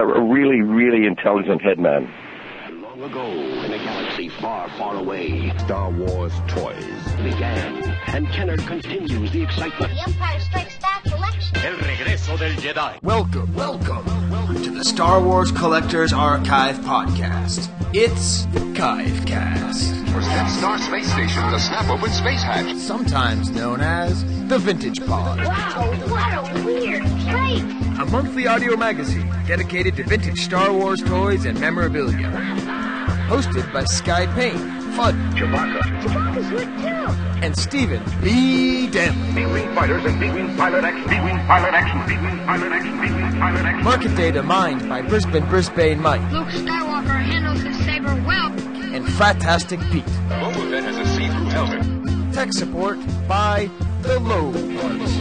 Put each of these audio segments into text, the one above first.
a really, really intelligent headman. Long ago, in a galaxy far, far away, Star Wars toys. began. And Kenner continues the excitement. The Empire Strikes Back collection. El regreso del Jedi. Welcome, welcome, welcome to the Star Wars Collectors Archive podcast. It's Kivecast, For Death Star Space Station, the snap open space hatch. sometimes known as the Vintage Pod, Wow, what a weird place. a monthly audio magazine dedicated to vintage Star Wars toys and memorabilia. Hosted by Skye Payne, Fudd, Chewbacca's good too. and Stephen B. Danley. B-Wing fighters and B-Wing pilot action. B-Wing pilot action. B-Wing pilot action. B-Wing pilot action. Market data mined by Brisbane Brisbane Mike Luke Skywalker handles his saber well. And Fratastic Pete. Boba Fett has a see-through helmet. Tech support by the Low Ones.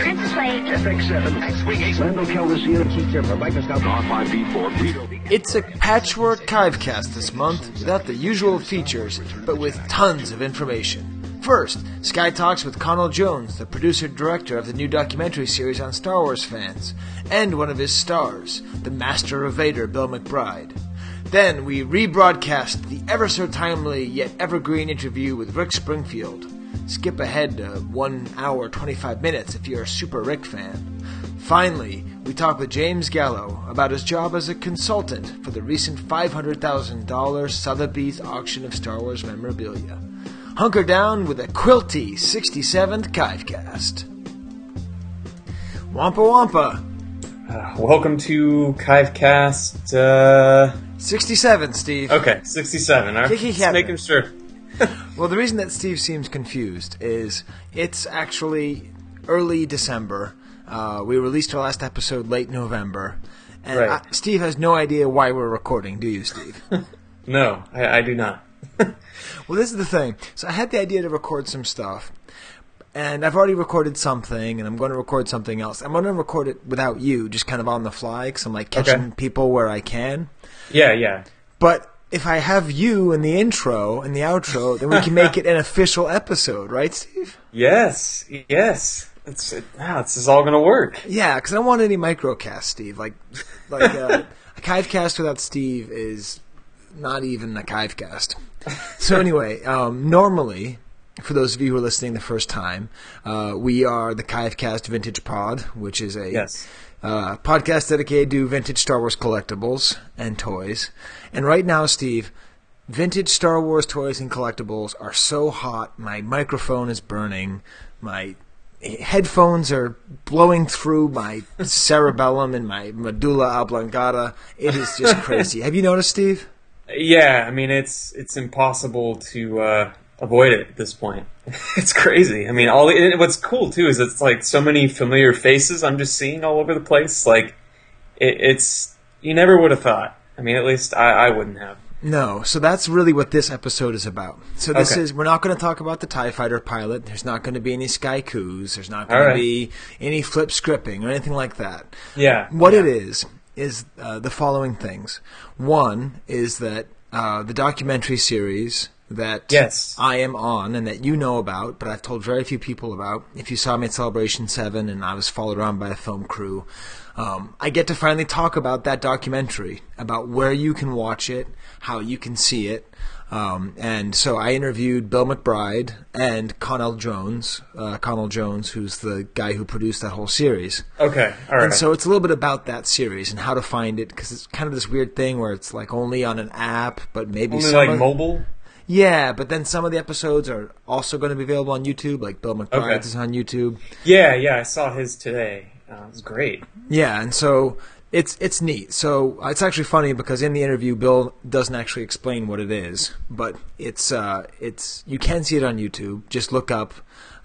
Translate. FX-7. X-Wing Ace. Lando Calrissian. Teacher for Viper R5-B4. It's a patchwork Kivecast this month without the usual features, but with tons of information. First, Skye talks with Conall Jones, the producer director of the new documentary series on Star Wars fans, and one of his stars, the Master of Vader, Bill McBride. Then we rebroadcast the ever so timely yet evergreen interview with Rick Springfield. Skip ahead to 1 hour 25 minutes if you're a Super Rick fan. Finally, we talk with James Gallo about his job as a consultant for the recent $500,000 Sotheby's auction of Star Wars memorabilia. Hunker down with a quilty 67th Kivecast. Wampa Wampa! Uh, welcome to Kivecast. Uh, 67, Steve. okay, 67. All right. Kiki Just making sure. Well, the reason that Steve seems confused is it's actually early December. Uh, we released our last episode late November. And Right. I, Steve has no idea why we're recording, do you, Steve? No, I, I do not. well, this is the thing. So I had the idea to record some stuff. And I've already recorded something, and I'm going to record something else. I'm going to record it without you, just kind of on the fly, because I'm like catching Okay. people where I can. Yeah, yeah. But if I have you in the intro and the outro, then we can make it an official episode, right, Steve? Yes, yes. It's it, wow, this is all gonna work. Yeah, because I don't want any microcast, Steve. Like, like uh, a Kivecast without Steve is not even a Kivecast. So anyway, um, normally, for those of you who are listening the first time, uh, we are the Kivecast Vintage Pod, which is a Yes. uh, podcast dedicated to vintage Star Wars collectibles and toys. And right now, Steve, vintage Star Wars toys and collectibles are so hot. My microphone is burning. My headphones are blowing through my cerebellum and my medulla oblongata. It is just crazy. Have you noticed, Steve? Yeah, I mean it's it's impossible to uh, avoid it at this point. it's crazy. I mean, all the, what's cool too is it's like so many familiar faces I'm just seeing all over the place. Like it, it's you never would have thought. I mean, at least I, I wouldn't have. No, so that's really what this episode is about. So this Okay. is we're not going to talk about the Tie Fighter pilot. There's not going to be any Sky Coos. There's not going All to be any flip scripting or anything like that. Yeah. What yeah. it is is uh, the following things. One is that uh, the documentary series that Yes. I am on and that you know about, but I've told very few people about. If you saw me at Celebration Seven and I was followed around by a film crew, um, I get to finally talk about that documentary, about where you can watch it, how you can see it. Um, and so I interviewed Bill McBride and Conall Jones, uh, Conall Jones, who's the guy who produced that whole series. Okay. All right. And so it's a little bit about that series and how to find it because it's kind of this weird thing where it's like only on an app, but maybe only some like mobile. Yeah, but then some of the episodes are also going to be available on YouTube. Like Bill McBride's Okay. is on YouTube. Yeah, yeah. I saw his today. Uh, it was great. Yeah, and so it's it's neat. So uh, it's actually funny because in the interview, Bill doesn't actually explain what it is, but it's uh, it's you can see it on YouTube. Just look up,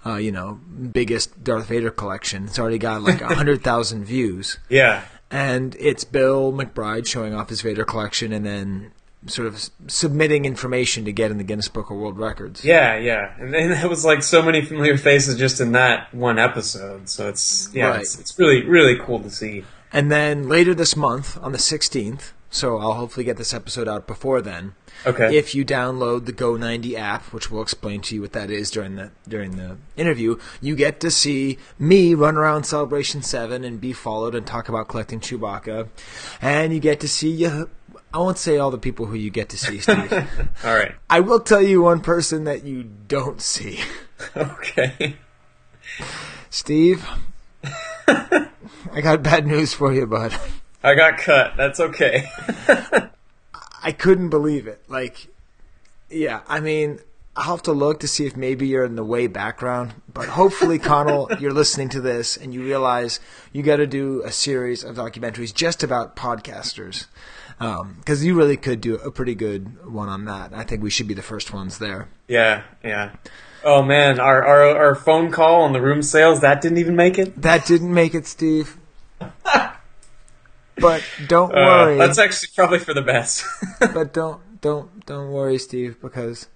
uh, you know, biggest Darth Vader collection. It's already got like a hundred thousand views. Yeah. and it's Bill McBride showing off his Vader collection and then sort of submitting information to get in the Guinness Book of World Records. Yeah, yeah, and then there was like so many familiar faces just in that one episode. So it's yeah, Right. it's, it's really really cool to see. And then later this month, on the 16th, so I'll hopefully get this episode out before then. Okay. If you download the Go 90 app, which we'll explain to you what that is during the during the interview, you get to see me run around Celebration 7 and be followed and talk about collecting Chewbacca. And you get to see you I won't say all the people who you get to see, Steve. All right. I will tell you one person that you don't see. Okay. Steve, I got bad news for you, bud. I got cut. That's okay. I couldn't believe it. Like, yeah, I mean, I'll have to look to see if maybe you're in the way background, but hopefully, Conall, you're listening to this and you realize you got to do a series of documentaries just about podcasters. Because you really could do a pretty good one on that. I think we should be the first ones there. yeah, yeah. Oh man, our, our our phone call on the room sales that didn't even make it. That didn't make it, Steve. But don't Uh, worry. that's actually probably for the best. but don't don't don't worry, Steve, because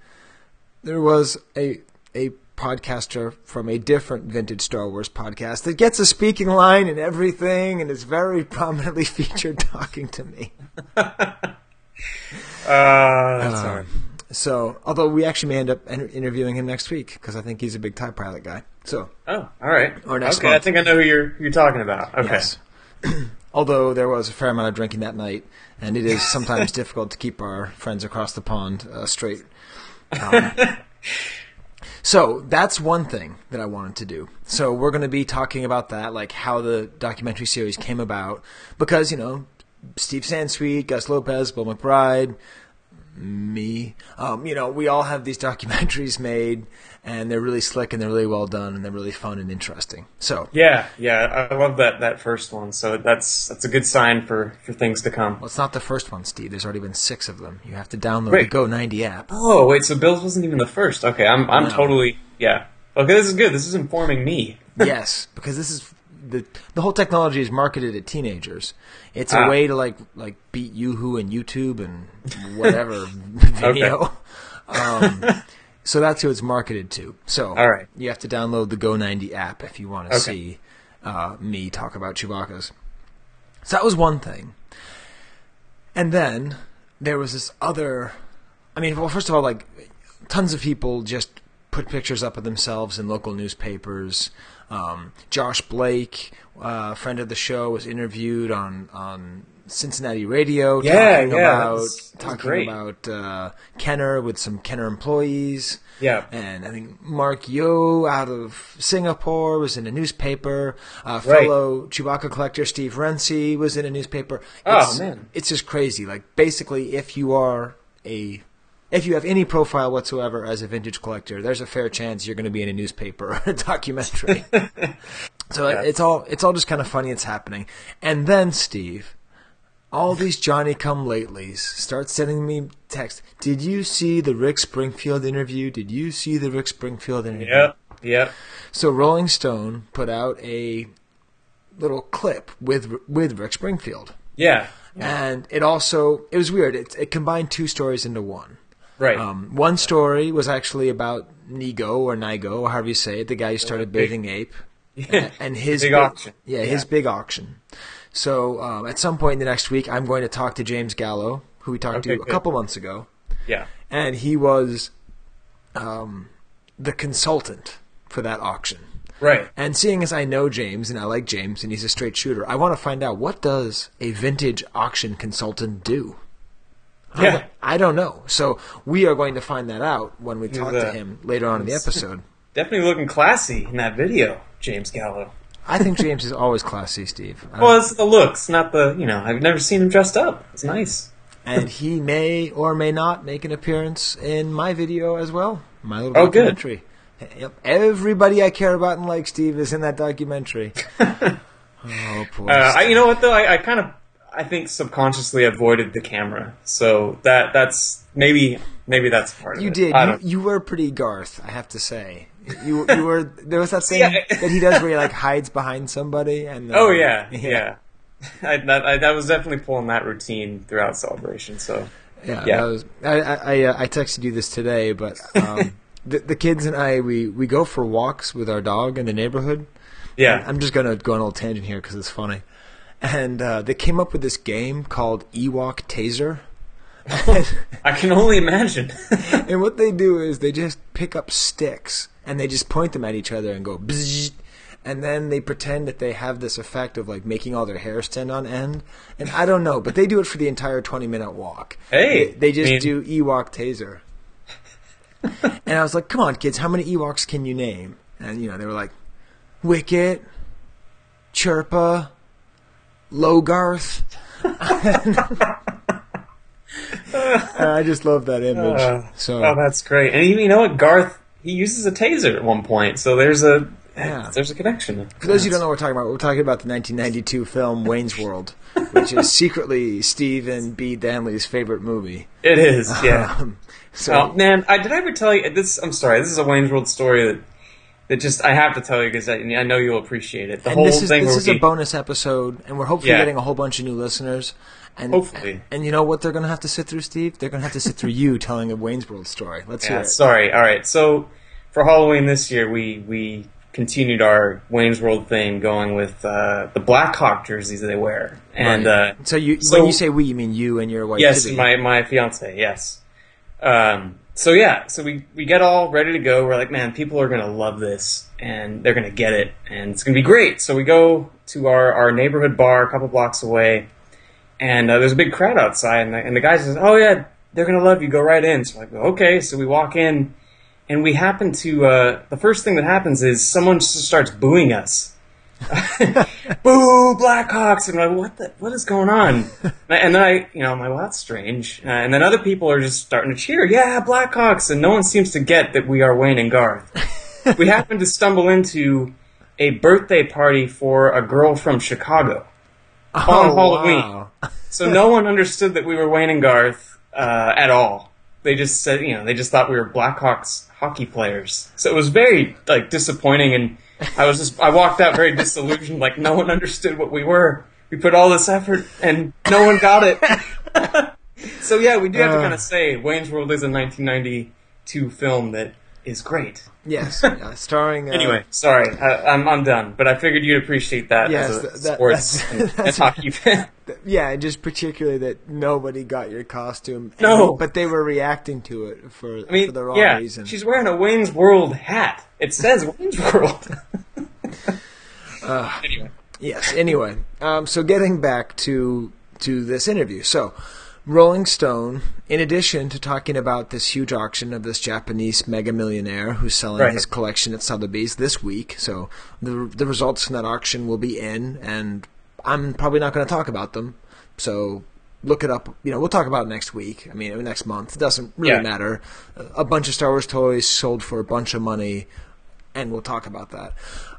there was a a podcaster from a different vintage Star Wars podcast that gets a speaking line and everything, and is very prominently featured talking to me. Uh, that's Um, hard. So, although we actually may end up inter- interviewing him next week because I think he's a big TIE pilot guy. So, Oh, all right. Or next okay, I think I know who you're you're talking about. Okay. yes. although there was a fair amount of drinking that night, and it is sometimes difficult to keep our friends across the pond uh, straight. Um, so that's one thing that I wanted to do. So we're going to be talking about that, like how the documentary series came about, because you know, Steve Sansweet, Gus Lopez, Bill McBride, me, um, you know, we all have these documentaries made, and they're really slick and they're really well done and they're really fun and interesting. So Yeah, yeah. I love that that first one. So that's that's a good sign for for things to come. Well, it's not the first one, Steve. There's already been six of them. You have to download the Wait. Go 90 app. Oh wait, so Bill's wasn't even the first. Okay, I'm I'm No. totally yeah. Okay, this is good. This is informing me. yes, because this is the the whole technology is marketed at teenagers. It's a Ah. way to like like beat YooHoo and YouTube and whatever video. Um, so that's who it's marketed to. So All right. you have to download the Go 90 app if you want to Okay. see uh, me talk about Chewbacca's. So that was one thing. And then there was this other. I mean, well, first of all, like tons of people just put pictures up of themselves in local newspapers. Um, Josh Blake, uh, friend of the show, was interviewed on on Cincinnati radio Yeah, talking yeah, about that's talking about uh, Kenner with some Kenner employees. Yeah. And I think Mark Yo out of Singapore was in a newspaper. Uh, Right. fellow Chewbacca collector Steve Renzi was in a newspaper. Oh, It's- man. It's just crazy. Like basically, if you are a if you have any profile whatsoever as a vintage collector, there's a fair chance you're going to be in a newspaper or a documentary. so Yeah. it's all it's all just kind of funny. It's happening, and then Steve, all these Johnny Come Latelys start sending me text. Did you see the Rick Springfield interview? Did you see the Rick Springfield interview? Yep, yep. So Rolling Stone put out a little clip with with Rick Springfield, Yeah. and it also it was weird. It, it combined two stories into one. Right. Um, one story was actually about Nigo or Nigo, or however you say it, the guy who started Bathing Ape, yeah. and, and his Big big- auction. Yeah, his big auction. So um, at some point in the next week, I'm going to talk to James Gallo, who we talked Okay, to a couple months ago, yeah. and he was um, the consultant for that auction. Right. And seeing as I know James and I like James and he's a straight shooter, I want to find out what does a vintage auction consultant do? I Yeah. don't- I don't know. So we are going to find that out when we talk to him later on in the episode. Definitely looking classy in that video, James Gallo. I think James is always classy, Steve. Well, it's the looks, not the you know. I've never seen him dressed up. It's nice. and he may or may not make an appearance in my video as well. My little Oh, good. documentary. Yep. Everybody I care about and like Steve is in that documentary. oh, poor Uh, I, you know what though? I, I kind of, I think subconsciously avoided the camera, so that that's maybe maybe that's part of You it. did. You, don't- you were pretty Garth, I have to say. You you were there was that thing Yeah. that he does where he like hides behind somebody and then, oh yeah, yeah. I, that, I, that was definitely pulling that routine throughout celebration. So yeah. Yeah. Was, I I I, uh, I texted you this today, but um, the the kids and I we we go for walks with our dog in the neighborhood. yeah, I'm just gonna go on a little tangent here because it's funny. and uh, they came up with this game called Ewok Taser. I can only imagine. and what they do is they just pick up sticks and they just point them at each other and go bzzz, and then they pretend that they have this effect of like making all their hair stand on end. And I don't know, but they do it for the entire twenty minute walk. Hey, they, they just mean- do Ewok Taser. and I was like, "Come on, kids, how many Ewoks can you name?" And you know, they were like, "Wicket, Chirpa, Logarth." I just love that image. Uh, so oh, that's great. And you, you know what, Garth? He uses a taser at one point, so there's a Yeah. there's a connection. For those of you who don't know what we're talking about, we're talking about the 1992 film Wayne's World, which is secretly Stephen B. Danley's favorite movie. it is, yeah. Um, so Oh man, I, did I ever tell you this? I'm sorry. This is a Wayne's World story that that just I have to tell you because I, I know you'll appreciate it. The and whole this is thing this is a bonus episode, and we're hopefully Yeah. getting a whole bunch of new listeners. And, Hopefully. and you know what they're going to have to sit through, Steve? They're going to have to sit through you telling a Wayne's World story. Let's hear it. sorry. All right. So for Halloween this year, we we continued our Wayne's World thing, going with uh, the Blackhawk jerseys that they wear, and Right. uh, so you so- when you say we, you mean you and your wife? yes, Tibby. my my fiance, yes. Um, so yeah, so we we get all ready to go. We're like, man, people are gonna love this, and they're gonna get it, and it's gonna be great. So we go to our our neighborhood bar a couple blocks away, and uh, there's a big crowd outside, and the, and the guy says, "Oh yeah, they're gonna love you. Go right in." So I'm like, okay. So we walk in, and we happen to uh, the first thing that happens is someone starts booing us. Boo, Blackhawks! And I'm like, what the, what is going on? and then I, you know, I'm like, well, that's strange. Uh, and then other people are just starting to cheer, yeah, Blackhawks! And no one seems to get that we are Wayne and Garth. we happen to stumble into a birthday party for a girl from Chicago on Oh, Halloween. wow. So no one understood that we were Wayne and Garth uh, at all. They just said, you know, they just thought we were Blackhawks hockey players. So it was very like disappointing, and I was just I walked out very disillusioned. Like no one understood what we were. We put all this effort, and no one got it. so yeah, we do have to Uh. kind of say Wayne's World is a 1992 film that is great. Yes, uh, starring. Uh, Anyway, sorry, I, I'm I'm done. But I figured you'd appreciate that Yes, as a that- sports that's- and, that's- and hockey fan. Yeah, and just particularly that nobody got your costume. No. but they were reacting to it for, I mean, for the wrong yeah, reason. she's wearing a Wayne's World hat. It says Wayne's World. anyway, Yes. Anyway, um, so getting back to to this interview, so Rolling Stone, in addition to talking about this huge auction of this Japanese mega millionaire who's selling Right. his collection at Sotheby's this week, so the the results from that auction will be in, and I'm probably not going to talk about them. So look it up. You know, we'll talk about it next week. I mean, next month. It doesn't really Yeah. matter. A bunch of Star Wars toys sold for a bunch of money, and we'll talk about that.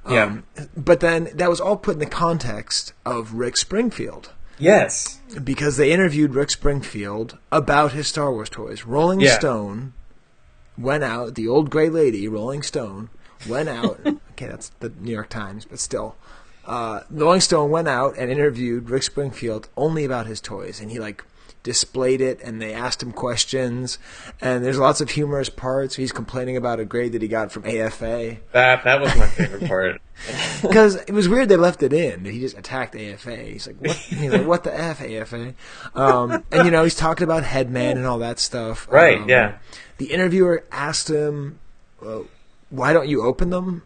Yeah. Um, but then that was all put in the context of Rick Springfield yes, because they interviewed Rick Springfield about his Star Wars toys. Rolling Yeah. Stone went out, the old gray lady, Rolling Stone, went out. okay, that's the New York Times, but still. Uh, Rolling Stone went out and interviewed Rick Springfield only about his toys, and he like displayed it, and they asked him questions, and there's lots of humorous parts. He's complaining about a grade that he got from AFA that that was my favorite part. because it was weird they left it in. He just attacked AFA. He's like, what? He's like, what the f AFA? Um, and you know, he's talking about Headman and all that stuff. Right? Um, yeah. The interviewer asked him, well, "Why don't you open them?"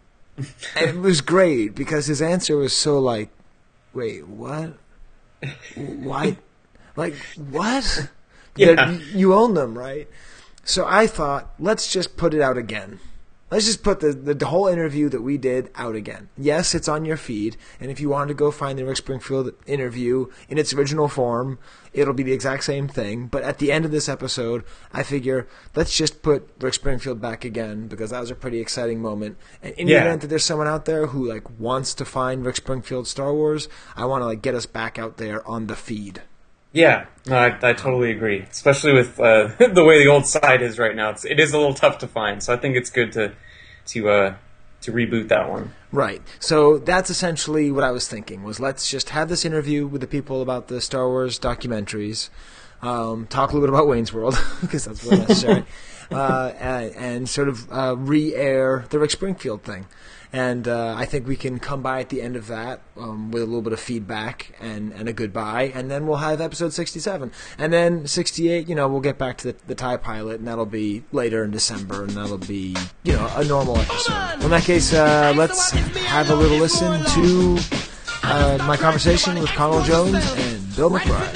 And it was great because his answer was so like, "Wait, what? Why? Like what? Yeah. You own them, right?" So I thought, let's just put it out again. Let's just put the, the, the whole interview that we did out again. Yes, it's on your feed, and if you want to go find the Rick Springfield interview in its original form, it'll be the exact same thing. But at the end of this episode, I figure let's just put Rick Springfield back again because that was a pretty exciting moment. And in the event that there's someone out there who like wants to find Rick Springfield Star Wars, I want to like get us back out there on the feed. Yeah, no, I, I totally agree. Especially with uh, the way the old site is right now, it's, it is a little tough to find. So I think it's good to to uh, to reboot that one. Right. So that's essentially what I was thinking was let's just have this interview with the people about the Star Wars documentaries, um, talk a little bit about Wayne's World because that's really necessary, uh, and, and sort of uh, re-air the Rick Springfield thing. And uh, I think we can come by at the end of that um, with a little bit of feedback and, and a goodbye, and then we'll have episode 67. And then 68, you know, we'll get back to the, the TIE pilot, and that'll be later in December, and that'll be, you know, a normal episode. In that case, uh, let's have a little listen to uh, my conversation with Conall Jones and Bill McBride.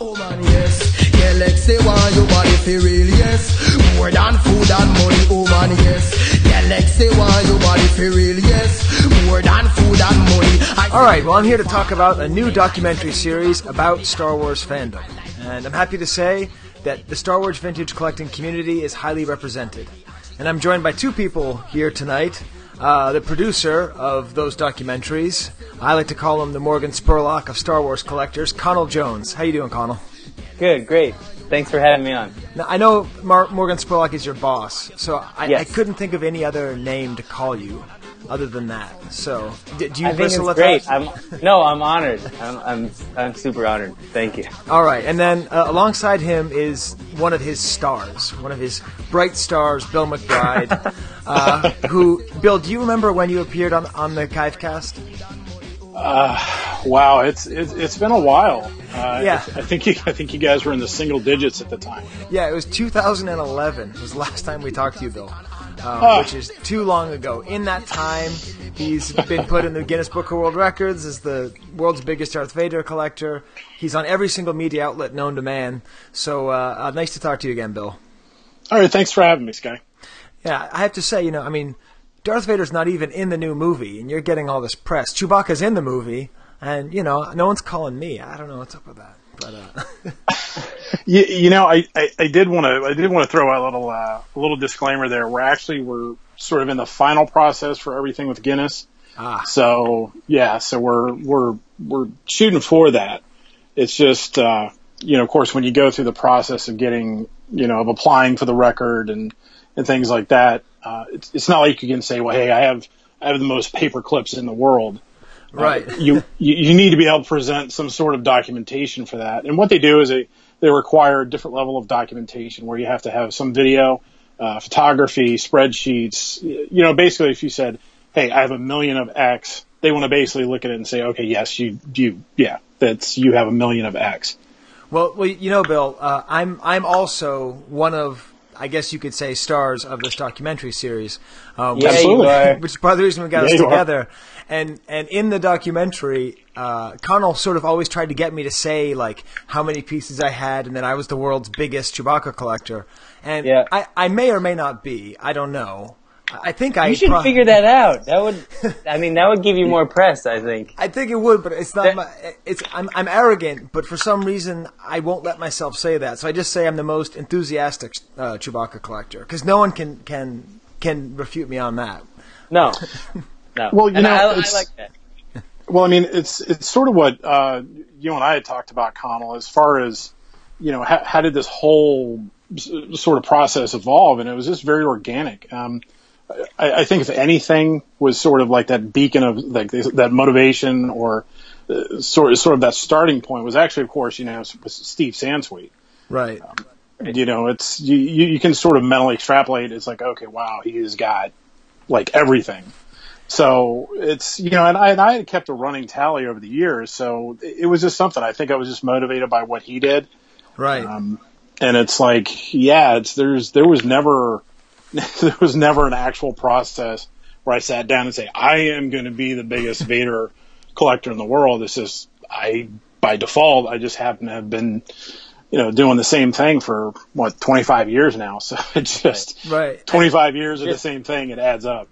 Oh man, yes. Yeah, let's say why your body feel real, yes. More than food and money, oh man, yes. Yeah, say why your body feel real, yes. More than food and money. I All right, well, I'm here to talk about a new documentary series about Star Wars fandom. And I'm happy to say that the Star Wars vintage collecting community is highly represented. And I'm joined by two people here tonight. Uh, the producer of those documentaries, I like to call him the Morgan Spurlock of Star Wars collectors, Conall Jones. How you doing, Conall? Good, great. Thanks for having me on. Now, I know Mar- Morgan Spurlock is your boss, so I, Yes. I couldn't think of any other name to call you other than that. So, d- do you I think it's great. I'm no, I'm honored. I'm, I'm I'm super honored. Thank you. All right, and then uh, alongside him is one of his stars, one of his bright stars, Bill McBride. uh, who, Bill, do you remember when you appeared on on the Kivecast? Wow, it's it's, it's been a while. Uh, Yeah. I think you, I think you guys were in the single digits at the time. Yeah, it was 2011. was the last time we talked to you, Bill. Um. Which is too long ago. In that time, he's been put in the Guinness Book of World Records as the world's biggest Darth Vader collector. He's on every single media outlet known to man. So, uh, uh, nice to talk to you again, Bill. All right, thanks for having me, Skye. Yeah, I have to say, you know, I mean, Darth Vader's not even in the new movie, and you're getting all this press. Chewbacca's in the movie, and you know, no one's calling me. I don't know what's up with that, but uh, You, you know, I, I, did want to I did want to throw out a little uh, a little disclaimer there. We're actually we're sort of in the final process for everything with Guinness. ah, So yeah, so we're we're we're shooting for that. It's just uh, you know, of course, when you go through the process of getting you know of applying for the record and and things like that, uh, it's it's not like you can say, well, hey, I have I have the most paper clips in the world. right. You you, you need to be able to present some sort of documentation for that. And what they do is they they require a different level of documentation where you have to have some video, uh, photography, spreadsheets. You know, basically, if you said, "Hey, I have a million of X," they want to basically look at it and say, "Okay, yes, you you yeah, that's you have a million of X." Well, well, you know, Bill, uh, I'm I'm also one of, I guess you could say, stars of this documentary series. Um, Yeah, which- you are. Which is part of the reason we got Yeah, us together. And and in the documentary, uh, Connell sort of always tried to get me to say like how many pieces I had, and that I was the world's biggest Chewbacca collector. And Yeah. I, I may or may not be. I don't know. I I think I You should pro- figure that out. That would, I mean, that would give you more press. I think. I think it would, but it's not. That- My, it's I'm I'm arrogant, but for some reason I won't let myself say that. So I just say I'm the most enthusiastic uh, Chewbacca collector because no one can can can refute me on that. No, no. Well, you And know, I, I it's- like that. Well, I mean, it's it's sort of what uh, you and I had talked about, Conall, as far as you know, how, how did this whole sort of process evolve? And it was just very organic. Um, I, I think if anything was sort of like that beacon of like this, that motivation or uh, sort of, sort of that starting point was actually, of course, you know, was Steve Sansweet. Right. You know, it's you, you can sort of mentally extrapolate. It's like, okay, wow, he has got like everything. So it's you know, and I and I had kept a running tally over the years, so it it was just something. I think I was just motivated by what he did, Right. um, and it's like, yeah, it's there's there was never there was never an actual process where I sat down and say I am going to be the biggest Vader collector in the world. It's just I by default I just happen to have been you know doing the same thing for what 25 years now. So it's just right. 25 years of the same thing. It adds up.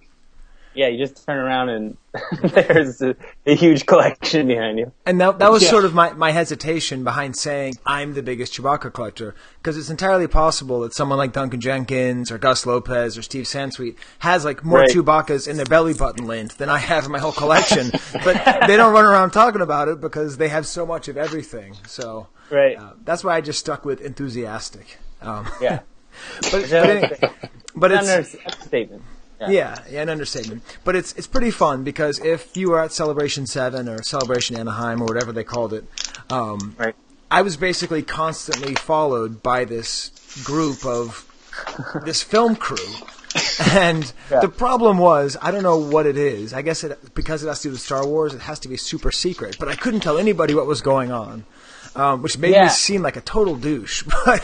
Yeah, you just turn around and there's a, a huge collection behind you. And that, that was Yeah. sort of my, my hesitation behind saying I'm the biggest Chewbacca collector, because it's entirely possible that someone like Duncan Jenkins or Gus Lopez or Steve Sansweet has like more Right. Chewbaccas in their belly button lint than I have in my whole collection, but they don't run around talking about it because they have so much of everything. So Right. uh, that's why I just stuck with enthusiastic. Um, Yeah. but, but, any- but it's Under- statement. Yeah, yeah, an understatement. But it's it's pretty fun because if you were at Celebration Seven or Celebration Anaheim or whatever they called it, um, Right. I was basically constantly followed by this group of this film crew, And Yeah. the problem was, I don't know what it is. I guess it because it has to do with Star Wars, it has to be super secret. But I couldn't tell anybody what was going on, um, which made Yeah. me seem like a total douche. But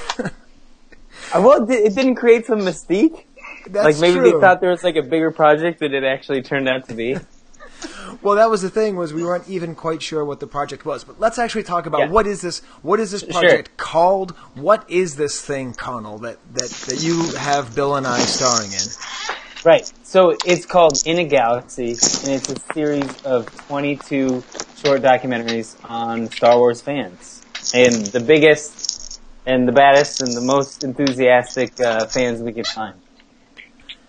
Uh, Well, it didn't create some mystique. That's like maybe true. they thought there was like a bigger project than it actually turned out to be. Well, that was the thing was we weren't even quite sure what the project was. But let's actually talk about Yeah. what is this? What is this Sure. project called? What is this thing, Conall, that, that that you have Bill and I starring in? Right. So it's called In a Galaxy, and it's a series of 22 short documentaries on Star Wars fans. And the biggest and the baddest and the most enthusiastic uh, fans we could find.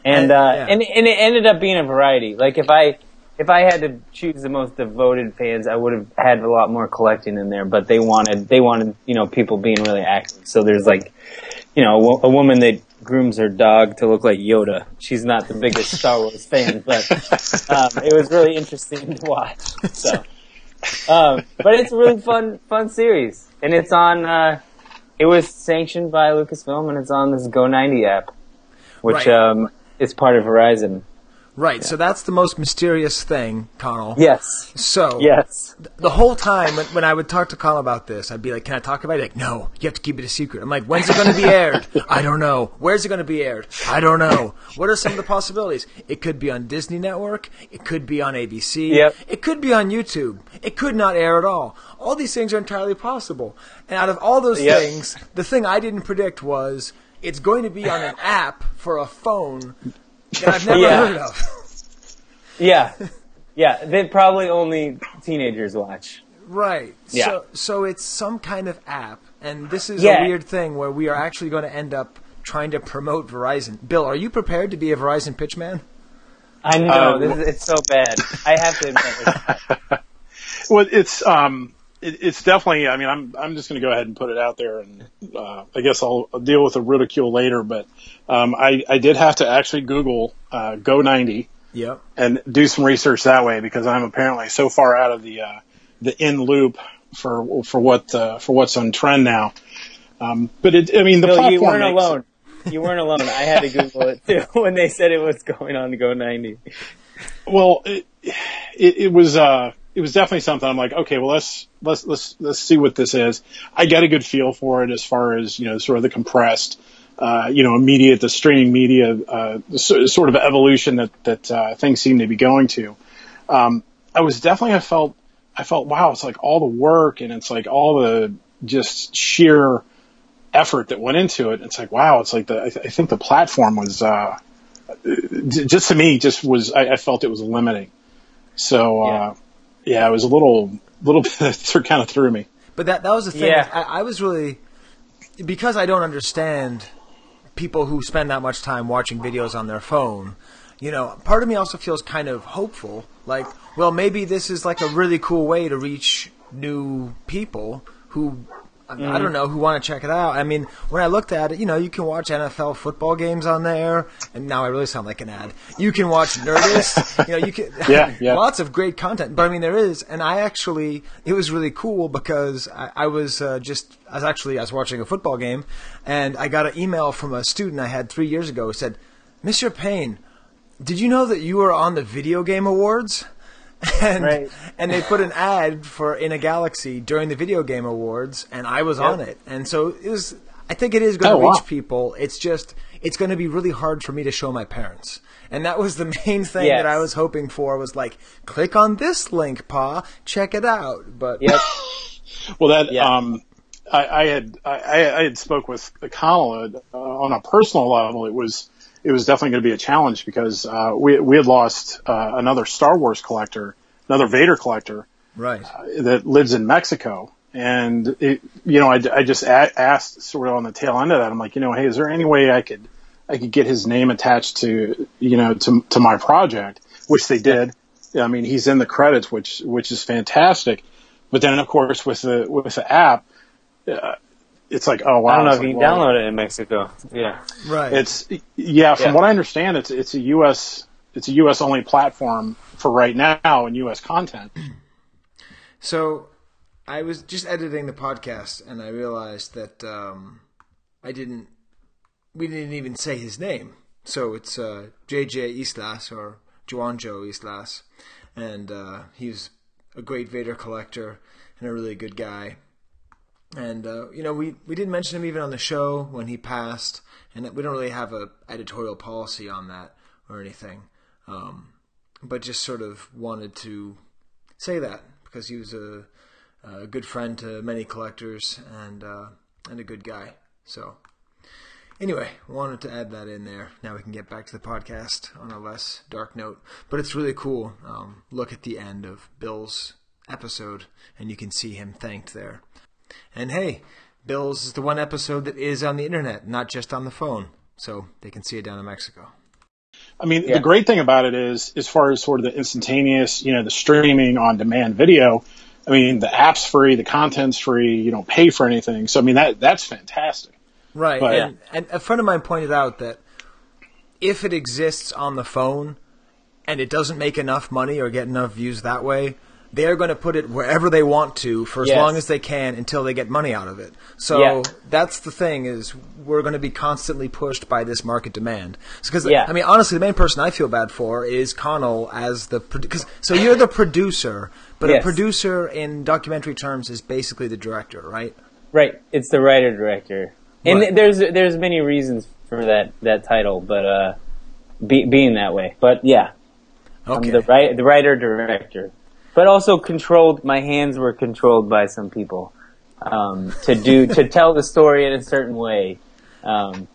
And, Uh, yeah. and, and it ended up being a variety. Like if I, if I had to choose the most devoted fans, I would have had a lot more collecting in there, but they wanted, they wanted, you know, people being really active. So there's like, you know, a, a woman that grooms her dog to look like Yoda. She's not the biggest Star Wars fan, but um, it was really interesting to watch. So, um, but it's a really fun, fun series, and it's on. Uh, it was sanctioned by Lucasfilm, and it's on this Go 90 app, which Right. um, is part of Verizon. Right. So that's the most mysterious thing, Conall. Yes. So Yes. the whole time when, when I would talk to Conall about this, I'd be like, "Can I talk about it?" Like, no, you have to keep it a secret. I'm like, "When's it going to be aired?" I don't know. Where's it going to be aired? I don't know. What are some of the possibilities? It could be on Disney Network. It could be on ABC. Yep. It could be on YouTube. It could not air at all. All these things are entirely possible. And out of all those Yep. things, the thing I didn't predict was it's going to be on an app for a phone that I've never Yeah. heard of. Yeah. Yeah. That probably only teenagers watch. Right. Yeah. So so it's some kind of app, and this is Yeah. a weird thing where we are actually going to end up trying to promote Verizon. Bill, are you prepared to be a Verizon pitchman? I know. Uh, this, is- it's so bad. I have to admit. It's, Well, it's um, it, it's definitely. I mean, I'm I'm just going to go ahead and put it out there, and uh, I guess I'll, I'll deal with the ridicule later. But um, I I did have to actually Google uh, Go 90 Yep. and do some research that way because I'm apparently so far out of the uh, the in loop for for what uh, for what's on trend now. Um, but it, I mean, the Bill, platform you weren't makes- alone. You weren't alone. I had to Google it too when they said it was going on to Go 90. Well, it, it, it was, uh, it was definitely something I'm like, okay, well, let's, let's, let's, let's see what this is. I get a good feel for it as far as, you know, sort of the compressed, uh, you know, immediate, the streaming media, uh, so- sort of evolution that, that, uh, things seem to be going to. Um, I was definitely, I felt, I felt, wow, it's like all the work and it's like all the just sheer effort that went into it. It's like, wow, it's like the, I, th- I think the platform was, uh, just to me, just was I, I felt it was limiting. So uh, yeah, it was a little little bit kind of threw me. But that that was the thing. Yeah. I, I was really because I don't understand people who spend that much time watching videos on their phone. You know, part of me also feels kind of hopeful. Like, well, maybe this is like a really cool way to reach new people who. I- I don't know who want to check it out. I mean, when I looked at it, you know, you can watch NFL football games on there, and now I really sound like an ad. You can watch Nerdist. you know, you can Yeah, yeah. lots of great content. But I mean, there is, and I actually, it was really cool because I, I was uh, just, I was actually, I was watching a football game, and I got an email from a student I had three years ago who said, "Mr. Payne, did you know that you were on the Video Game Awards?" And Right. and they put an ad for In a Galaxy during the Video Game Awards, and I was on it. And so it was. I think it is going to Oh, wow. reach people. It's just it's going to be really hard for me to show my parents. And that was the main thing Yes. that I was hoping for was like, click on this link, Pa, check it out. But Yep. Well, that Yeah. um, I, I had I, I had spoke with Conall uh, on a personal level. It was it was definitely going to be a challenge because uh, we we had lost uh, another Star Wars collector, another Vader collector right, that lives in Mexico. And it, you know, I, I just a- asked sort of on the tail end of that. I'm like, you know, hey, is there any way I could, I could get his name attached to, you know, to, to my project, which they did. I mean, he's in the credits, which, which is fantastic. But then of course with the, with the app, uh, it's like, oh wow. I don't know it's if like, you can well, download it in Mexico. Yeah. right. It's, yeah, from Yeah. what I understand, it's, it's a U.S., it's a U.S. only platform for right now and U.S. content. So I was just editing the podcast and I realized that um, I didn't. We didn't even say his name. So it's uh, JJ Islas or Juanjo Islas, and uh, he's a great Vader collector and a really good guy. And uh, you know, we we didn't mention him even on the show when he passed, and we don't really have a editorial policy on that or anything. Um, but just sort of wanted to say that because he was a, a good friend to many collectors and uh, and a good guy. So anyway, wanted to add that in there. Now we can get back to the podcast on a less dark note. But it's really cool. Um, look at the end of Bill's episode, and you can see him thanked there. And hey, Bill's is the one episode that is on the internet, not just on the phone, so they can see it down in Mexico. I mean, Yeah. the great thing about it is, as far as sort of the instantaneous, you know, the streaming on demand video, I mean, the app's free, the content's free, you don't pay for anything. So, I mean, that that's fantastic. Right. But- and, and a friend of mine pointed out that if it exists on the phone and it doesn't make enough money or get enough views that way, they're going to put it wherever they want to for as Yes. long as they can until they get money out of it. So Yeah. that's the thing is we're going to be constantly pushed by this market demand. Because Yeah. I mean, honestly, the main person I feel bad for is Conall as the because so you're the producer, but a producer in documentary terms is basically the director, right? Right. It's the writer director, and Right. there's there's many reasons for that that title, but uh, be, being that way. But yeah, Okay. I'm the the writer director, but also controlled. My hands were controlled by some people um, to do to tell the story in a certain way. Um,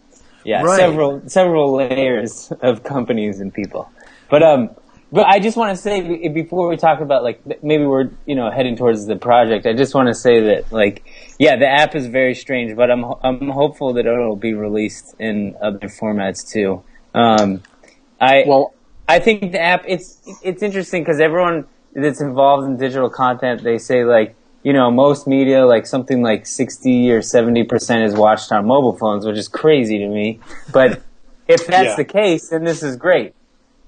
yeah, Right. several several layers of companies and people, but um. But I just want to say before we talk about like maybe we're you know heading towards the project. I just want to say that like yeah, the app is very strange, but I'm I'm hopeful that it'll be released in other formats too. Um, I Well, I think the app it's it's interesting because everyone that's involved in digital content they say like you know most media like something like sixty or seventy percent is watched on mobile phones, which is crazy to me. But if that's Yeah. the case, then this is great.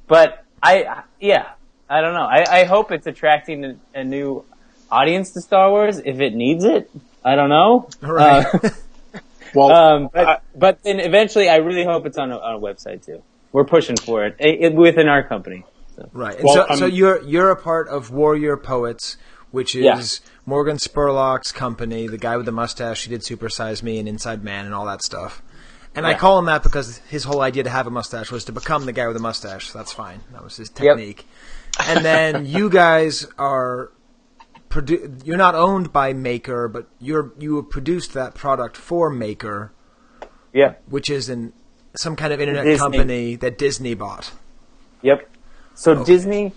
But I yeah I don't know. I, I hope it's attracting a, a new audience to Star Wars if it needs it. I don't know. Right. Uh, well, um, but, I- but then eventually, I really hope it's on a, on a website too. We're pushing for it, it, it within our company. Right. And Well, so, I'm- so you're you're a part of Warrior Poets, which is Yeah. Morgan Spurlock's company, the guy with the mustache He did Super Size Me and Inside Man and all that stuff. And I call him that because his whole idea to have a mustache was to become the guy with the mustache. So that's fine. That was his technique. And then you guys are produ- you're not owned by Maker, but you're you have produced that product for Maker, Yeah. which is in some kind of internet Disney. company that Disney bought. Yep. So Disney,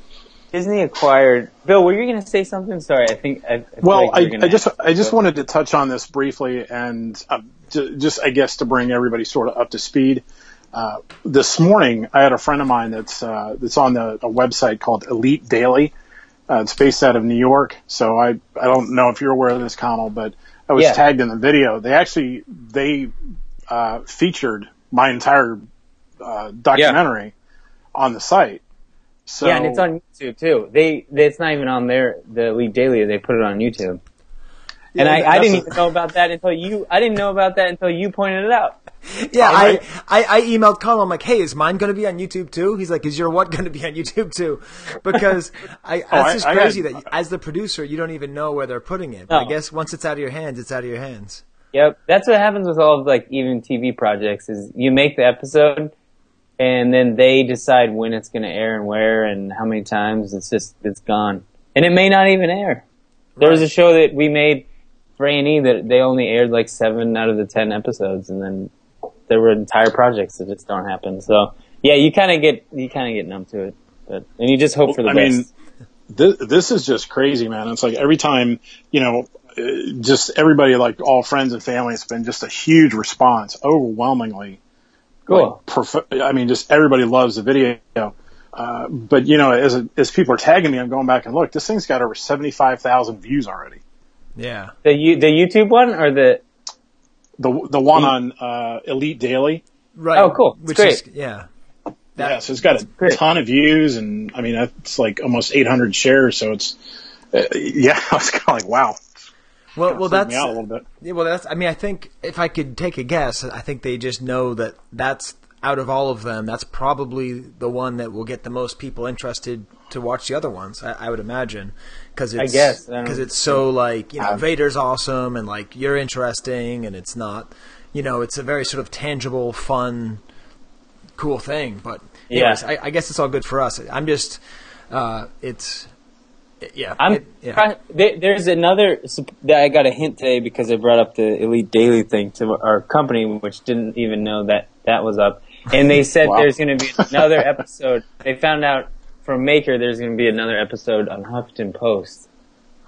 Disney acquired. Bill, were you going to say something? Sorry, I think. I, I well, like I, I just. I just wanted to touch on this briefly, and uh, ju- just I guess to bring everybody sort of up to speed. Uh, this morning, I had a friend of mine that's uh, that's on the, a website called Elite Daily. Uh, it's based out of New York, so I I don't know if you're aware of this, Conall, but I was Yeah. tagged in the video. They actually they uh, featured my entire uh, documentary on the site. So yeah, and it's on YouTube too. They, they, it's not even on their the Elite Daily. They put it on YouTube. And I, I didn't a- even know about that until you. I didn't know about that until you pointed it out. Yeah, I I, I, I emailed Colin. I'm like, hey, is mine going to be on YouTube too? He's like, is your what going to be on YouTube too? Because I, oh, that's Oh, I- just I crazy had- that as the producer, you don't even know where they're putting it. But I guess once it's out of your hands, it's out of your hands. Yep, that's what happens with all of like even TV projects. Is you make the episode, and then they decide when it's going to air and where and how many times. It's just it's gone, and it may not even air. There was a show that we made for A and E that they only aired like seven out of the ten episodes, and then there were entire projects that just don't happen. So yeah, you kind of get you kind of get numb to it, but and you just hope for the I best. mean, this, this is just crazy, man. It's like every time, you know, uh, just everybody, like all friends and family, it's been just a huge response, overwhelmingly. Cool. Like, prof- I mean, just everybody loves the video. Uh, but you know, as as people are tagging me, I'm going back and look. This thing's got over seventy five thousand views already. Yeah. The the YouTube one or the The the one on uh, Elite Daily, Right. Oh, cool. It's Which great. is yeah. yeah, so it's got a great. ton of views, and I mean, that's like almost eight hundred shares. So it's, uh, yeah, I was kind of like, wow. Well, well, that's me out a little bit. Yeah, well, that's. I mean, I think if I could take a guess, I think they just know that that's out of all of them, that's probably the one that will get the most people interested to watch the other ones. I, I would imagine because I it's guess, because it's so like you know Um, Vader's awesome and like you're interesting and it's not you know it's a very sort of tangible, fun, cool thing. But Yeah. I, I guess it's all good for us. I'm just uh, it's yeah. I'm. it- yeah. try- there's another sup- that I got a hint today because I brought up the Elite Daily thing to our company, which didn't even know that that was up. And they said Wow. there's going to be another episode. They found out from Maker there's going to be another episode on Huffington Post,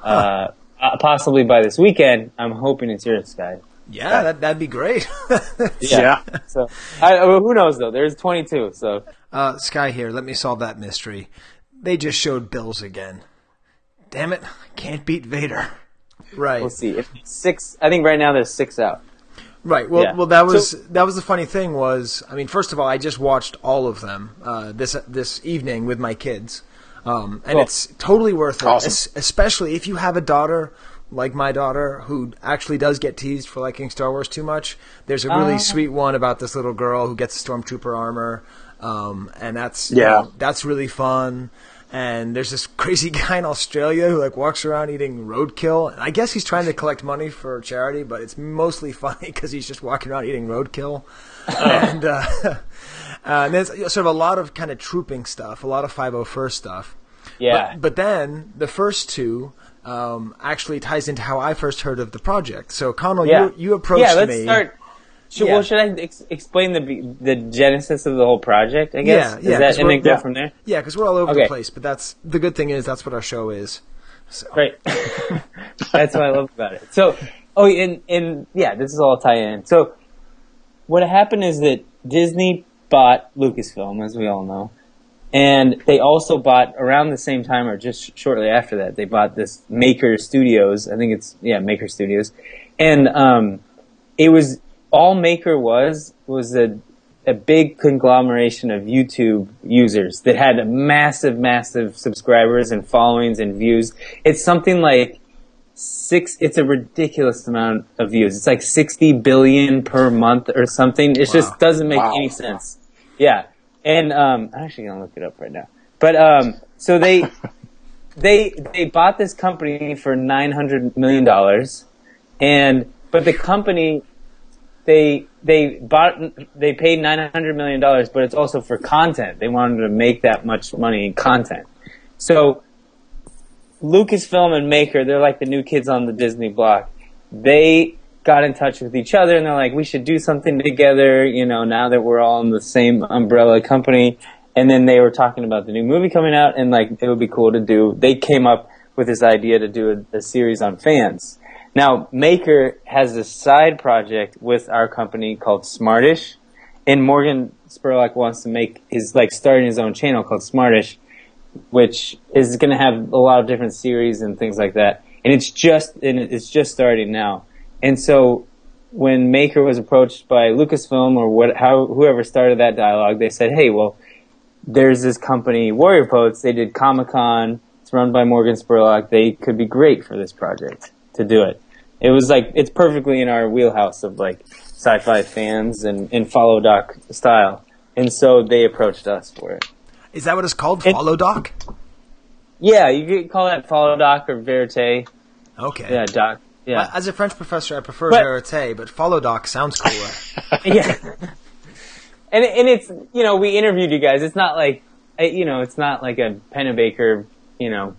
uh, uh, possibly by this weekend. I'm hoping it's yours, guys. yeah, that that'd be great. Yeah. So I, well, who knows though? There's 22. So Uh, Skye here, let me solve that mystery. They just showed Bills again. Damn it, I can't beat Vader. Right, we'll see. If six, I think right now there's six out. right. Well, Yeah. well, that was So- that was the funny thing was, I mean, first of all, I just watched all of them uh, this this evening with my kids, um, and Cool. it's totally worth it, Awesome. es- especially if you have a daughter like my daughter who actually does get teased for liking Star Wars too much. There's a really Ah. sweet one about this little girl who gets stormtrooper armor, um, and that's you Yeah. know, that's really fun. And there's this crazy guy in Australia who like walks around eating roadkill. And I guess he's trying to collect money for charity, but it's mostly funny because he's just walking around eating roadkill. and, uh, uh, and there's sort of a lot of kind of trooping stuff, a lot of 501st stuff. Yeah. But, but then the first two um, actually ties into how I first heard of the project. So Conall, yeah. you you approached yeah, let's me. start. Should, Yeah. Well, should I ex- explain the the genesis of the whole project? I guess. Yeah, Is yeah, that, and then go yeah. from there. Yeah, because we're all over Okay. the place. But that's the good thing is that's what our show is. So Great. That's what I love about it. So, oh, and and yeah, this is all tie in. So, what happened is that Disney bought Lucasfilm, as we all know, and they also bought around the same time, or just shortly after that, they bought this Maker Studios. I think it's yeah, Maker Studios, and um, it was all Maker was was a a big conglomeration of YouTube users that had massive, massive subscribers and followings and views. It's something like six. It's a ridiculous amount of views. It's like sixty billion per month or something. It just doesn't make Wow. any sense. Yeah, and um, I'm actually gonna look it up right now. But um, so they they they bought this company for nine hundred million dollars, and but the company they they bought they paid nine hundred million dollars, but it's also for content. They wanted to make that much money in content. So Lucasfilm and Maker, they're like the new kids on the Disney block. They got in touch with each other and they're like, we should do something together, you know, now that we're all in the same umbrella company. And then they were talking about the new movie coming out and like, it would be cool to do, they came up with this idea to do a, a series on fans. Now, Maker has a side project with our company called Smartish, and Morgan Spurlock wants to make his like starting his own channel called Smartish, which is going to have a lot of different series and things like that. And it's just and it's just starting now. And so when Maker was approached by Lucasfilm or what how whoever started that dialogue, they said, "Hey, well, there's this company Warrior Poets. They did Comic Con. It's run by Morgan Spurlock. They could be great for this project to do it." It was like it's perfectly in our wheelhouse of like sci-fi fans and, and follow doc style. And so they approached us for it. is that what it's called? Follow Doc. Yeah, you could call that follow doc or verite. Okay. Yeah, doc. Yeah. Uh, As a French professor, I prefer But- verite, but follow doc sounds cooler. yeah. And and it's you know we interviewed you guys. It's not like uh, you know it's not like a Pennebaker you know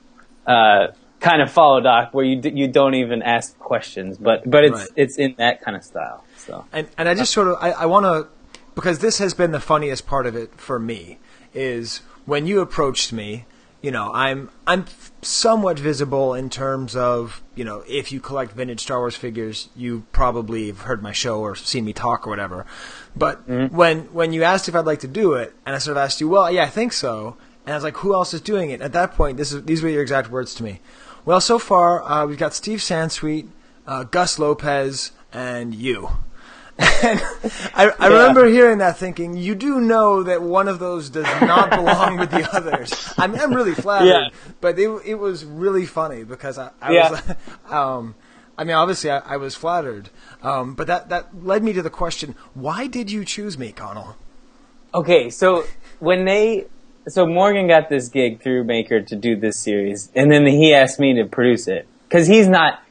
uh, kind of follow doc where you d- you don't even ask questions, but but it's Right. it's in that kind of style. So and and I just sort of I, I want to because this has been the funniest part of it for me is when you approached me. You know, I'm I'm somewhat visible in terms of you know if you collect vintage Star Wars figures, you probably have heard my show or seen me talk or whatever. But mm-hmm. when when you asked if I'd like to do it, and I sort of asked you, well, yeah, I think so, and I was like, who else is doing it? At that point, this is these were your exact words to me. Well, so far uh, we've got Steve Sansweet, uh, Gus Lopez, and you. And I, I remember hearing that thinking, you do know that one of those does not belong with the others. I'm, I'm really flattered, Yeah. but it, it was really funny because I, I Yeah. was, um, I mean, obviously I, I was flattered, um, but that, that led me to the question, why did you choose me, Conall? Okay, so when they, so Morgan got this gig through Maker to do this series, and then he asked me to produce it because he's not,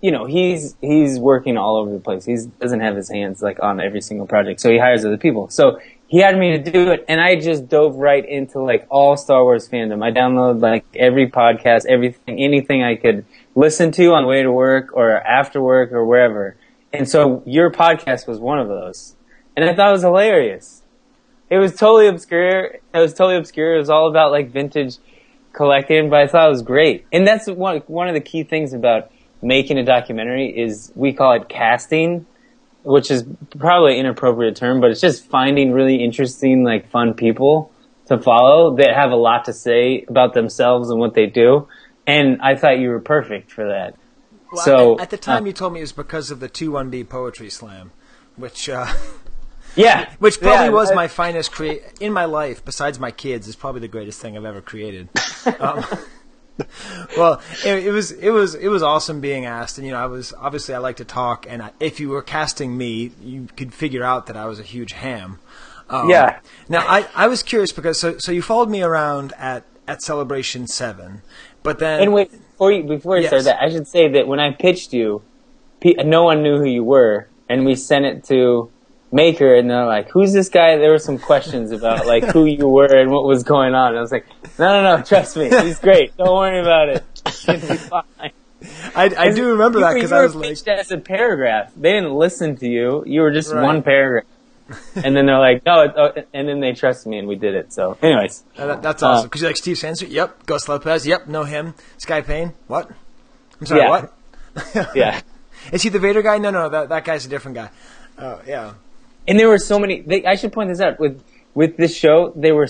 you know, he's he's working all over the place. He doesn't have his hands like on every single project, so he hires other people. So he had me to do it, and I just dove right into like all Star Wars fandom. I downloaded like every podcast, everything, anything I could listen to on the way to work or after work or wherever. And so your podcast was one of those, and I thought it was hilarious it was totally obscure. It was totally obscure. It was all about like vintage collecting, but I thought it was great. And that's one one of the key things about making a documentary is we call it casting, which is probably an inappropriate term, but it's just finding really interesting, like fun people to follow that have a lot to say about themselves and what they do. And I thought you were perfect for that. Well, so at, the time, uh, you told me it was because of the two one D poetry slam, which uh, yeah, which probably yeah, was I- my finest create in my life. Besides my kids, is probably the greatest thing I've ever created. um, well, it, it was it was it was awesome being asked, and you know, I was obviously I like to talk, and I, if you were casting me, you could figure out that I was a huge ham. Um, Yeah. Now I, I was curious because so so you followed me around at at Celebration Seven, but then And wait, before you, before you Yes. start that, I should say that when I pitched you, no one knew who you were, and we sent it to Maker, and they're like, "Who's this guy?" There were some questions about like who you were and what was going on. And I was like, "No, no, no, trust me, he's great. Don't worry about it. Fine." I, I do remember You that because I was like, pitched as a paragraph. They didn't listen to you. You were just Right. one paragraph. and then they're like, no, it, oh, and then they trusted me and we did it. So, anyways, Uh, that, that's Uh, awesome. Because you're like Steve Sansweet, yep. Gus Lopez, yep. Know him. Skye Payne, what? I'm sorry, Yeah. what? yeah. Is he the Vader guy? No, no, that that guy's a different guy. Oh, yeah. And there were so many. They, I should point this out with with this show. They were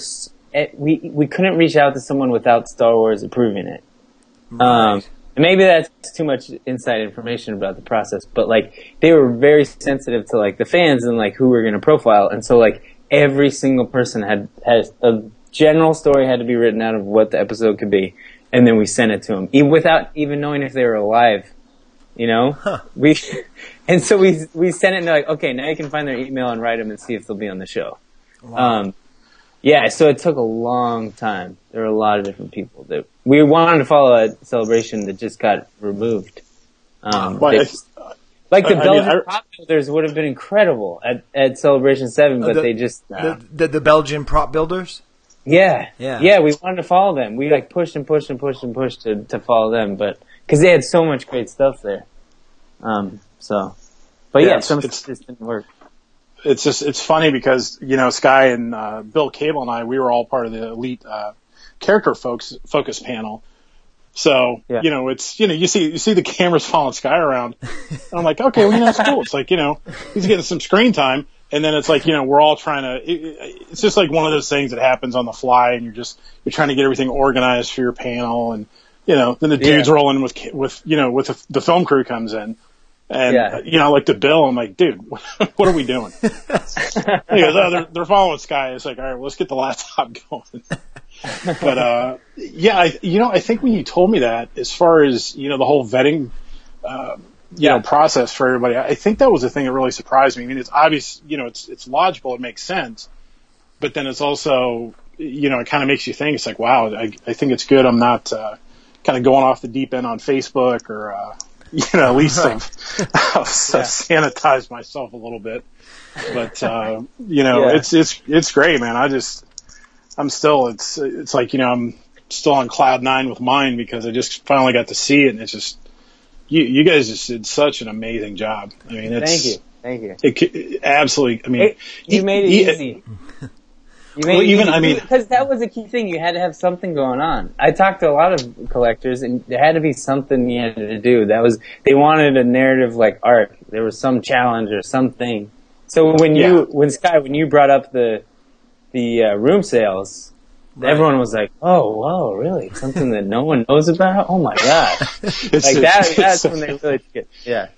eh, we we couldn't reach out to someone without Star Wars approving it. Um, maybe that's too much inside information about the process, but like they were very sensitive to like the fans and like who we're going to profile, and so like every single person had had a general story had to be written out of what the episode could be, and then we sent it to them even without even knowing if they were alive. You know, we and so we we sent it and they're like, okay, now you can find their email and write them and see if they'll be on the show. Um, yeah, so it took a long time. There were a lot of different people that we wanted to follow a celebration that just got removed. Um, Well, they- I- like the I- I mean, Belgian I- prop builders would have been incredible at, at Celebration Seven, but the- they just The, the the Belgian prop builders. yeah, Yeah. yeah. We wanted to follow them. We like pushed and pushed and pushed and pushed to to follow them, but because they had so much great stuff there. Um. So, but Yeah, yeah, it's- some it's- just didn't work. it's just it's funny because you know Skye and uh, Bill Cable and I we were all part of the elite uh, character folks focus panel. So Yeah. you know it's you know you see you see the cameras following Skye around. And I'm like okay well you know it's cool. It's like you know he's getting some screen time. And then it's like, you know, we're all trying to, it- it's just like one of those things that happens on the fly and you're just, you're trying to get everything organized for your panel and, you know, then the dudes Yeah. rolling with, with, you know, with the, the film crew comes in and, Yeah. you know, like to Bill, I'm like, dude, what, are we doing? he goes, oh, they're, they're following Skye. It's like, all right, well, let's get the laptop going. but, uh, yeah, I, you know, I think when you told me that, as far as, you know, the whole vetting, uh, you know, process for everybody, I think that was the thing that really surprised me. I mean, it's obvious, you know, it's, it's logical. It makes sense, but then it's also, you know, it kind of makes you think, it's like, wow, I, I think it's good. I'm not, uh, kind of going off the deep end on Facebook or, uh, you know, at least Right. I've, I've sanitized myself a little bit. But, uh, you know, Yeah. it's, it's, it's great, man. I just, I'm still, it's, it's like, you know, I'm still on cloud nine with mine because I just finally got to see it and it's just, you, you guys just did such an amazing job. I mean, it's, Thank you, thank you. It, absolutely. I mean, It- you made it e- easy. You Well, even- I mean- because that was a key thing. You had to have something going on. I talked to a lot of collectors, and there had to be something you had to do. That was they wanted a narrative like arc. There was some challenge or something. So when you, Yeah. when Skye, when you brought up the the uh, room sales, everyone was like, "Oh, whoa, really? Something that no one knows about? Oh my god!" It's, Like that. it's- That's when they really took it. Yeah.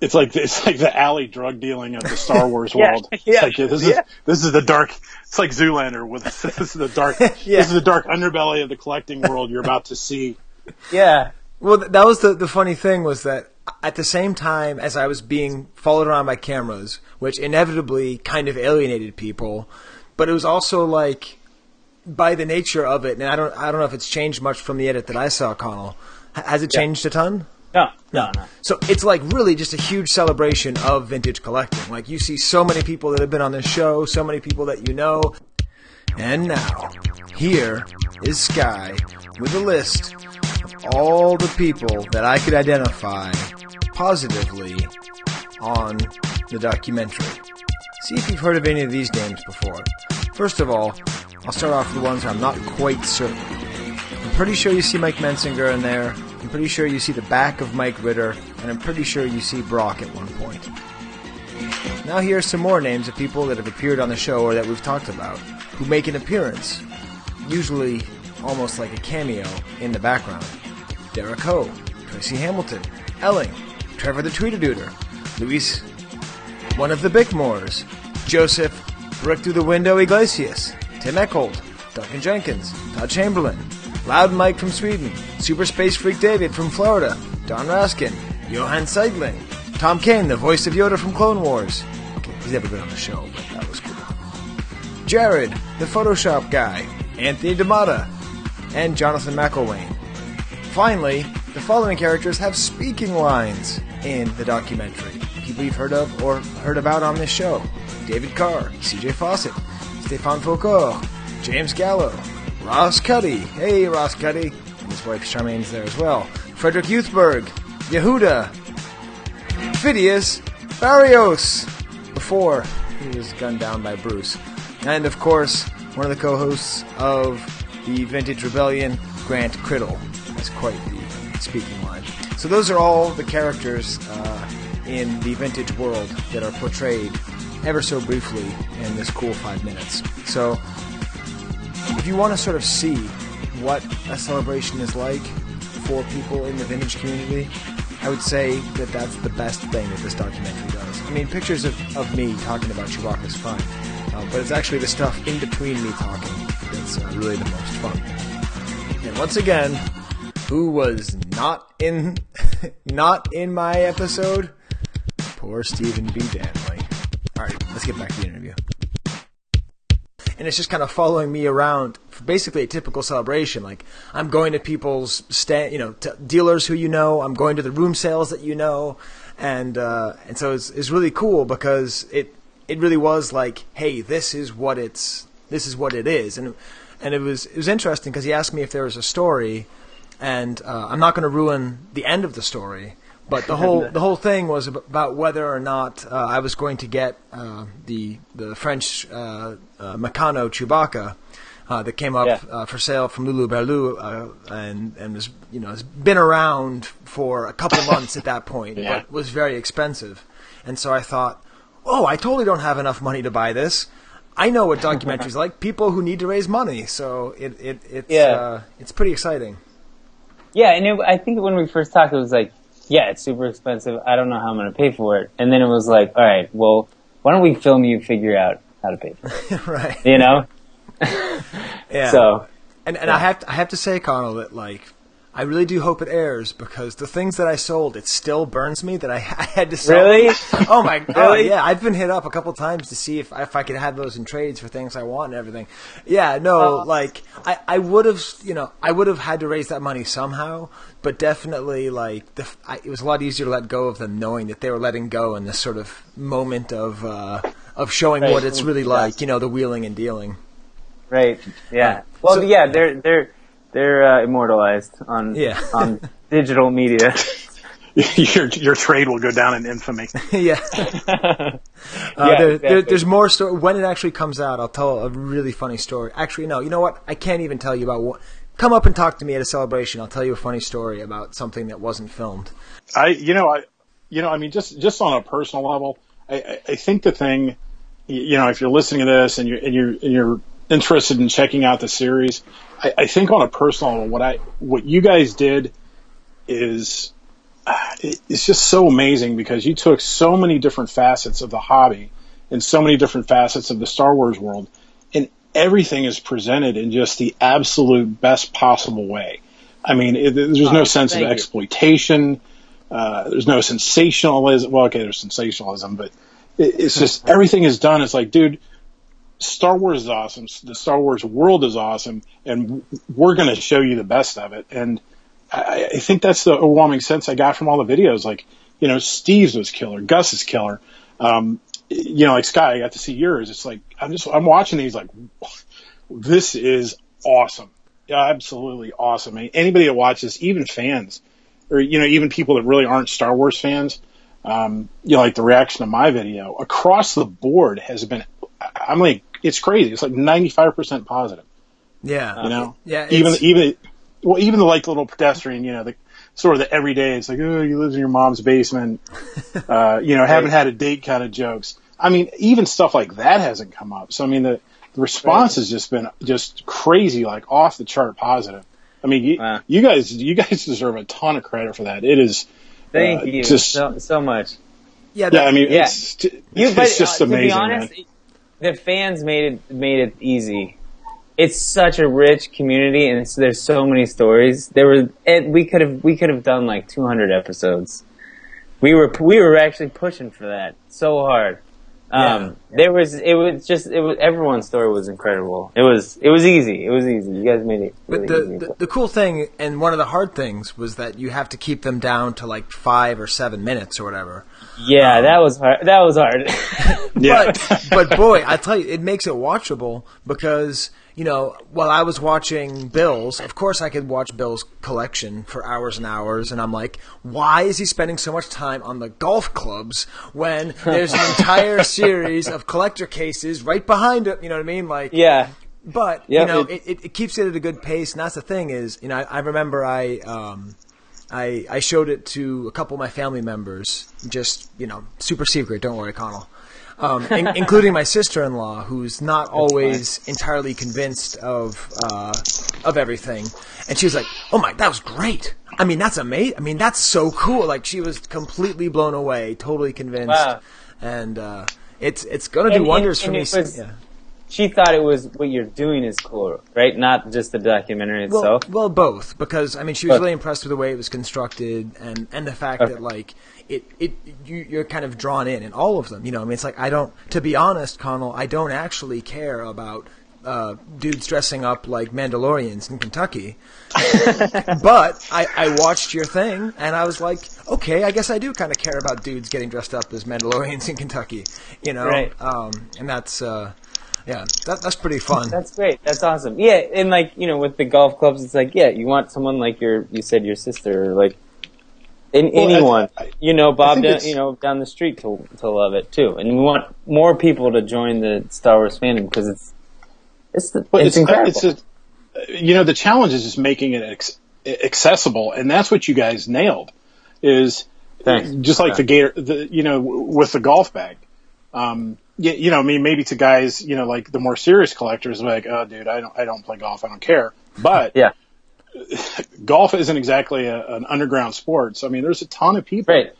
it's like it's like the alley drug dealing of the Star Wars Yeah, world. It's yeah, like this is yeah. this is the dark. It's like Zoolander with this is the dark. Yeah. This is the dark underbelly of the collecting world you're about to see. Yeah. Well, that was the the funny thing was that at the same time as I was being followed around by cameras, which inevitably kind of alienated people, but it was also like by the nature of it, and I don't I don't know if it's changed much from the edit that I saw, Conall. Has it Yeah. changed a ton? No, no, no. So it's like really just a huge celebration of vintage collecting. Like you see so many people that have been on this show, so many people that you know. And now, here is Skye with a list of all the people that I could identify positively on the documentary. See if you've heard of any of these names before. First of all, I'll start off with the ones I'm not quite certain. I'm pretty sure you see Mike Mensinger in there. I'm pretty sure you see the back of Mike Ritter, and I'm pretty sure you see Brock at one point. Now here are some more names of people that have appeared on the show or that we've talked about, who make an appearance, usually almost like a cameo, in the background. Derek Ho, Tracy Hamilton, Elling, Trevor the Tweeter Tweedledooter, Luis, one of the Bickmores, Joseph, Brick Through the Window Iglesias, Tim Eckhold, Duncan Jenkins, Todd Chamberlain, Loud Mike from Sweden, Super Space Freak David from Florida, Don Raskin, Johan Seidling, Tom Kane, the voice of Yoda from Clone Wars. Okay, he's never been on the show, but that was cool. Jared, the Photoshop guy, Anthony D'Amata, and Jonathan McElwain. Finally, the following characters have speaking lines in the documentary. People you've heard of or heard about on this show. David Carr, CJ Fawcett, Stefan Foucault, James Gallo, Ross Cuddy, hey Ross Cuddy, and his wife Charmaine's there as well. Frederick Youthberg, Yehuda, Phidias Barrios, before he was gunned down by Bruce. And of course, one of the co-hosts of the Vintage Rebellion, Grant Criddle. That's quite the speaking line. So those are all the characters uh, in the vintage world that are portrayed ever so briefly in this cool five minutes. So if you want to sort of see what a celebration is like for people in the vintage community, I would say that that's the best thing that this documentary does. I mean, pictures of, of me talking about Chewbacca is fine, uh, but it's actually the stuff in between me talking that's uh, really the most fun. And once again, who was not in not in my episode? Poor Stephen B. Danley. Let's get back to the interview. And it's just kind of following me around basically a typical celebration. Like I'm going to people's stand, you know, dealers who you know. I'm going to the room sales that you know, and uh, and so it's it's really cool because it it really was like, hey, this is what it's this is what it is, and and it was it was interesting because he asked me if there was a story, and uh, I'm not going to ruin the end of the story, but the whole the whole thing was about whether or not uh, I was going to get uh, the the French uh, uh, Meccano Chewbacca. Uh, that came up Yeah. uh, for sale from Lulu Berlu, uh, and and was you know has been around for a couple months at that point, Yeah. but was very expensive, and so I thought, oh, I totally don't have enough money to buy this. I know what documentaries like. People who need to raise money, so it it it's Yeah. uh, it's pretty exciting. Yeah, and it, I think when we first talked, it was like, yeah, it's super expensive. I don't know how I'm going to pay for it. And then it was like, all right, well, why don't we film you figure out how to pay for it? right. You know? Yeah. So, And and I have to, I have to say, Conall, that like I really do hope it airs because the things that I sold, it still burns me that I, I had to sell. Really? Oh my god! Really? Yeah, I've been hit up a couple times to see if if I could have those in trades for things I want and everything. Yeah, no, Oh. like I I would have you know I would have had to raise that money somehow, but definitely like the, I, it was a lot easier to let go of them knowing that they were letting go in this sort of moment of uh, of showing Right. what it's really like. You know, the wheeling and dealing. right. Yeah. Well, so- yeah, they're, they're, they're, uh, immortalized on, Yeah. on digital media. your your trade will go down in infamy. yeah. Uh, Yeah, there, there, there's more story. When it actually comes out, I'll tell a really funny story. Actually, no. You know what? I can't even tell you about what. Come up and talk to me at a celebration. I'll tell you a funny story about something that wasn't filmed. I, you know, I, you know, I mean, just just on a personal level, I, I, I think the thing, you know, if you're listening to this and you're and you're and you're interested in checking out the series, I, I think on a personal level, what I what you guys did is uh, it, it's just so amazing because you took so many different facets of the hobby and so many different facets of the Star Wars world, and everything is presented in just the absolute best possible way. I mean, it, there's no sense of you. exploitation. Uh, there's no sensationalism. Well, okay, there's sensationalism, but it, it's just everything is done. It's like, dude, Star Wars is awesome. The Star Wars world is awesome, and we're going to show you the best of it. And I, I think that's the overwhelming sense I got from all the videos. Like, you know, Steve's was killer, Gus is killer. Um, you know, like Skye, I got to see yours. It's like I'm just I'm watching these like this is awesome, yeah, absolutely awesome. Anybody that watches, even fans, or you know, even people that really aren't Star Wars fans, um, you know, like the reaction to my video across the board has been, I'm like, it's crazy. It's like 95% positive. Yeah. You know, Yeah, even even well, even the like little pedestrian, you know, the sort of the everyday. It's like, oh, you live in your mom's basement. uh, you know, haven't had a date kind of jokes. I mean, even stuff like that hasn't come up. So I mean, the the response has just been just crazy, like off the chart positive. I mean, you, you guys, you guys deserve a ton of credit for that. It is. Thank uh, you Just, so so much. Yeah, yeah. I mean, yeah. it's, it's You, but, just uh, amazing. To be honest, man. The fans made it made it easy. It's such a rich community, and there's so many stories. There were it, we could have we could have done like 200 episodes. We were we were actually pushing for that so hard. Um, there was it was just it was everyone's story was incredible. It was it was easy. It was easy. You guys made it really But the, the the cool thing, and one of the hard things, was that you have to keep them down to like five or seven minutes or whatever. yeah, that was hard. That was hard. But but boy, I tell you, it makes it watchable because you know while I was watching Bill's, of course I could watch Bill's collection for hours and hours, and I'm like, why is he spending so much time on the golf clubs when there's an entire series of collector cases right behind it? You know what I mean? Like yeah. but Yeah, you know, it- it, it, it keeps it at a good pace, and that's the thing is, you know, I, I remember I, um, I, I showed it to a couple of my family members, just you know, super secret. Don't worry, Conall. Um, in, including my sister-in-law, who's not always entirely convinced of uh, of everything, and she was like, "Oh my, that was great! I mean, that's amazing! I mean, that's so cool!" Like she was completely blown away, totally convinced, Wow. and uh, it's it's gonna do And- wonders and- for me. and it was- yeah. She thought it was what you're doing is cool, right? Not just the documentary Well, itself. well, both because I mean she was Both. really impressed with the way it was constructed and and the fact Okay. that like it it you, you're kind of drawn in in all of them. You know, I mean it's like I don't to be honest, Conall, I don't actually care about. Uh, dudes dressing up like Mandalorians in Kentucky, but I, I watched your thing and I was like, okay, I guess I do kind of care about dudes getting dressed up as Mandalorians in Kentucky, you know, Right. um, and that's uh, yeah, that, that's pretty fun. That's great. That's awesome. Yeah, and like you know, with the golf clubs, it's like yeah, you want someone like your you said your sister or like an, Well, anyone. I- you know, Bob, down, you know, down the street to to love it too, and we want more people to join the Star Wars fandom because it's it's the, it's, it's, incredible. it's a, you know, the challenge is just making it ex- accessible, and that's what you guys nailed. Is Thanks. just like the gator, the you know, w- with the golf bag. Um, you, you know, I mean, maybe to guys, you know, like the more serious collectors, like, oh, dude, I don't, I don't play golf, I don't care. But yeah, golf isn't exactly a, an underground sport. So I mean, there's a ton of people, right.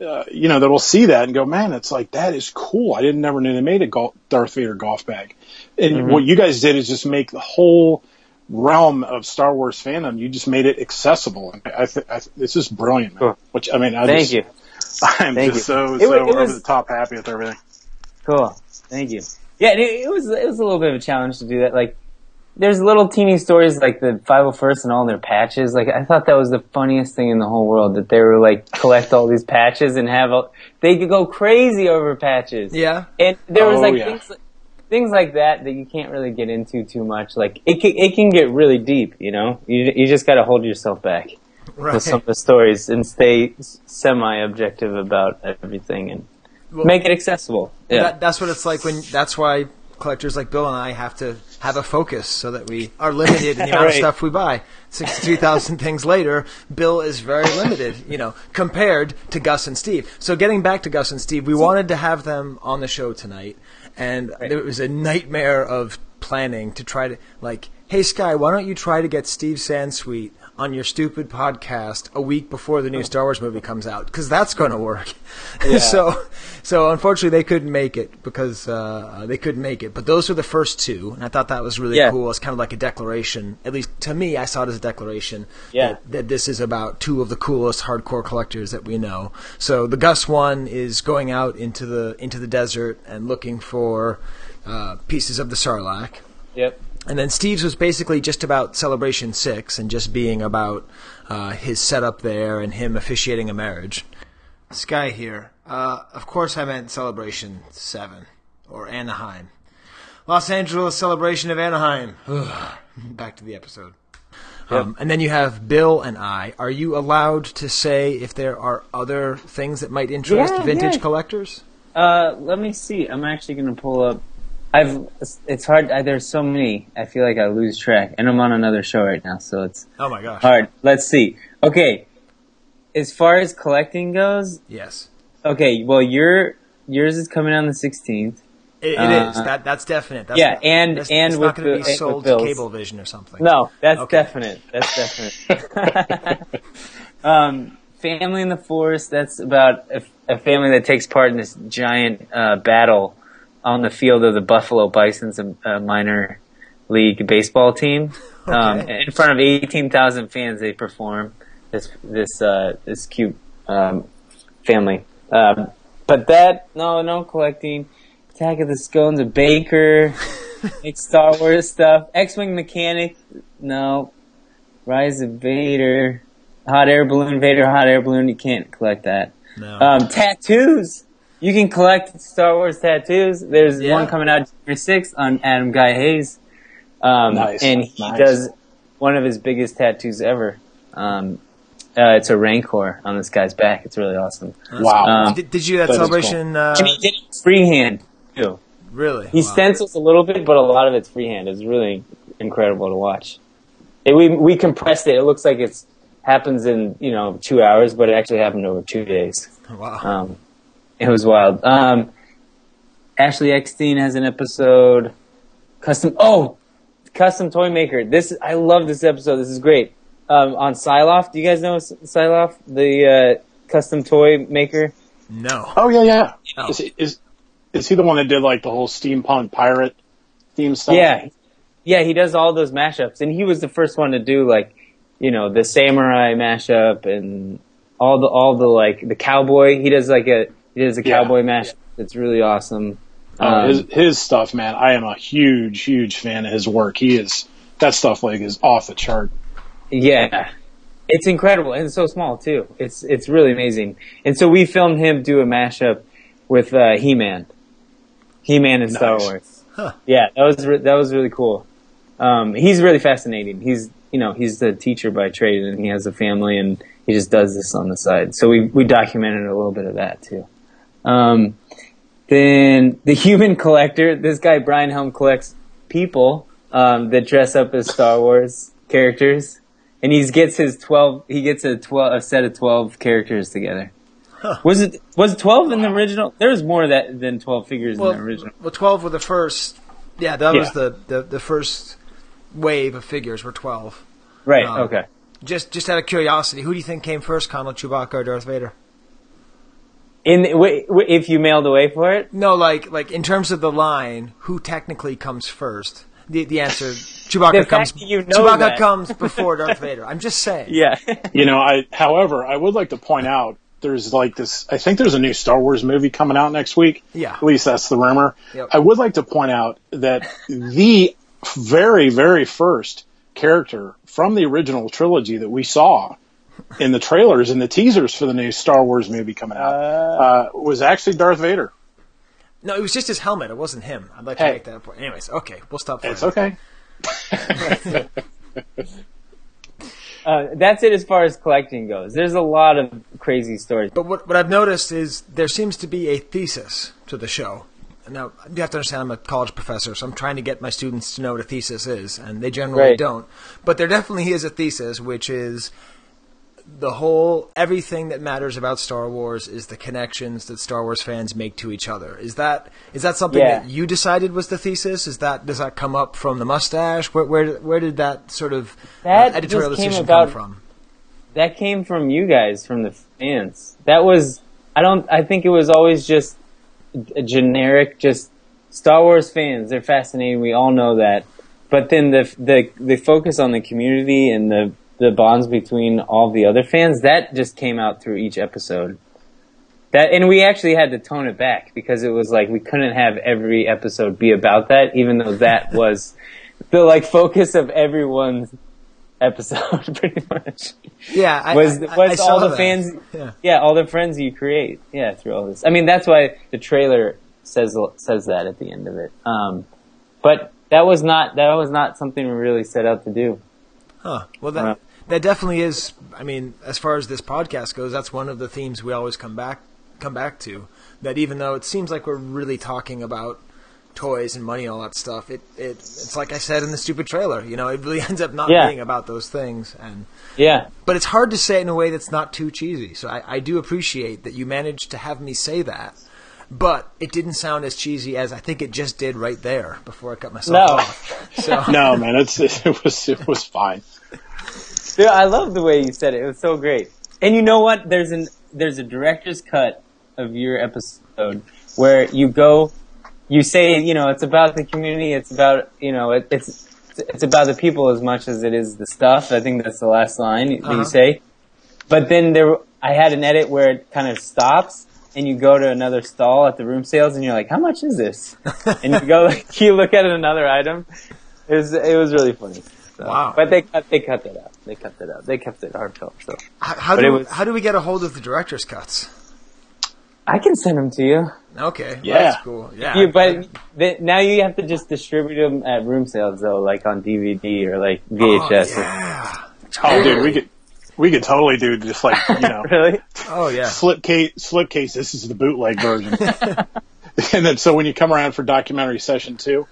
uh, you know, that will see that and go, man, it's like that is cool. I didn't never knew they made a golf, Darth Vader golf bag. And Mm-hmm. what you guys did is just make the whole realm of Star Wars fandom. You just made it accessible, and I, th- I th- it's just brilliant. Man. Cool. Which I mean, I Thank just, you. I'm Thank just you. so so wa- it over was- the top happy with everything. Cool. Thank you. Yeah, it, it was it was a little bit of a challenge to do that. Like, there's little teeny stories like the 501st and all their patches. Like, I thought that was the funniest thing in the whole world that they were like collect all these patches and have a, they could go crazy over patches. Yeah. And there was Oh, like yeah. things like, things like that that you can't really get into too much. Like it can, it can get really deep, you know. You you just got to hold yourself back Right. with some of the stories and stay semi objective about everything and Well- make it accessible. Yeah. That, that's what it's like when. That's why collectors like Bill and I have to have a focus so that we are limited in the amount of stuff we buy. Sixty-three thousand things later, Bill is very limited. You know, compared to Gus and Steve. So getting back to Gus and Steve, we wanted to have them on the show tonight, and it was a nightmare of planning to try to like. Hey Skye, why don't you try to get Steve Sansweet on your stupid podcast a week before the new Star Wars movie comes out because that's going to work. Yeah. so, so unfortunately they couldn't make it because uh, they couldn't make it. But those were the first two, and I thought that was really Yeah. cool. It's kind of like a declaration. At least to me, I saw it as a declaration Yeah. that, that this is about two of the coolest hardcore collectors that we know. So the Gus one is going out into the into the desert and looking for uh, pieces of the Sarlacc. Yep. And then Steve's was basically just about Celebration 6 and just being about uh, his setup there and him officiating a marriage. Skye here. Uh, of course, I meant Celebration 7 or Anaheim. Los Angeles Celebration of Anaheim. Back to the episode. Um, and then you have Bill and I. Are you allowed to say if there are other things that might interest Yeah, vintage yeah. collectors? Uh, let me see. I'm actually gonna pull up. I've. It's hard. I, there's so many. I feel like I lose track, and I'm on another show right now, so it's Oh my gosh. hard. Let's see. Okay. As far as collecting goes, Yes. okay. Well, your yours is coming on the 16th. It, it Uh, is. That that's definite. That's yeah, not- and- that's, and it's with not going to be sold to Cablevision or something. No, that's Okay. definite. That's definite. um, Family in the Forest. That's about a, a family that takes part in this giant uh, battle on the field of the Buffalo Bison's a, minor league baseball team. Um, in front of eighteen thousand fans, they perform this this uh, this cute um, family. Um, but that no no collecting. Attack of the Scones, a baker, make Star Wars stuff. X-wing mechanic, no. Rise of Vader, hot air balloon, Vader hot air balloon. You can't collect that. No. Um, tattoos. You can collect Star Wars tattoos. There's Yeah. one coming out January 6th on Adam Guy Hayes. Um, Nice, and he nice. does one of his biggest tattoos ever. Um, uh, it's a Rancor on this guy's back. It's really awesome. Wow. Um, did, did you do that that is celebration? Uh, and he did it freehand too. really? He Wow. stencils a little bit, but a lot of it's freehand. It's really incredible to watch. It, we we compressed it. It looks like it's happens in you know two hours, but it actually happened over two days. Wow. Um, it was wild. Um, Ashley Eckstein has an episode. Custom. Oh, custom toy maker. This I love this episode. This is great. Um, on Sillof. Do you guys know Sillof, the uh, custom toy maker? no. Oh yeah, yeah. Oh. Is, is is he the one that did like the whole steampunk pirate theme stuff? Yeah, yeah, he does all those mashups, and he was the first one to do like, you know, the samurai mashup and all the all the like the cowboy. He does like a he does a Yeah. cowboy mashup. It's really awesome. Oh, Um, his his stuff, man. I am a huge, huge fan of his work. He is that stuff like is off the chart. Yeah. It's incredible and it's so small too. It's it's really amazing. And so we filmed him do a mashup with uh, He-Man. He-Man and Star Nice. Wars. Huh. Yeah, that was re- that was really cool. Um, he's really fascinating. He's you know he's a teacher by trade and he has a family and he just does this on the side. So we we documented a little bit of that too. Um, then the Human Collector. This guy Brian Helm collects people um, that dress up as Star Wars characters, and he gets his twelve. He gets a twelve a set of twelve characters together. Was it was twelve in the original? There was more that than twelve figures Well, in the original. well, twelve were the first. Yeah, that was the, the the first wave of figures. Were twelve. Right. um, okay. Just just out of curiosity, who do you think came first, Conall, Chewbacca, or Darth Vader? In w- w- if you mailed away for it, No, like like in terms of the line, who technically comes first? The the answer, Chewbacca The fact comes. that you know Chewbacca that. comes before Darth Vader. I'm just saying. yeah. You know, I however, I would like to point out there's like this I think there's a new Star Wars movie coming out next week. Yeah. At least that's the rumor. Yep. I would like to point out that the very, very first character from the original trilogy that we saw in the trailers and the teasers for the new Star Wars movie coming out uh, was actually Darth Vader. No, it was just his helmet. It wasn't him. I'd like to Hey. make that point. Anyways, okay, we'll stop. It's fighting. okay. Uh, that's it as far as collecting goes. There's a lot of crazy stories. But what, what I've noticed is there seems to be a thesis to the show. Now, you have to understand I'm a college professor, so I'm trying to get my students to know what a thesis is, and they generally Right. don't. But there definitely is a thesis, which is the whole everything that matters about Star Wars is the connections that Star Wars fans make to each other. Is that is that something Yeah. that you decided was the thesis? Is that does that come up from the mustache? Where where, where did that sort of That uh, editorial decision about- come from? that came from you guys, from the fans. That was, I don't, I think it was always just a generic, just Star Wars fans. They're fascinating. We all know that. But then the, the, the focus on the community and the, the bonds between all the other fans, that just came out through each episode. That, and we actually had to tone it back because it was like we couldn't have every episode be about that, even though that was the like focus of everyone's episode, pretty much Yeah, I, was I- was I all the that. fans Yeah. yeah. all the friends you create yeah through all this i mean that's why the trailer says says that at the end of it um but that was not that was not something we really set out to do Huh. Well, that Uh, that definitely is. I mean, as far as this podcast goes, that's one of the themes we always come back come back to. That even though it seems like we're really talking about toys and money and all that stuff, it, it it's like I said in the stupid trailer. You know, it really ends up not Yeah. being about those things. And yeah but it's hard to say it in a way that's not too cheesy. So I, I do appreciate that you managed to have me say that. But it didn't sound as cheesy as I think it just did right there before I cut myself No. off. So No, man, it's it was it was fine. Dude, i love the way you said it it was so great and you know what there's an there's a director's cut of your episode where you go you say you know it's about the community it's about you know it, it's it's about the people as much as it is the stuff i think that's the last line that Uh-huh. you say but then there i had an edit where it kind of stops and you go to another stall at the room sales and you're like how much is this and you go like you look at another item it was it was really funny so, Wow. but they cut they cut that out they cut that out they kept it heartfelt so how, how do was- how do we get a hold of the director's cuts? i can send them to you Okay, well, Yeah. that's cool. Yeah, You, but the, now you have to just distribute them at room sales though, like on DVD or like Oh, VHS. yeah. Oh, dude, we could we could totally do just like you know really? Oh yeah. slipcase slipcase. This is the bootleg version. and then so when you come around for documentary session two,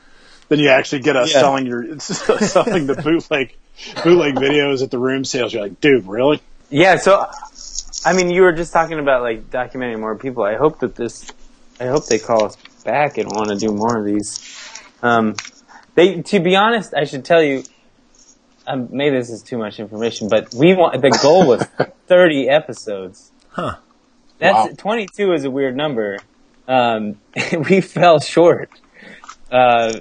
then you actually get us Yeah. selling your selling the bootleg bootleg videos at the room sales. You're like, dude, really? Yeah. So, I mean, you were just talking about like documenting more people. I hope that this, I hope they call us back and want to do more of these. Um, they, to be honest, I should tell you. Um, maybe this is too much information, but we want the goal was 30 episodes. Huh. That's Wow. 22 is a weird number. Um, we fell short. Uh,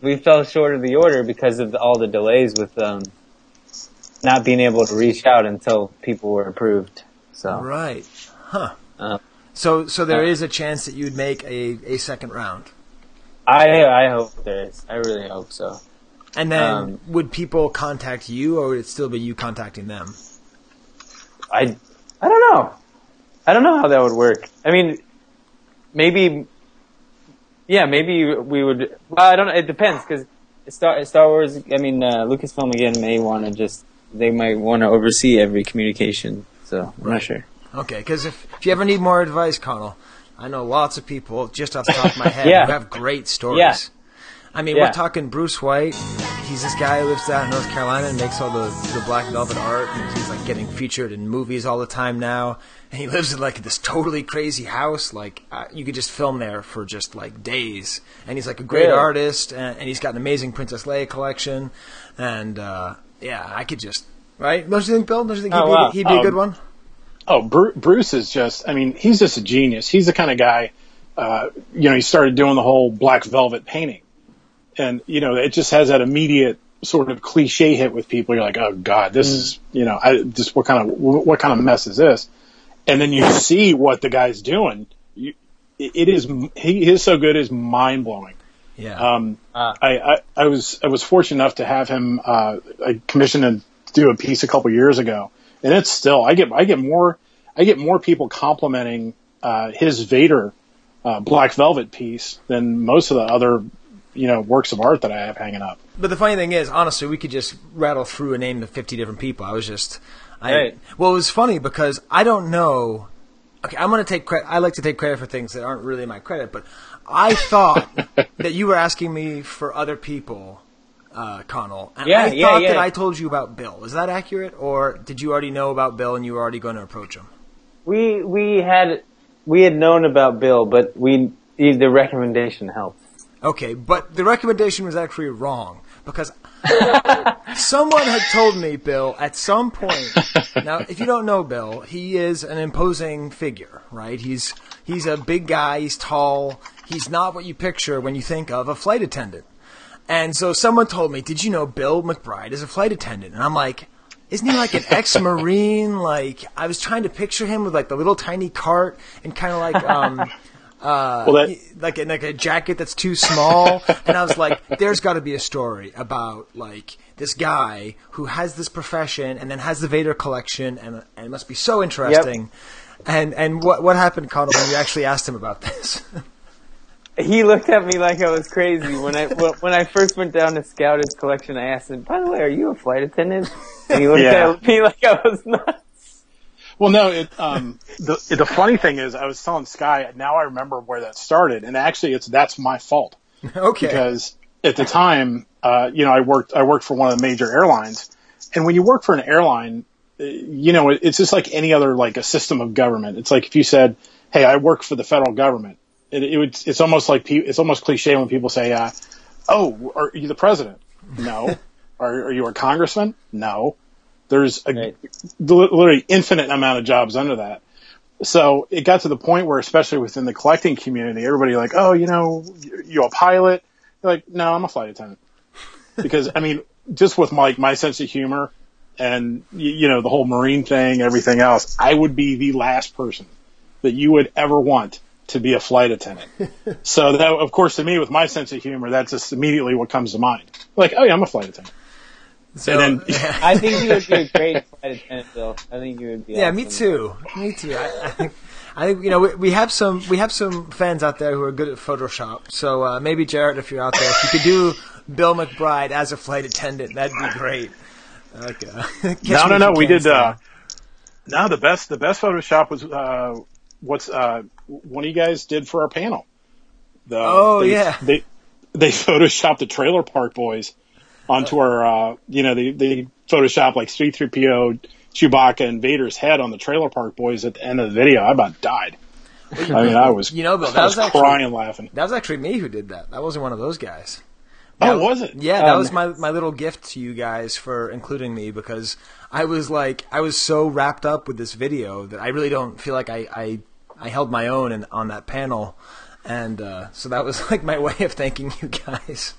we fell short of the order because of the, all the delays with um, not being able to reach out until people were approved. So Right. Huh. Uh, so so there uh, is a chance that you'd make a, a second round. I I hope there is. I really hope so. And then Um, would people contact you or would it still be you contacting them? I I don't know. I don't know how that would work. I mean, maybe. Yeah, maybe we would. Well, I don't know. It depends because Star Star Wars. I mean, uh, Lucasfilm again may want to just. They might want to oversee every communication. So I'm not sure. Okay, because if, if you ever need more advice, Conall, I know lots of people just off the top of my head Yeah. who have great stories. Yeah. I mean, Yeah. we're talking Bruce White. He's this guy who lives out in North Carolina and makes all the, the black velvet art, and he's like getting featured in movies all the time now. And he lives in like this totally crazy house. Like uh, you could just film there for just like days. And he's like a great Really? artist, and, and he's got an amazing Princess Leia collection. And uh, yeah, I could just right. Don't you think, Bill? Don't you think he'd, Oh, be, wow. he'd be a Um, good one? Oh, Bru- Bruce is just, I mean, he's just a genius. He's the kind of guy, uh, you know, he started doing the whole black velvet painting. And, you know, it just has that immediate sort of cliche hit with people. You're like, oh God, this is, you know, I just, what kind of, what kind of mess is this? And then you see what the guy's doing. You, it is, he is so good, is mind blowing. Yeah. Um, Ah. I, I, I was I was fortunate enough to have him uh, I commissioned to do a piece a couple years ago, and it's still I get I get more I get more people complimenting uh, his Vader uh, Black Velvet piece than most of the other you know works of art that I have hanging up. But the funny thing is, honestly, we could just rattle through a name of 50 different people. I was just, I, Right. well, it was funny because I don't know. Okay, I'm going to take credit. I like to take credit for things that aren't really my credit, but I thought that you were asking me for other people uh, Conall. And Yeah, I yeah, thought yeah. that I told you about Bill. Is that accurate, or did you already know about Bill and you were already going to approach him? We we had we had known about Bill, but we the recommendation helped. Okay, but the recommendation was actually wrong because someone had told me, Bill, at some point. Now, if you don't know Bill, he is an imposing figure, right? He's he's a big guy. He's tall. He's not what you picture when you think of a flight attendant. And so someone told me, "Did you know Bill McBride is a flight attendant?" And I'm like. Isn't he like an ex-marine? Like I was trying to picture him with like the little tiny cart and kind of like um, uh, Well, that- like like a jacket that's too small. and I was like, there's got to be a story about like this guy who has this profession and then has the Vader collection, and, and it must be so interesting. And and what what happened, Conall, when you actually asked him about this? He looked at me like I was crazy when I when when I first went down to scout his collection. I asked him, "By the way, are you a flight attendant?" And he looked Yeah. at me like I was nuts. Well, no. It, um, the the funny thing is, I was telling Sky. Now I remember where that started, and actually, it's that's my fault okay, because at the time, uh, you know, I worked I worked for one of the major airlines, and when you work for an airline, uh, you know, it's just like any other like a system of government. It's like if you said, "Hey, I work for the federal government," it, it would it's almost like it's almost cliche when people say, uh, "Oh, are you the president?" No. are, are you a congressman? No. There's a Right. literally infinite amount of jobs under that. So it got to the point where, especially within the collecting community, everybody like, oh, you know, you you a pilot? You're like, no, I'm a flight attendant. Because I mean, just with my my sense of humor and you know the whole marine thing, everything else, I would be the last person that you would ever want to be a flight attendant. so that, of course, to me, with my sense of humor, that's just immediately what comes to mind. Like, oh yeah, I'm a flight attendant. So, and then- I think you would be a great flight attendant, Bill. I think you would be. yeah, awesome. me too, me too. I, I think. I think you know we, we have some we have some fans out there who are good at Photoshop. So uh, maybe Jared, if you're out there, if you could do Bill McBride as a flight attendant, that'd be great. Okay. No, no, no. We did. Uh, no, the best, the best Photoshop was uh, what's uh, one of you guys did for our panel. The, Oh, they, yeah. They they photoshopped the Trailer Park Boys onto our. Uh, you know, they they photoshopped like three three PO Chewbacca and Vader's head on the Trailer Park Boys at the end of the video. I about died. I mean, I was. You know, that I was, was actually- crying laughing. That was actually me who did that. That wasn't one of those guys. Oh, was it? Yeah, that Um, was my my little gift to you guys for including me because I was like I was so wrapped up with this video that I really don't feel like I I, I held my own in, on that panel, and uh, so that was like my way of thanking you guys.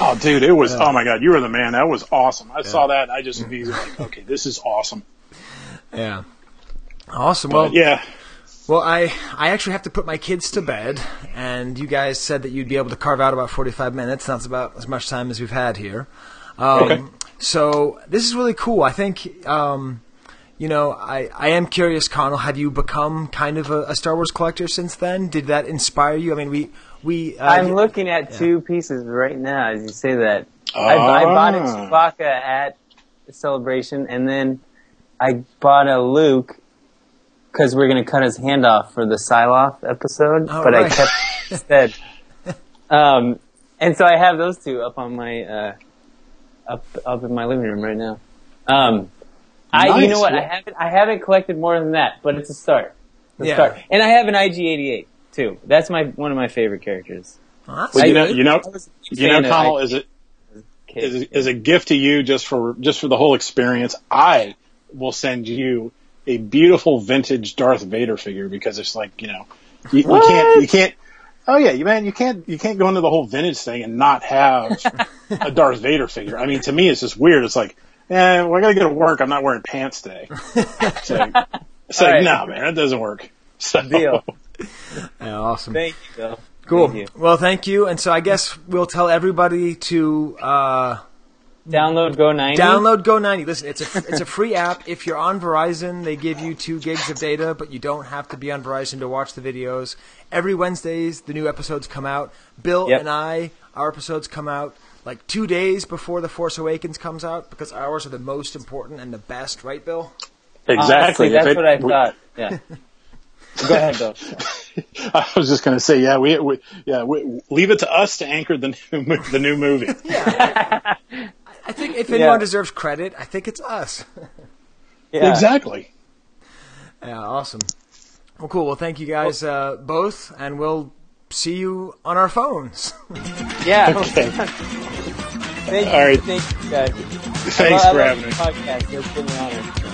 Oh, dude, it was. Oh my God, you were the man. That was awesome. I saw that. and I just was like, okay, this is awesome. Yeah. Awesome. Well, But yeah. Well, I I actually have to put my kids to bed, and you guys said that you'd be able to carve out about forty five minutes. That's about as much time as we've had here. Um, Okay. So this is really cool. I think. Um, you know, I, I am curious, Conall. Have you become kind of a, a Star Wars collector since then? Did that inspire you? I mean, we we. Uh, I'm looking at two pieces right now as you say that. I, I bought a Ah. Chewbacca at the celebration, and then I bought a Luke because we're going to cut his hand off for the Sillof episode, Oh, but I kept instead. Um, and so I have those two up on my uh, up up in my living room right now. Um, I you know what I haven't I haven't collected more than that, but it's a start. It's a Yeah. start. And I have an IG88 too. That's my one of my favorite characters. Well, Well, you know, you know, I was a you know, Conall, IG88 is it kid. is a, gift to you just for just for the whole experience. I will send you a beautiful vintage Darth Vader figure because it's like you know you, you can't you can't. Oh yeah, you man, you can't you can't go into the whole vintage thing and not have a Darth Vader figure. I mean, to me, it's just weird. It's like, eh, well, I gotta go to work. I'm not wearing pants today. It's like, it's like All right. no, man, that doesn't work. So, Deal. Yeah, awesome. Thank you, Bill. Cool. Thank you. Well, thank you. And so I guess we'll tell everybody to uh, Download Go 90. Download Go90. Listen, it's a it's a free app. If you're on Verizon, they give you two gigs of data, but you don't have to be on Verizon to watch the videos. Every Wednesdays, the new episodes come out. Bill Yep. and I, our episodes come out like two days before the Force Awakens comes out because ours are the most important and the best, right, Bill? exactly. Honestly, that's it- what I we- thought. Yeah. Go ahead, Bill. I was just going to say, yeah, we, we yeah, we, leave it to us to anchor the new, the new movie. I think if anyone Yeah. deserves credit, I think it's us. Yeah. Exactly. Yeah, awesome. Well, cool. Well, thank you guys uh, both, and we'll see you on our phones. Yeah. Okay. Thank you. All right. Thank you, guys. Thanks I for love having me. podcast. It's been an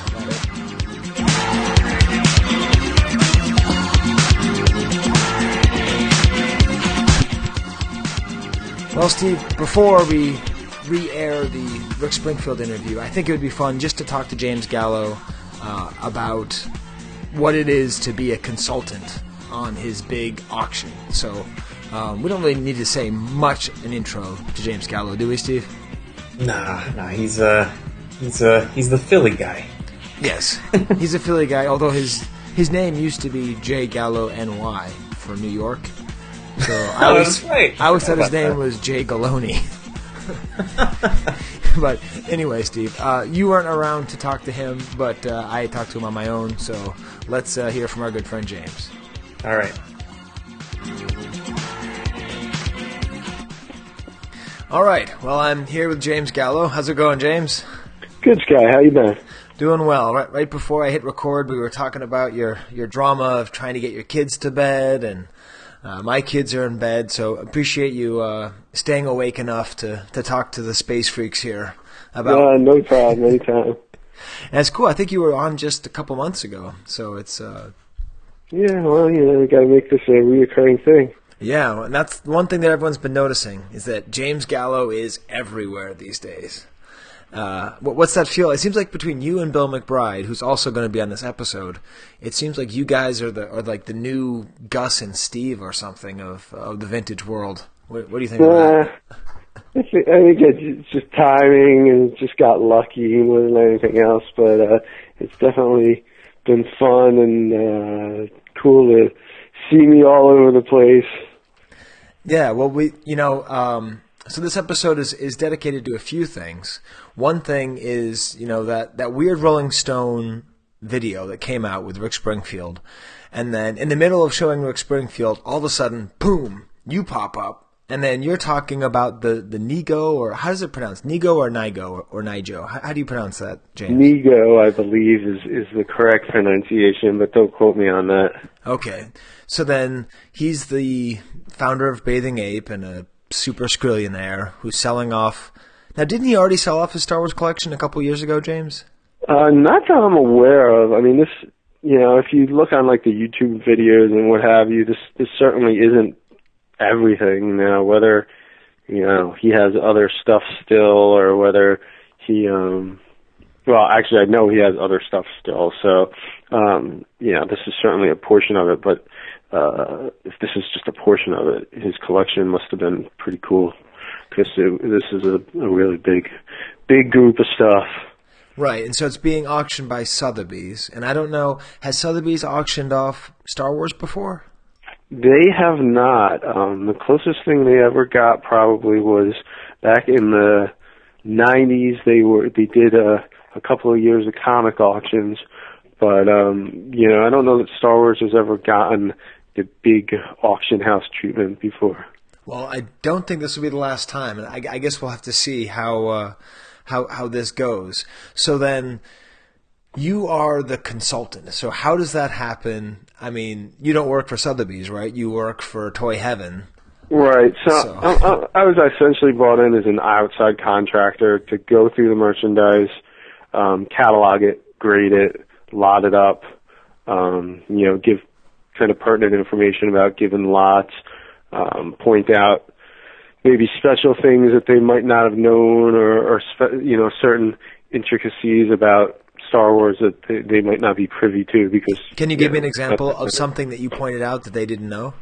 Well, Steve, before we re-air the Rick Springfield interview, I think it would be fun just to talk to James Gallo uh, about what it is to be a consultant on his big auction. So um, we don't really need to say much an intro to James Gallo, do we, Steve? Nah, nah, he's uh he's uh he's the Philly guy. Yes, he's a Philly guy. Although his his name used to be J Gallo Ny for New York. So I always that's right. I always thought his About that. name was Jay Galoni. but anyway, Steve, uh, you weren't around to talk to him, but uh, I talked to him on my own. So let's uh, hear from our good friend James. All right. All right. Well, I'm here with James Gallo. How's it going, James? Good, Skye. How you been? Doing well. Right, right before I hit record, we were talking about your your drama of trying to get your kids to bed, and uh, my kids are in bed. So appreciate you uh, staying awake enough to to talk to the space freaks here about. Uh, no problem. Anytime. And it's cool. I think you were on just a couple months ago, so it's uh, Yeah, well, you know, we got to make this a reoccurring thing. yeah. And that's one thing that everyone's been noticing is that James Gallo is everywhere these days. Uh, what, what's that feel? It seems like between you and Bill McBride, who's also going to be on this episode, it seems like you guys are the are like the new Gus and Steve or something of of the vintage world. What, what do you think? of Uh, that? I think, I think it's just timing and just got lucky more than anything else. But uh, it's definitely been fun and uh, cool to see me all over the place. Yeah, well, we, you know, um, so this episode is, is dedicated to a few things. One thing is, you know, that, that weird Rolling Stone video that came out with Rick Springfield. And then in the middle of showing Rick Springfield, all of a sudden, boom, you pop up. And then you're talking about the, the Nigo, or how does it pronounce? Nigo or Nigo or, or Nijo? How, how do you pronounce that, James? Nego, I believe, is is the correct pronunciation, but don't quote me on that. Okay. So then he's the founder of Bathing Ape and a super skrillionaire who's selling off. Now, didn't he already sell off his Star Wars collection a couple years ago, James? Uh, not that I'm aware of. I mean, this, you know, if you look on like the YouTube videos and what have you, this this certainly isn't everything. Now, whether you know he has other stuff still, or whether he, um, well, actually, I know he has other stuff still. So, um, you know, this is certainly a portion of it. But uh, if this is just a portion of it, his collection must have been pretty cool because this is a, a really big, big group of stuff. Right, and so it's being auctioned by Sotheby's, and I don't know has Sotheby's auctioned off Star Wars before? They have not. Um, the closest thing they ever got probably was back in the '90s. They were they did a, a couple of years of comic auctions, but um, you know I don't know that Star Wars has ever gotten the big auction house treatment before. Well, I don't think this will be the last time, and I, I guess we'll have to see how uh, how how this goes. So then, you are the consultant. So how does that happen? I mean, you don't work for Sotheby's, right? You work for Toy Heaven. Right. So, So- I, I, I was essentially brought in as an outside contractor to go through the merchandise, um, catalog it, grade it, lot it up, um, you know, give kind of pertinent information about given lots, um, point out maybe special things that they might not have known or, or spe- you know, certain intricacies about Star Wars that they, they might not be privy to because. Can you give me an example of something that you pointed out that they didn't know?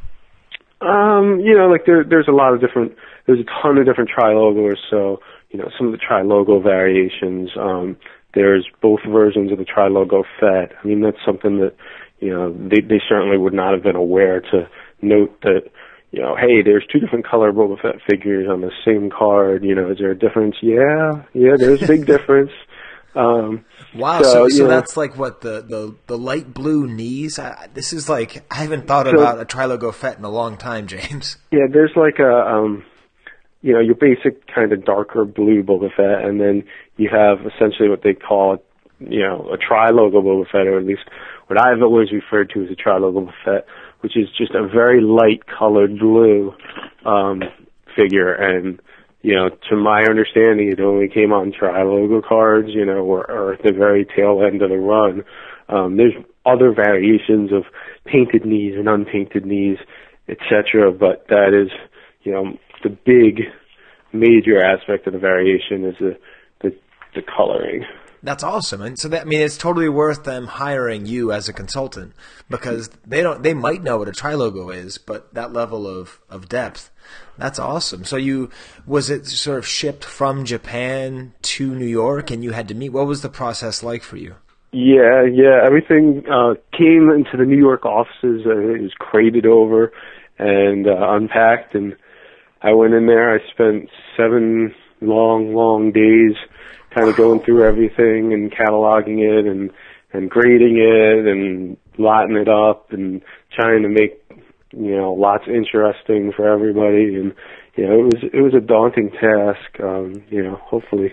Um, you know, like there, there's a lot of different, there's a ton of different tri-logos, so, you know, some of the tri-logo variations, um, there's both versions of the tri-logo Fett. I mean, that's something that, you know, they, they certainly would not have been aware to note that, you know, hey, there's two different color Boba Fett figures on the same card, you know, is there a difference? Yeah, yeah, there's a big difference. Um, Wow, So, so, so that's like what the, the, the light blue knees. I, this is like I haven't thought So- about a trilogo Fett in a long time, James. Yeah, there's like a, um, you know, your basic kind of darker blue Boba Fett, and then you have essentially what they call, you know, a tri-logo Boba Fett, or at least what I've always referred to as a tri-logo Boba Fett, which is just a very light colored blue um, figure. And you know, to my understanding, it only came on tri-logo cards, you know, or, or at the very tail end of the run. Um, there's other variations of painted knees and unpainted knees, etc. But that is, you know, the big major aspect of the variation is the the, the coloring. That's awesome, and so that I mean it's totally worth them hiring you as a consultant because they don't they might know what a trilogo is, but that level of of depth, that's awesome. So you was it sort of shipped from Japan to New York, and you had to meet. What was the process like for you? Yeah, yeah. Everything uh, came into the New York offices. Uh, it was crated over and uh, unpacked, and I went in there. I spent seven long, long days, kind of going through everything and cataloging it and and grading it and lotting it up and trying to make you know lots interesting for everybody. And you know, it was it was a daunting task. Um, you know, hopefully.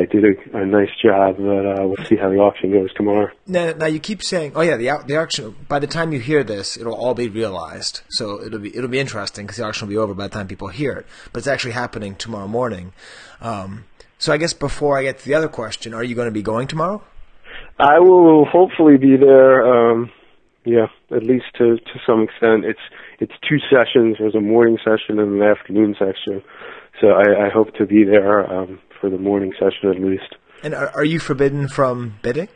I did a, a nice job, but uh, we'll see how the auction goes tomorrow. Now, now you keep saying, "Oh yeah, the the auction." By the time you hear this, it'll all be realized. So it'll be it'll be interesting because the auction will be over by the time people hear it. But it's actually happening tomorrow morning. Um, so I guess before I get to the other question, are you going to be going tomorrow? I will hopefully be there. Um, yeah, at least to to some extent. It's it's two sessions. There's a morning session and an afternoon session. So I, I hope to be there um, for the morning session at least. And are, are you forbidden from bidding?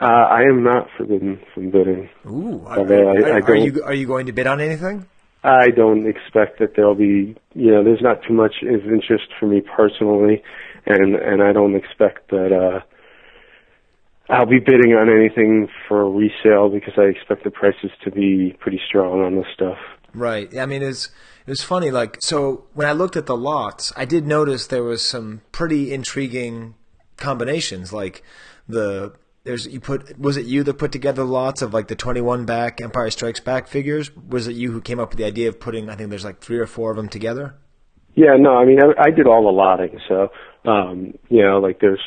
Uh, I am not forbidden from bidding. Ooh, are, I, I are you are you going to bid on anything? I don't expect that there'll be, you know, there's not too much of interest for me personally, and and I don't expect that uh, I'll be bidding on anything for resale because I expect the prices to be pretty strong on this stuff. Right. I mean, it's it was funny. Like, so when I looked at the lots, I did notice there was some pretty intriguing combinations. Like the there's you put was it you that put together lots of like the 21 back Empire Strikes Back figures? Was it you who came up with the idea of putting? I think there's like three or four of them together. Yeah, no, I mean, I, I did all the lotting, so, um, you know, like there's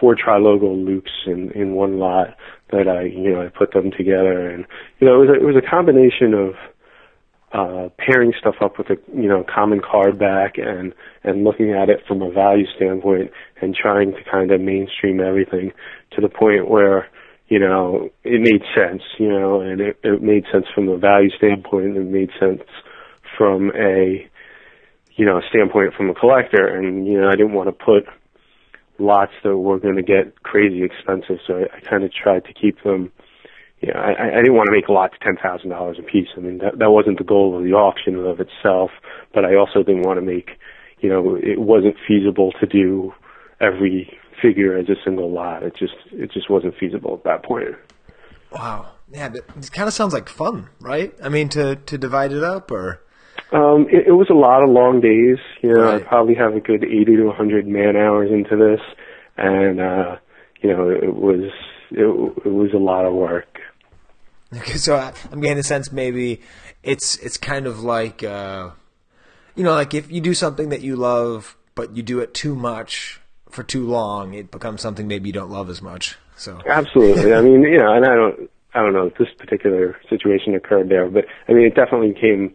four tri-logo loops in, in one lot that I, you know, I put them together and, you know, it was a, it was a combination of, uh, pairing stuff up with a, you know, common card back and, and looking at it from a value standpoint and trying to kind of mainstream everything to the point where, you know, it made sense, you know, and it, it made sense from a value standpoint, and it made sense from a, you know, standpoint from a collector, and you know, I didn't want to put lots that were going to get crazy expensive, so I, I kind of tried to keep them. You know, I, I didn't want to make lots ten thousand dollars a piece. I mean, that that wasn't the goal of the auction of itself, but I also didn't want to make, you know, it wasn't feasible to do every figure as a single lot. It just it just wasn't feasible at that point. Wow. Yeah, but it kind of sounds like fun, right? I mean, to to divide it up or Um, it, it was a lot of long days. You know, Right. I probably have a good 80 to 100 man hours into this, and uh, you know, it was it, it was a lot of work. Okay, so I, I'm getting the sense maybe it's it's kind of like uh, you know, like if you do something that you love, but you do it too much for too long, it becomes something maybe you don't love as much. So Absolutely. I mean, you know, and I don't I don't know if this particular situation occurred there, but I mean, it definitely became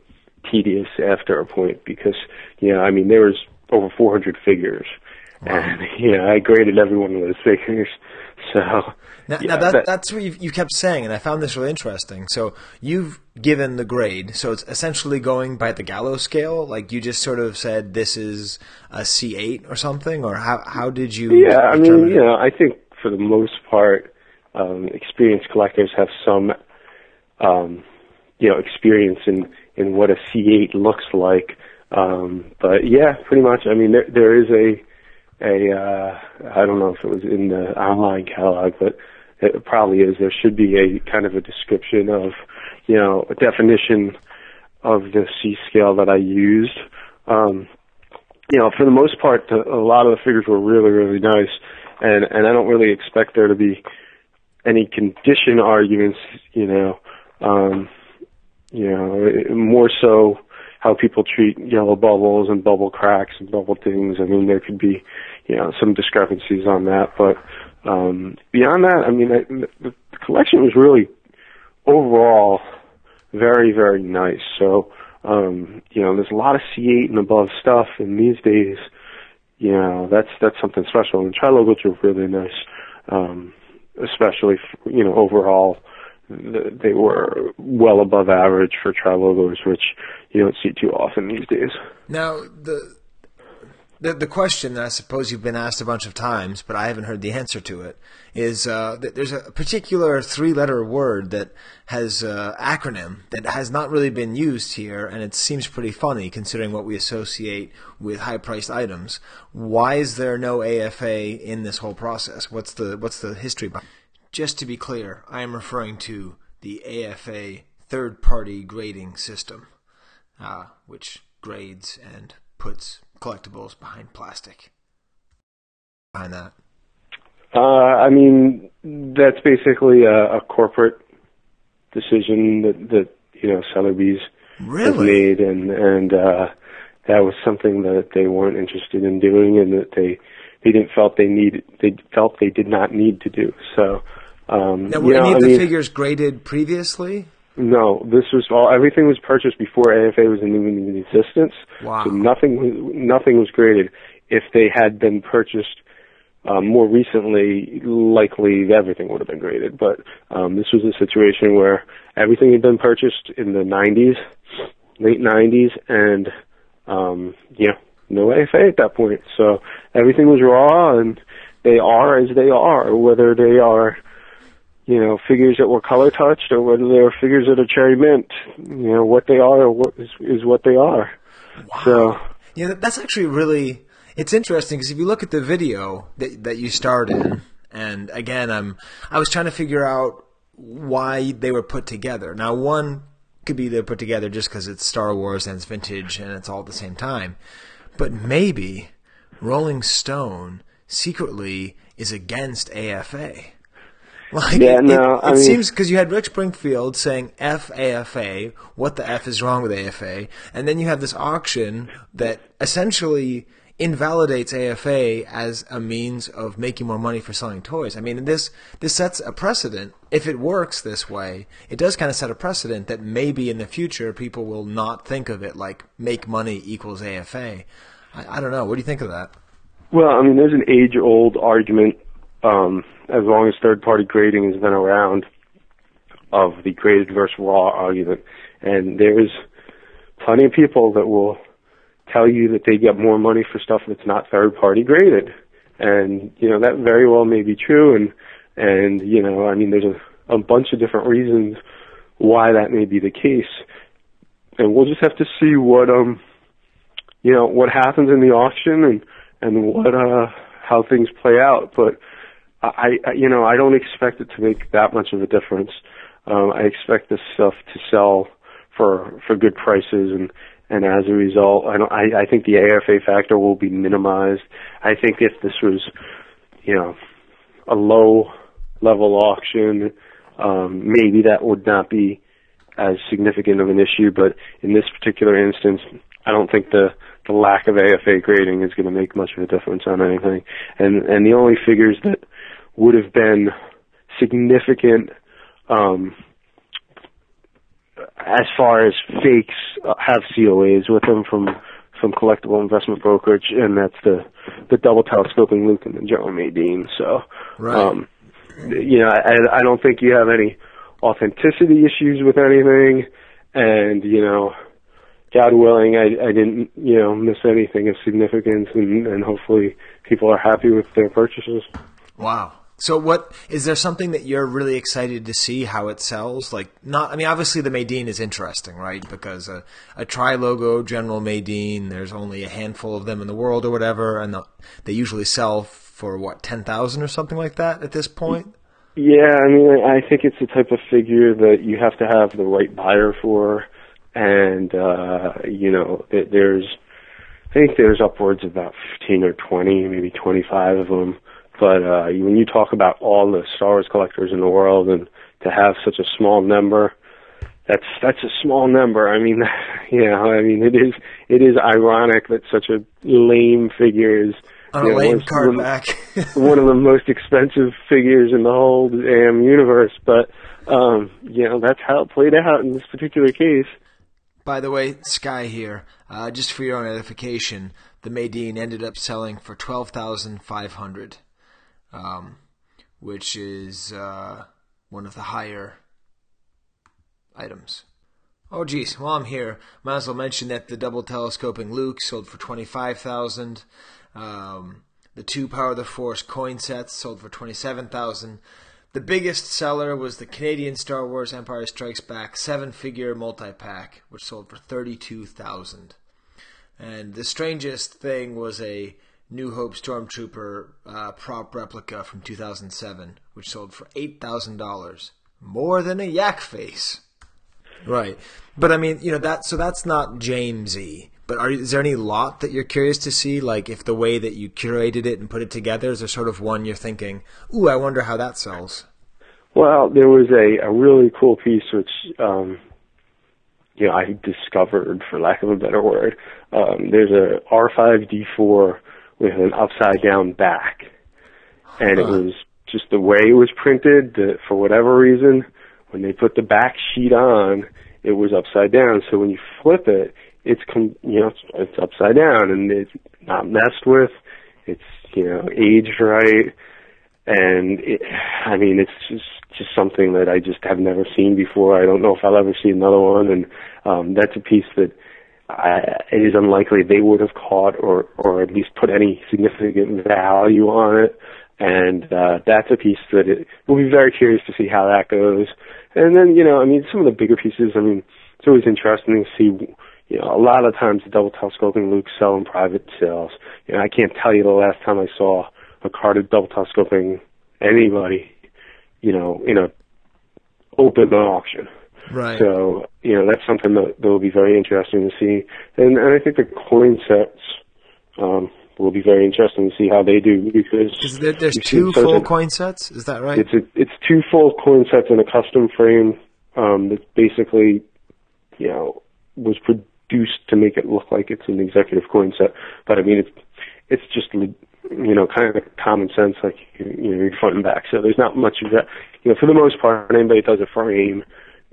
tedious after a point because you know, I mean, there was over 400 figures, and you know, I graded every one of those figures, so. now, yeah, now that, that- that's what you kept saying, and I found this really interesting. So you've given the grade, so it's essentially going by the Gallo scale. Like you just sort of said, this is a C8 or something, or how how did you? Yeah, I mean, determine you know, I think for the most part, um, experienced collectors have some, um, you know, experience in in what a C8 looks like. Um, but yeah, pretty much. I mean, there there is a a uh, I don't know if it was in the online catalog, but it probably is. There should be a kind of a description of, you know, a definition of the C scale that I used. Um, you know, for the most part, the, a lot of the figures were really, really nice. and and I don't really expect there to be any condition arguments. You know, um, you know, more so how people treat yellow bubbles and bubble cracks and bubble things. I mean, there could be, you know, some discrepancies on that, but um, beyond that, I mean, I, the, collection was really overall very, very nice. So, um, you know, there's a lot of C8 and above stuff, and these days, you know, that's that's something special. And tri logos are really nice, um, especially you know overall. They were well above average for tri logos, which you don't see too often these days. Now the the, the question that I suppose you've been asked a bunch of times, but I haven't heard the answer to it, is uh, that there's a particular three-letter word that has uh, acronym that has not really been used here, and it seems pretty funny considering what we associate with high-priced items. Why is there no AFA in this whole process? What's the what's the history behind? Just to be clear, I am referring to the AFA third-party grading system, uh, which grades and puts collectibles behind plastic? Behind that? Uh, I mean, that's basically a, a corporate decision that, that you know Sotheby's really? made, and and uh, that was something that they weren't interested in doing, and that they they didn't felt they needed they felt they did not need to do. So, um, now, were you know, any of I the mean, figures graded previously? No, this was all. Everything was purchased before AFA was even in existence. Wow. So nothing, was- nothing was graded. If they had been purchased um, more recently, likely everything would have been graded. But um, this was a situation where everything had been purchased in the 90s, late 90s, and um, yeah, no AFA at that point. So everything was raw, and they are as they are, whether they are you know, figures that were color touched or whether they're figures that are cherry mint. You know, what they are or what is, is what they are. Wow. So, Yeah, that's actually really it's interesting because if you look at the video that that you starred in, and again, I'm I was trying to figure out why they were put together. Now, one could be they're put together just because it's Star Wars and it's vintage and it's all at the same time, but maybe Rolling Stone secretly is against AFA. Like Yeah, it, no, it, I it mean- seems because you had Rick Springfield saying F AFA, what the F is wrong with AFA, and then you have this auction that essentially invalidates AFA as a means of making more money for selling toys. I mean, this this sets a precedent. If it works this way, it does kind of set a precedent that maybe in the future people will not think of it like make money equals AFA. I, I don't know. What do you think of that? well, I mean, there's an age-old argument, um, as long as third-party grading has been around, of the graded versus raw argument, and there's plenty of people that will tell you that they get more money for stuff that's not third-party graded, and you know that very well may be true, and and you know, I mean, there's a, a bunch of different reasons why that may be the case, and we'll just have to see what um, you know, what happens in the auction and and what uh how things play out, but. I, I you know I don't expect it to make that much of a difference. Um, I expect this stuff to sell for for good prices, and and as a result, I don't. I, I think the AFA factor will be minimized. I think if this was, you know, a low level auction, um, maybe that would not be as significant of an issue. But in this particular instance, I don't think the the lack of AFA grading is going to make much of a difference on anything. And and the only figures that would have been significant um, as far as fakes have COAs with them from from collectible investment brokerage, and that's the the double telescoping Luke and the Joe Madine. So, Right. um, you know, I, I don't think you have any authenticity issues with anything, and you know, God willing, I, I didn't you know miss anything of significance, and, and hopefully people are happy with their purchases. Wow. So what is there something that you're really excited to see how it sells? Like not I mean obviously the Madine is interesting, right? Because a, a tri logo General Madine, there's only a handful of them in the world or whatever and the, they usually sell for what 10,000 or something like that at this point. Yeah, I mean, I think it's the type of figure that you have to have the right buyer for, and uh, you know, th- there's, I think there's upwards of about 15 or 20, maybe 25 of them But uh, when you talk about all the Star Wars collectors in the world, and to have such a small number, that's that's a small number. I mean, you know, I mean, it is it is ironic that such a lame figure is On you a know, lame card one- back. one of the most expensive figures in the whole damn universe. But um, you know, that's how it played out in this particular case. By the way, Skye here. Uh, just for your own edification, the Madine ended up selling for twelve thousand five hundred, um, which is uh, one of the higher items. Oh, geez. While I'm here, might as well mention that the double telescoping Luke sold for twenty five thousand. Um, the two Power of the Force coin sets sold for twenty seven thousand. The biggest seller was the Canadian Star Wars Empire Strikes Back seven figure multi pack, which sold for thirty two thousand. And the strangest thing was a New Hope Stormtrooper uh, prop replica from 2007, which sold for $8,000. More than a yak face. Right. But I mean, you know, that, so that's not Jamesy. But are, is there any lot that you're curious to see? Like, if the way that you curated it and put it together, is there sort of one you're thinking, ooh, I wonder how that sells? Well, there was a, a really cool piece which, um, you know, I discovered, for lack of a better word. Um, there's a R5D4 with an upside down back, and it was just the way it was printed. That for whatever reason, when they put the back sheet on, it was upside down. So when you flip it, it's com- you know it's, it's upside down, and it's not messed with. It's you know aged right and it, I mean it's just just something that I just have never seen before. I don't know if I'll ever see another one, and um, that's a piece that I, it is unlikely they would have caught or or at least put any significant value on it. And uh, that's a piece that it will be very curious to see how that goes. And then you know, I mean, some of the bigger pieces. I mean, it's always interesting to see. You know, a lot of times the double telescoping Luke sell in private sales. You know, I can't tell you the last time I saw a carded double telescoping anybody, you know, in a open auction. Right. So, you know, that's something that, that will be very interesting to see. And, and I think the coin sets um, will be very interesting to see how they do because there, there's two full a- coin sets? Is that right? It's a, it's two full coin sets in a custom frame um, that basically, you know, was produced to make it look like it's an executive coin set. But I mean, it's it's just you know kind of common sense, like you know, front and back. So there's not much of that. You know, for the most part, anybody does a frame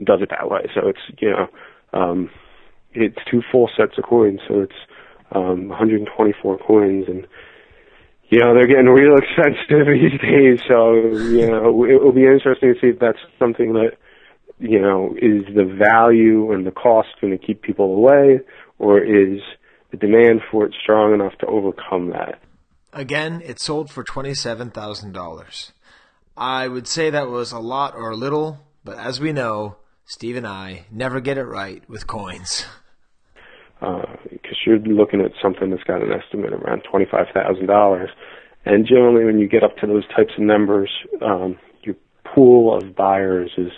does it that way. So it's you know, um, it's two full sets of coins. So it's um, 124 coins and you know, they're getting real expensive these days, so, you know, it will be interesting to see if that's something that, you know, is the value and the cost going to keep people away, or is the demand for it strong enough to overcome that? Again, it sold for $27,000. I would say that was a lot or a little, but as we know, Steve and I never get it right with coins. Because you're looking at something that's got an estimate around $25,000. And generally, when you get up to those types of numbers, um, your pool of buyers is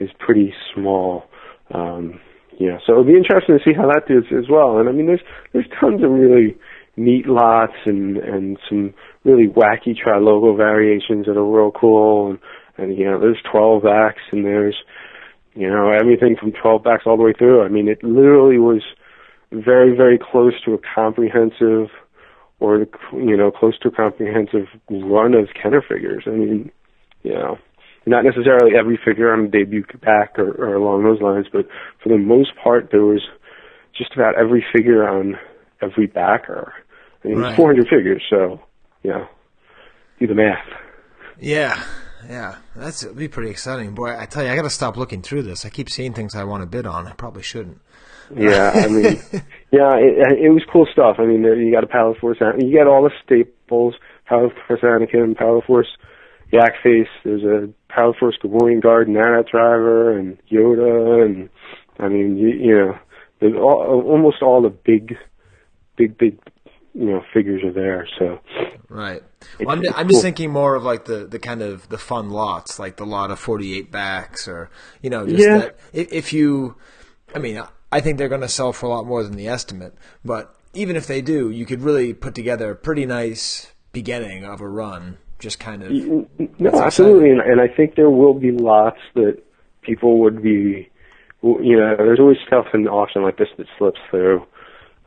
is pretty small. Um, yeah, so it'll be interesting to see how that does as well. And I mean, there's there's tons of really neat lots and and some really wacky tri logo variations that are real cool. And and you know, there's 12 backs and there's you know everything from 12 backs all the way through. I mean, it literally was very very close to a comprehensive or you know close to a comprehensive run of Kenner figures. I mean, you know, not necessarily every figure on the debut back or, or along those lines, but for the most part, there was just about every figure on every backer. I mean, Right. it's 400 figures, so you know, do the math. Yeah, yeah, that's it'll be pretty exciting, boy. I tell you, I got to stop looking through this. I keep seeing things I want to bid on. I probably shouldn't. Yeah, I mean, yeah, it, it was cool stuff. I mean, there- you got a Power Force, you get all the staples, Power Force Anakin, Power Force Yak Face. There's a Power Force Gamorrean Guard Nana Driver and Yoda, and I mean, you, you know, there's all, almost all the big, big, big, you know, figures are there. So Right. Well, I'm, I'm just thinking more of like the, the kind of the fun lots, like the lot of 48 backs, or you know, just Yeah. that if, you, I mean, I think they're going to sell for a lot more than the estimate, but even if they do, you could really put together a pretty nice beginning of a run just kind of. No, absolutely, and, and I think there will be lots that people would be. You know, there's always stuff in auction like this that slips through,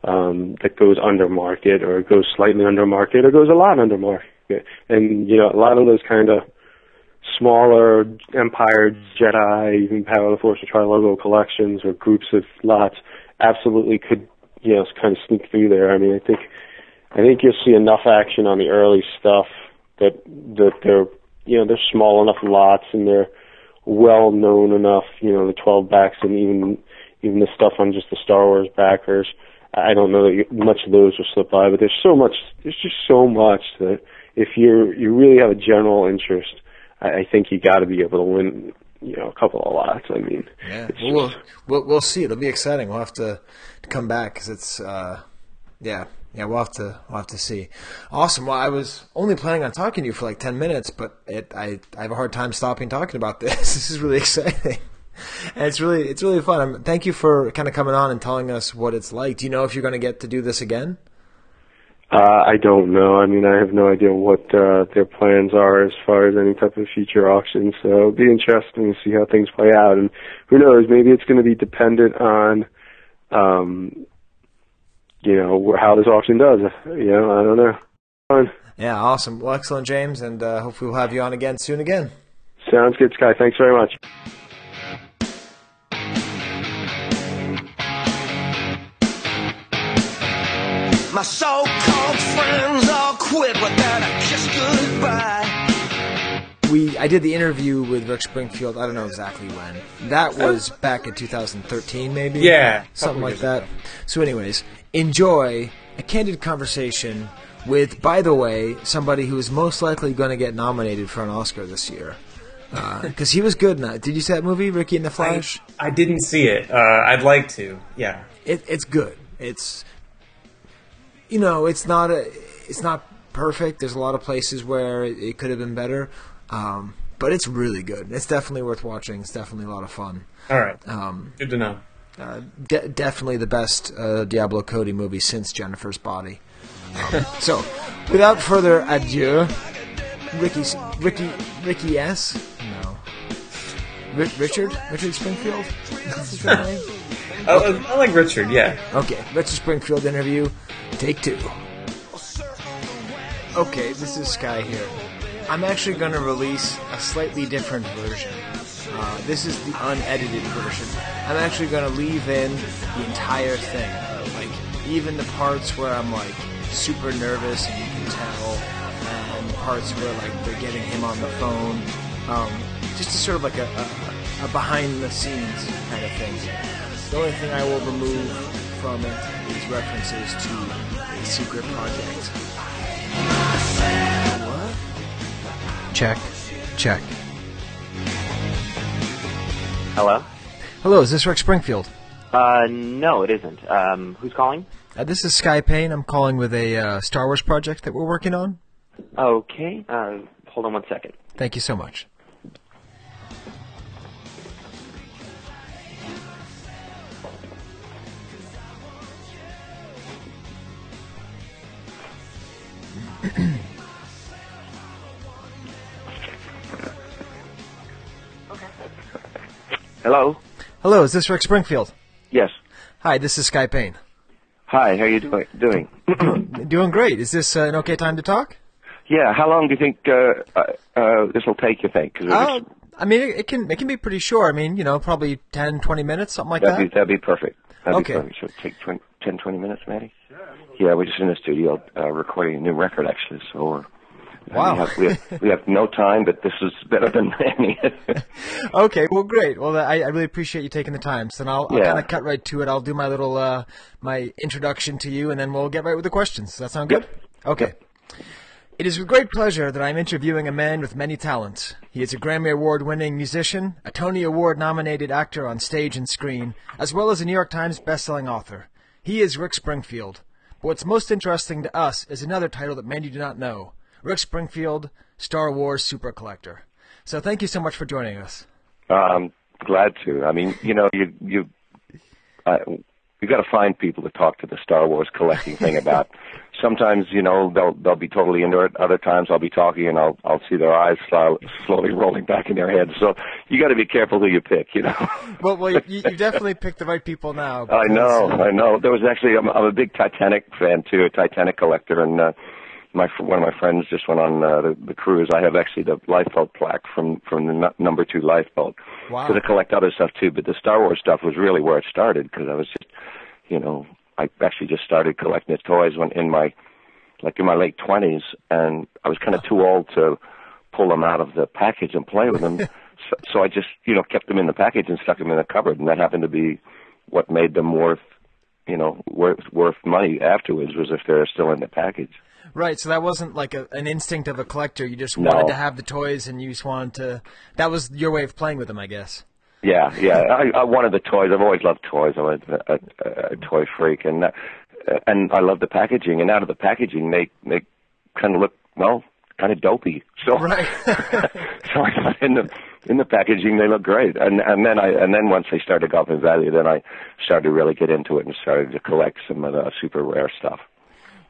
um, that goes under market, or goes slightly under market, or goes a lot under market, and you know, a lot of those kind of smaller Empire, Jedi, even Power of the Force or Tri-Logo collections or groups of lots absolutely could, you know, kind of sneak through there. I mean, I think, I think you'll see enough action on the early stuff that, that they're, you know, they're small enough lots and they're well known enough, you know, the 12 backs and even, even the stuff on just the Star Wars backers. I don't know that you, much of those will slip by, but there's so much, there's just so much that if you're, you really have a general interest, I, I think you got to be able to win, you know, a couple of lots. I mean, Yeah, well, we'll, just- we'll we'll see. It'll be exciting. We'll have to, to come back because it's, uh, yeah, yeah. We'll have to we'll have to see. Awesome. Well, I was only planning on talking to you for like ten minutes, but it I I have a hard time stopping talking about this. This is really exciting. And it's really it's really fun. I'm, thank you for kind of coming on and telling us what it's like. Do you know if you're going to get to do this again? Uh, I don't know. I mean, I have no idea what uh, their plans are as far as any type of future auction. So it'll be interesting to see how things play out. And who knows? Maybe it's going to be dependent on, um, you know, how this auction does. You know, I don't know. Fine. Yeah, awesome. Well, excellent, James, and uh, hopefully we'll have you on again soon again. Sounds good, Skye. Thanks very much. My so-called friends all quit without a kiss goodbye. We I did the interview with Rick Springfield. I don't know exactly when. That was back in 2013, maybe. Yeah, something like years that. So, anyways, enjoy a candid conversation with, by the way, somebody who is most likely going to get nominated for an Oscar this year. Because he was good in that. Did you see that movie, Ricki and the Flash? I didn't see it. Uh, I'd like to. Yeah. it, it's good. It's you know, it's not a, it's not perfect. There's a lot of places where it, it could have been better, um, but it's really good. It's definitely worth watching. It's definitely a lot of fun. All right. Um, Good to know. uh, de- definitely the best uh, Diablo Cody movie since Jennifer's Body. Um, so, without further ado, Ricky, Ricky, Ricky S. No, Ri- Richard, Richard Springfield. That's his name. Oh, I like Richard. Yeah. Okay, Richard Springfield interview, take two. Okay, this is Skye here. I'm actually going to release a slightly different version. Uh, this is the unedited version. I'm actually going to leave in the entire thing, like even the parts where I'm like super nervous and you can tell, and parts where like they're getting him on the phone, um, just a sort of like a, a, a behind the scenes kind of thing. The only thing I will remove from it is references to a secret project. What? Check. Check. Hello? Hello, is this Rick Springfield? Uh, no, it isn't. Um, who's calling? Uh, this is Skye Payne. I'm calling with a uh, Star Wars project that we're working on. Okay, uh, hold on one second. Thank you so much. Hello? Hello, is this Rick Springfield? Yes. Hi, this is Skye Payne. Hi, how are you doing? doing? Doing great. Is this uh, an okay time to talk? yeah, how long do you think, uh, uh, uh this will take, you think? 'Cause Uh, I mean, it, it can it can be pretty short. I mean, you know, probably 10, 20 minutes, something like that'd, that. be, that'd be perfect. That'd Okay. be. Should it take 20, 10, 20 minutes, Maddie? Yeah, we're just in the studio, uh, recording a new record, actually, so we're, Wow. We have, we, have, we have no time, but this is better than any. Okay, well, great. Well, I, I really appreciate you taking the time. So then I'll, I'll kind of cut right to it. I'll do my little uh, my introduction to you, and then we'll get right with the questions. Does that sound good? Okay. It is with great pleasure that I'm interviewing a man with many talents. He is a Grammy Award winning musician, a Tony Award nominated actor on stage and screen, as well as a New York Times bestselling author. He is Rick Springfield. But what's most interesting to us is another title that many do not know Rick Springfield, Star Wars Super Collector. So thank you so much for joining us. Um, glad to. I mean, you know, you you uh, you got to find people to talk to the Star Wars collecting thing about. sometimes you know they'll they'll be totally into it. Other times I'll be talking and I'll I'll see their eyes slow, slowly rolling back in their heads. So you got to be careful who you pick. You know. well, well, you, you definitely picked the right people now. I know, I know. There was actually I'm, I'm a big Titanic fan too, a Titanic collector, and uh, my one of my friends just went on uh, the, the cruise. I have actually the lifeboat plaque from from the n- number two lifeboat Wow. because I collect other stuff too. But the Star Wars stuff was really where it started because I was just, you know, I actually just started collecting the toys when in my, like in my late twenties, and I was kind of too old to pull them out of the package and play with them. so, so I just, you know, kept them in the package and stuck them in the cupboard, and that happened to be what made them worth, you know, worth worth money afterwards was if they're still in the package. Right, so that wasn't like a, an instinct of a collector. You just No. wanted to have the toys, and you just wanted to. That was your way of playing with them, I guess. Yeah, yeah. I, I wanted the toys. I've always loved toys. I'm a, a, a toy freak, and uh, and I love the packaging. And out of the packaging, they they kind of look well, kind of dopey. So Right. so I thought in the in the packaging they look great. And and then I and then once they started in value, then I started to really get into it and started to collect some of the super rare stuff.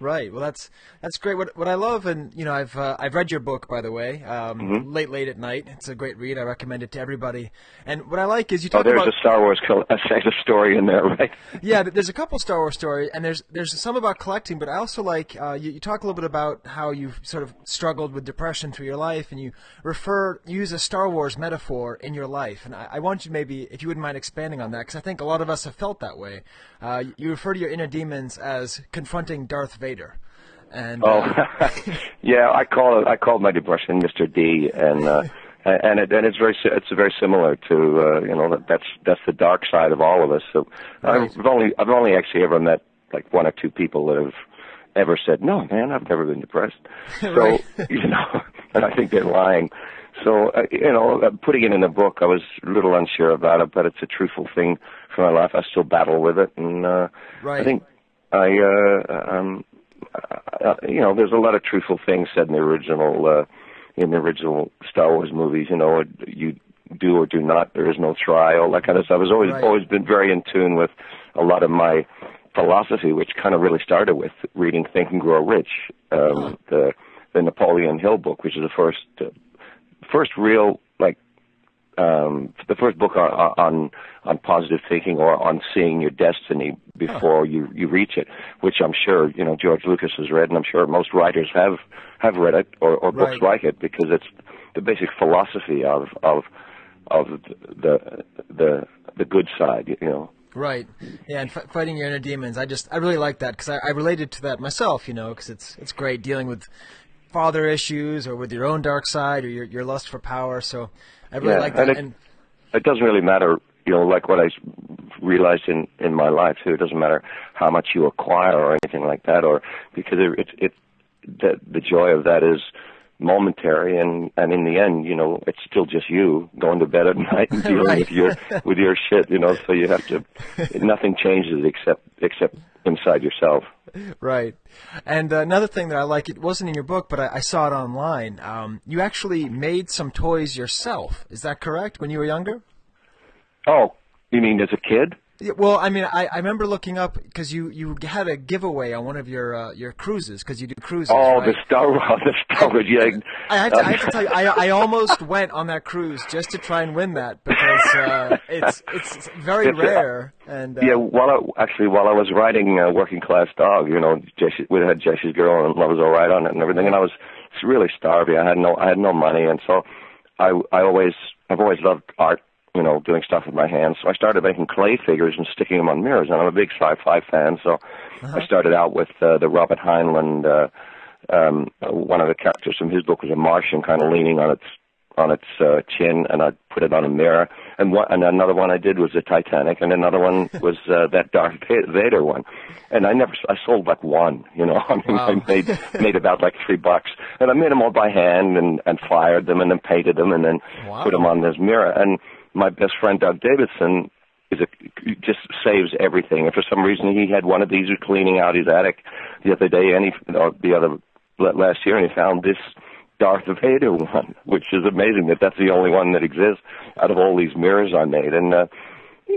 Right. Well, that's that's great. What what I love, and you know, I've uh, I've read your book by the way, um, Mhm. late late at night. It's a great read. I recommend it to everybody. And what I like is you Oh, talk there's about a Star Wars col- a story in there, right? yeah, there's a couple Star Wars stories, and there's there's some about collecting, but I also like uh, you, you talk a little bit about how you've sort of struggled with depression through your life, and you refer use a Star Wars metaphor in your life, and I, I want you maybe if you wouldn't mind expanding on that, because I think a lot of us have felt that way. Uh, you refer to your inner demons as confronting Darth Vader, and Oh, uh, yeah. I call it. I call my depression Mr. D, and uh, and it, and it's very it's very similar to uh, you know that, that's that's the dark side of all of us. So Right. I've only I've only actually ever met like one or two people that have ever said, "No, man, I've never been depressed." So you know, and I think they're lying. So uh, you know, uh, putting it in a book, I was a little unsure about it, but it's a truthful thing for my life. I still battle with it, and uh, Right. I think I uh, um, uh, you know, there's a lot of truthful things said in the original uh, in the original Star Wars movies. You know, you do or do not. There is no try. All that kind of stuff. I've always Right. always been very in tune with a lot of my philosophy, which kind of really started with reading Think and Grow Rich, um, the the Napoleon Hill book, which is the first uh, first real um, the first book on, on on positive thinking or on seeing your destiny before you you reach it, which I'm sure you know George Lucas has read, and I'm sure most writers have have read it or, or books Right. like it because it's the basic philosophy of of of the the the good side, you know. Right. Yeah, and f- fighting your inner demons. I just I really like that because I, I related to that myself. You know, because it's it's great dealing with father issues or with your own dark side or your your lust for power. So I really Yeah, like that. and it- and it doesn't really matter, you know, like what I realized in in my life too. It doesn't matter how much you acquire or anything like that, or because it it, it the the joy of that is momentary, and and in the end, you know, it's still just you going to bed at night and dealing Right. with your with your shit, you know. So you have to, nothing changes except except inside yourself. Right. And uh, another thing that I like, it wasn't in your book, but I, I saw it online. Um, you actually made some toys yourself. Is that correct? When you were younger? Oh, you mean as a kid? Yeah, well, I mean, I, I remember looking up because you, you had a giveaway on one of your uh, your cruises because you do cruises. Oh, right? the Star Wars, the Star Wars, yeah. I have, to, I have to tell you, I, I almost went on that cruise just to try and win that because uh, it's it's very It's, uh, rare and uh, Yeah, while I, actually while I was writing uh, Working Class Dog, you know, Jessie, we had Jesse's Girl and Love Is All Right on it and everything, and I was really starving. I had no I had no money, and so I I always I've always loved art, you know, doing stuff with my hands. So I started making clay figures and sticking them on mirrors, and I'm a big sci-fi fan, so I started out with uh, the Robert Heinlein. Uh, um, uh, one of the characters from his book was a Martian, kind of leaning on its on its uh, chin, and I put it on a mirror. And one, and another one I did was the Titanic, and another one was uh, that Darth Vader one. And I never, I sold like one, you know. I mean, Wow. I made made about like three bucks, and I made them all by hand and and fired them and then painted them and then Wow. put them on this mirror. And my best friend Doug Davidson is a just saves everything. And for some reason, he had one of these. He cleaning out his attic the other day, and he or the other last year, and he found this Darth Vader one, which is amazing that that's the only one that exists out of all these mirrors I made. And uh,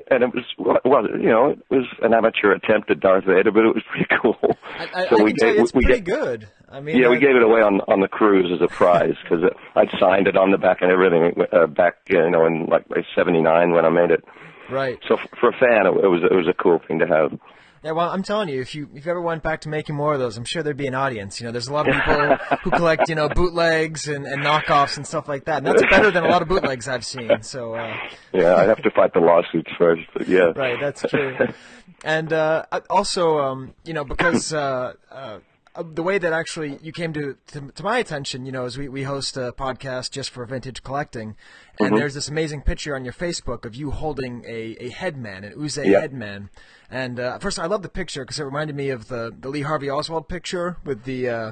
and it was well, you know, it was an amateur attempt at Darth Vader, but it was pretty cool. I, I, I can tell you it's we pretty gave- good. I mean, yeah, we gave it away on on the cruise as a prize because I'd signed it on the back and everything uh, back, you know, in like '79 when I made it. right. So f- for a fan, it, it was it was a cool thing to have. Yeah, well, I'm telling you, if you if you ever went back to making more of those, I'm sure there'd be an audience. You know, there's a lot of people who collect, you know, bootlegs and, and knockoffs and stuff like that. And that's better than a lot of bootlegs I've seen. So, uh, Yeah, I'd have to fight the lawsuits first, but yeah. right, that's true. And uh, also, um, you know, because uh, uh, the way that actually you came to, to to my attention, you know, is we, we host a podcast just for vintage collecting, and Mhm. there's this amazing picture on your Facebook of you holding a, a headman, an Uzay headman. And uh, first, I love the picture because it reminded me of the, the Lee Harvey Oswald picture with the uh,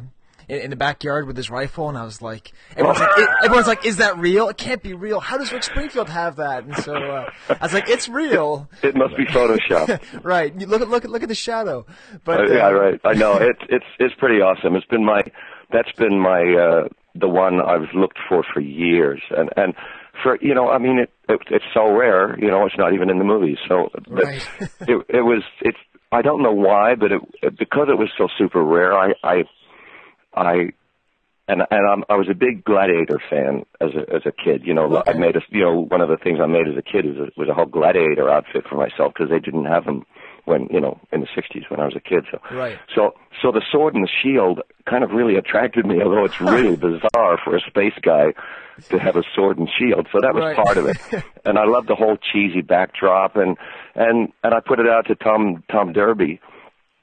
in, in the backyard with his rifle, and I was like, everyone's like, "I- everyone's like, is that real? It can't be real. How does Rick Springfield have that? And so uh, I was like, it's real. It must be Photoshop. right. You look at look at look at the shadow. But Uh, yeah, uh, right. I know it's it's it's pretty awesome. It's been my that's been my uh the one I've looked for for years, and and for you know, I mean, it, it it's so rare. You know, it's not even in the movies. So Right. it it was it's I don't know why, but it, it because it was so super rare. I I I and and I'm, I was a big Gladiator fan as a as a kid. You know, I made a you know one of the things I made as a kid was a, was a whole Gladiator outfit for myself because they didn't have them when you know in the '60s when I was a kid. So Right. so so the sword and the shield kind of really attracted me, although it's really bizarre for a space guy to have a sword and shield. So that was Right. part of it. and I loved the whole cheesy backdrop and and and I put it out to Tom Tom Derby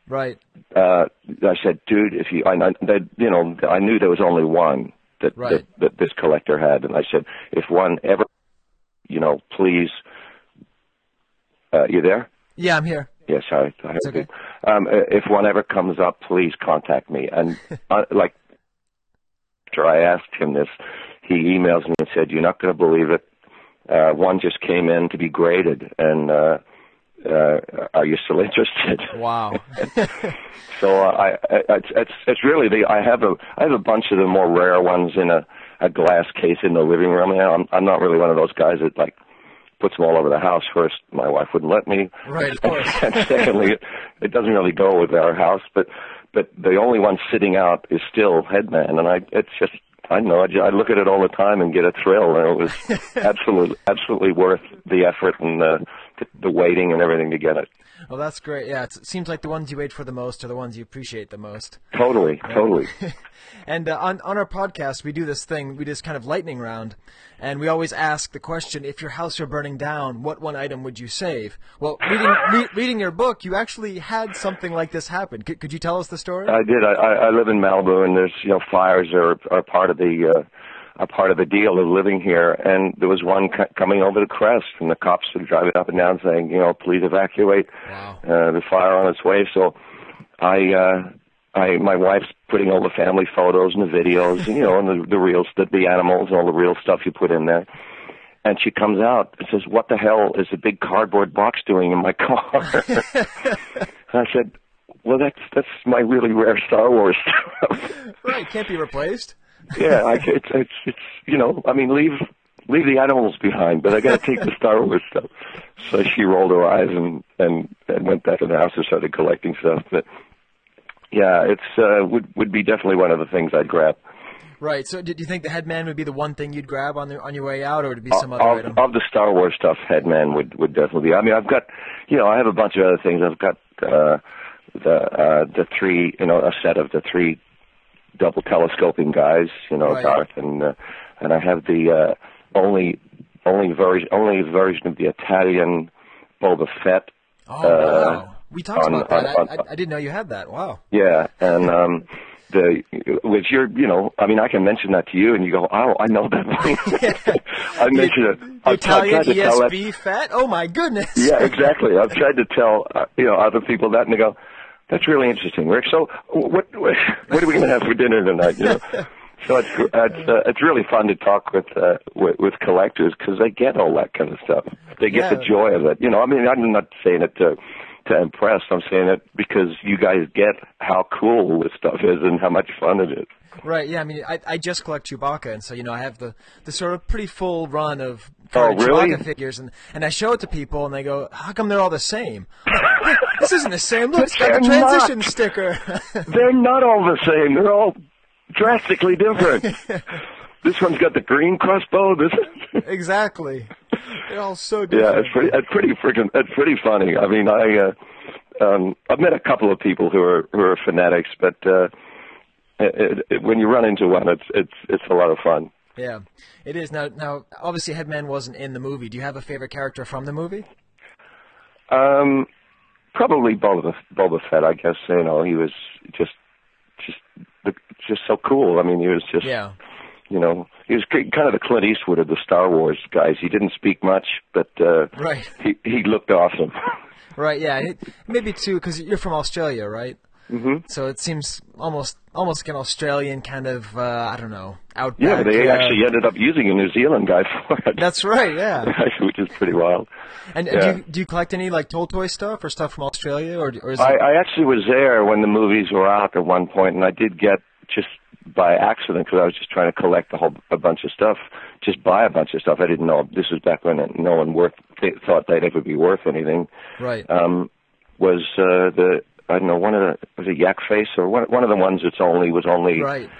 Right. uh, I said, dude, if you, I, I, that, you know, I knew there was only one that, Right. that that this collector had, and I said, if one ever, you know, please, uh, you there? Yeah, I'm here. Yes, I, I heard okay. you. Um, uh, if one ever comes up, please contact me. And uh, like, after I asked him this, he emails me and said, "You're not going to believe it. Uh, one just came in to be graded, and uh, uh, are you still interested?" Wow. So uh, I, I it's, it's really the I have a I have a bunch of the more rare ones in a a glass case in the living room. You know, I'm I'm not really one of those guys that like puts them all over the house. First, my wife wouldn't let me. Right, of course. and secondly, it, it doesn't really go with our house. But but the only one sitting out is still Headman, and I it's just I don't know I, I look at it all the time and get a thrill, and it was absolutely absolutely worth the effort and the the waiting and everything to get it. Well, that's great. Yeah, it's, it seems like the ones you wait for the most are the ones you appreciate the most. Totally, totally. And uh, on on our podcast, we do this thing. We do this kind of lightning round, and we always ask the question: If your house were burning down, what one item would you save? Well, reading re- reading your book, you actually had something like this happen. C- could you tell us the story? I did. I, I I live in Malibu, and there's you know fires are are part of the uh, are part of the deal of living here. And there was one c- coming over the crest, and the cops were driving up and down saying, you know, please evacuate. Wow. Uh, the fire on its way. So, I. uh I, my wife's putting all the family photos and the videos, and, you know, and the, the real stuff, the animals and all the real stuff you put in there. And she comes out and says, "What the hell is a big cardboard box doing in my car?" and I said, "Well, that's that's my really rare Star Wars stuff." right, can't be replaced. Yeah, I, it's it's it's you know, I mean, leave leave the animals behind, but I got to take the Star Wars stuff. So she rolled her eyes and and and went back in the house and started collecting stuff. But yeah, it's uh, would would be definitely one of the things I'd grab. Right. So, did you think the headman would be the one thing you'd grab on the on your way out, or would it be some of, other item? of the Star Wars stuff, Headman would would definitely be. I mean, I've got, you know, I have a bunch of other things. I've got uh, the uh, the three, you know, a set of the three double telescoping guys, you know, Right. Darth, and uh, and I have the uh, only only version only version of the Italian Boba Fett. Oh, uh, wow. We talked on- about that. on- I, I, I didn't know you had that. Wow. Yeah, and um the which you're you know I mean I can mention that to you and you go oh I know that one. I mentioned it. I've Italian tried that- ESB Fett? Oh my goodness. yeah, exactly. I've tried to tell uh, you know other people that, and they go, "That's really interesting, Rick." So, what what, what are we going to have for dinner tonight? You know. So it's it's uh, it's really fun to talk with uh, with, with collectors because they get all that kind of stuff. They get the joy of it. You know, I mean, I'm not saying it to to impress. I'm saying it because you guys get how cool this stuff is and how much fun it is. Right. Yeah. I mean, I, I just collect Chewbacca, and so you know I have the the sort of pretty full run of Oh, really? Chewbacca figures, and and I show it to people, and they go, "How come they're all the same?" I'm like, "Hey, this isn't the same. Look, it's got the They're not. transition sticker. They're not all the same. They're all drastically different. this one's got the green crossbow. This. exactly. They're all so Yeah, different. it's pretty. It's pretty freaking. It's pretty funny. I mean, I. Uh, um, I've met a couple of people who are who are fanatics, but uh, it, it, when you run into one, it's it's it's a lot of fun. Yeah, it is. Now, now, obviously, Headman wasn't in the movie. Do you have a favorite character from the movie? Um, probably Boba Boba Fett. I guess you know he was just just just so cool. I mean, he was just Yeah. you know he was kind of the Clint Eastwood of the Star Wars guys. He didn't speak much, but uh, Right. he he looked awesome. Right. Yeah. Maybe too, because you're from Australia, right? Hmm So it seems almost almost like an Australian kind of uh, I don't know outback. Yeah, but they uh, actually ended up using a New Zealand guy for it. That's right. Yeah. which is pretty wild. And Yeah. do you do you collect any like Toltoy stuff or stuff from Australia or or is I, it? I actually was there when the movies were out at one point, and I did get just by accident because I was just trying to collect a whole a bunch of stuff, just buy a bunch of stuff. I didn't know this was back when no one worth th- thought they'd ever be worth anything. Right. Um, was uh, the I don't know one of the was it Yak Face or one one of the ones that's only was only Right.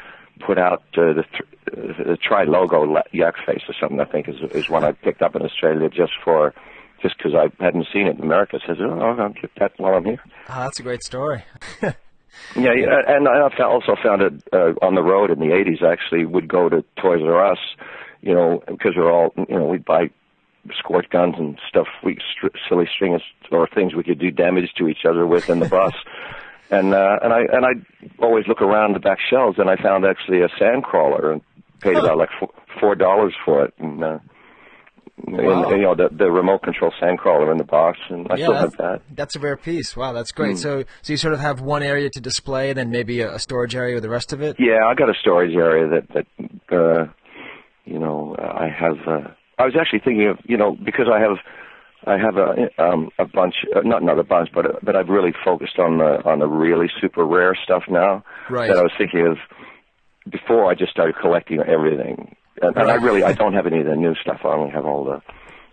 put out uh, the th- the tri logo Yak Face or something. I think is is one I picked up in Australia just for. Just because I hadn't seen it in America, says, "Oh, I'll get that while I'm here." Ah, that's a great story. Yeah, yeah, and I also found it uh, on the road in the '80s. Actually, would go to Toys R Us, you know, because we're all, you know, we'd buy squirt guns and stuff, we str- silly strings or things we could do damage to each other with in the bus. And uh, and I and I always look around the back shelves, and I found actually a sand crawler and paid about like four, four dollars for it. And, uh, Wow. and, you know the the remote control sand crawler in the box, and I yeah, still have that. that's a rare piece. Wow, that's great. Mm. So so you sort of have one area to display, and then maybe a, a storage area with the rest of it. Yeah, I got a storage area that that uh you know I have. uh I was actually thinking of you know because I have I have a um a bunch uh, not not a bunch but uh, but I've really focused on the on the really super rare stuff now. Right. That I was thinking of before I just started collecting everything, and, and I really I don't have any of the new stuff. I only have all the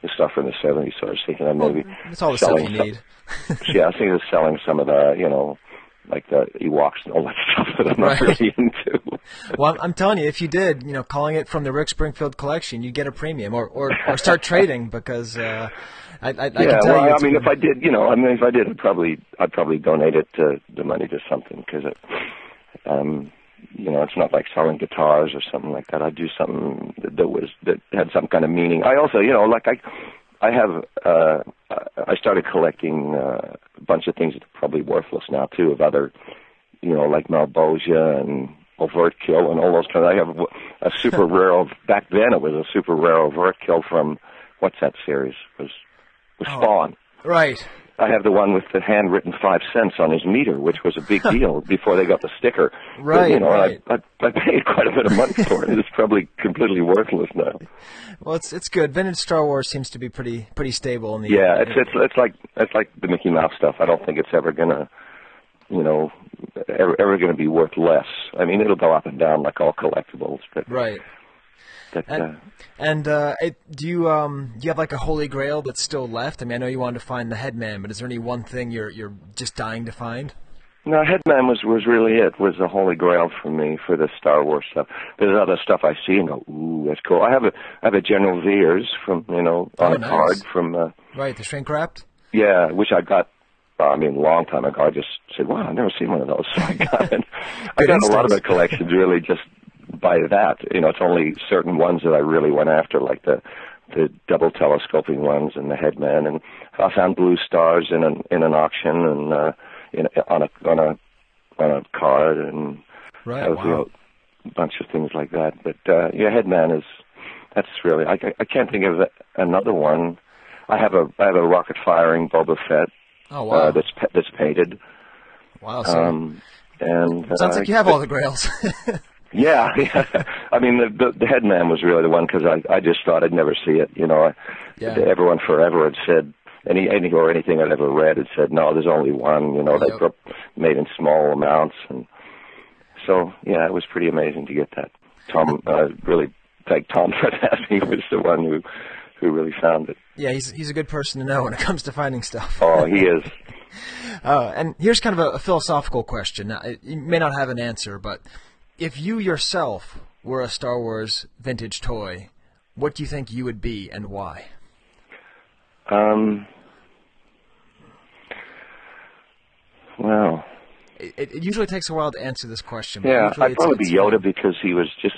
the stuff from the seventies. So I was thinking of maybe It's all the stuff you some- need. yeah, I was thinking of selling some of the you know like the Ewoks and all that stuff that I'm not Right. really into. Well, I'm, telling you, if you did, you know, calling it from the Rick Springfield collection, you'd get a premium, or or, or start trading because uh, I, I, I can tell well, you. I mean, if I did, you know, I mean, if I did, I'd probably, I'd probably donate it to the money to something because it, um, you know, it's not like selling guitars or something like that. I'd do something that, that was that had some kind of meaning. I also, you know, like I, I have, uh, I started collecting uh, a bunch of things that are probably worthless now too, of other, you know, like Malebolgia and overt kill and all those kind. Of, I have a super rare. Back then, it was a super rare overt kill from what's that series? Was was Oh. Spawn. right. I have the one with the handwritten five cents on his meter, which was a big deal before they got the sticker. But, Right, you know, right. I, I I paid quite a bit of money for it. It's probably completely worthless now. Well, it's it's good. Vintage Star Wars seems to be pretty pretty stable in the Yeah, it's it's it's like it's like the Mickey Mouse stuff. I don't think it's ever gonna, you know, ever ever gonna be worth less. I mean, it'll go up and down like all collectibles, but right. but uh, And and uh, it, do you um do you have like a holy grail that's still left? I mean, I know you wanted to find the headman, but is there any one thing you're you're just dying to find? No, Headman was was really it. Was the holy grail for me for the Star Wars stuff. There's other stuff I see and go, ooh, that's cool. I have a I have a General Veers from you know on Oh, a nice. card from uh, Right, the shrink wrapped. yeah, which I got. I mean, a long time ago. I just said, "Wow, I've never seen one of those." So I got it. I got a lot of the collections really just by that. You know, it's only certain ones that I really went after, like the the double telescoping ones and the Headman. And I found blue stars in an in an auction and uh, in on a on a on a card and Right. I was, you know, a bunch of things like that. But uh, yeah, Headman is that's really I, I can't think of another one. I have a I have a rocket firing Boba Fett Oh wow. uh, that's that's painted. wow. So Um, and sounds uh, like you have all the grails. Yeah, yeah. I mean, the, the the Headman was really the one because I I just thought I'd never see it. You know, I, Yeah. everyone forever had said any any or anything I'd ever read had said no, there's only one. You know, they Yep. were made in small amounts, and so yeah, it was pretty amazing to get that. Tom uh, really thank Tom for that. He was the one who who really found it. Yeah, he's he's a good person to know when it comes to finding stuff. Oh, he is. Uh, and here's kind of a, a philosophical question. Now, it- you may not have an answer, but if you yourself were a Star Wars vintage toy, what do you think you would be and why? Um. Well, It, it, usually takes a while to answer this question. but yeah, I'd probably be. Yoda because he was just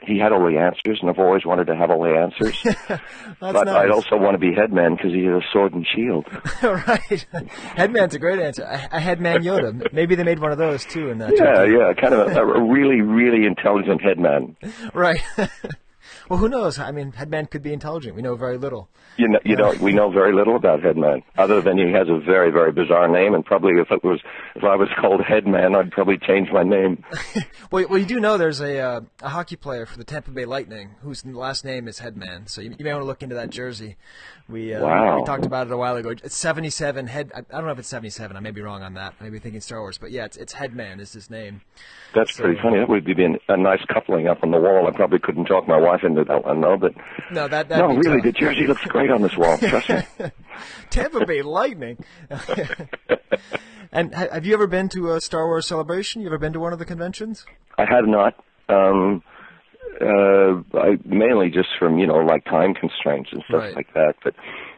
he had all the answers, and I've always wanted to have all the answers. But nice. I'd also want to be Headman because he had a sword and shield. right. Headman's a great answer. A, Headman Yoda. Maybe they made one of those too in that. Yeah, yeah, kind of a, a really, really intelligent Headman. Right. Well, who knows? I mean, Headman could be intelligent. We know very little. You know, you know, we know very little about Headman, other than he has a very, very bizarre name. And probably if it was, if I was called Hedman, I'd probably change my name. Well, well, you do know there's a uh, a hockey player for the Tampa Bay Lightning whose last name is Hedman. So you, you may want to look into that jersey. We uh, Wow. we talked about it a while ago. It's 77 head. I, I don't know if it's 77. I may be wrong on that. I may be thinking Star Wars, but yeah, it's it's Headman is his name. That's So- pretty funny. That would be a, a nice coupling up on the wall. I probably couldn't talk my wife into that one, though. But No, that no, really, the jersey looks great on this wall. Trust me. Tampa Bay Lightning. and have you ever been to a Star Wars celebration? You ever been to one of the conventions? I have not. Um, uh, I, mainly just from you know like time constraints and stuff Right. like that. But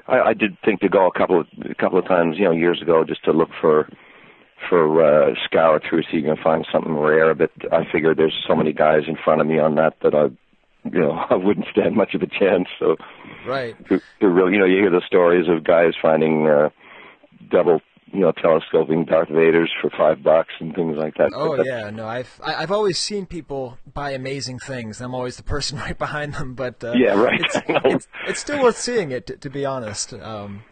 I, I did think to go a couple of a couple of times, you know, years ago, just to look for for uh, scour through so you can find something rare. But I figured there's so many guys in front of me on that that I, you know, I wouldn't stand much of a chance. So Right. who, who really, you know, you hear the stories of guys finding uh, double, you know, telescoping Darth Vaders for five bucks and things like that. Oh yeah, no, I've I- I've always seen people buy amazing things. I'm always the person right behind them, but uh, Yeah, right. It's, it's, it's still worth seeing it, to, to be honest. Um,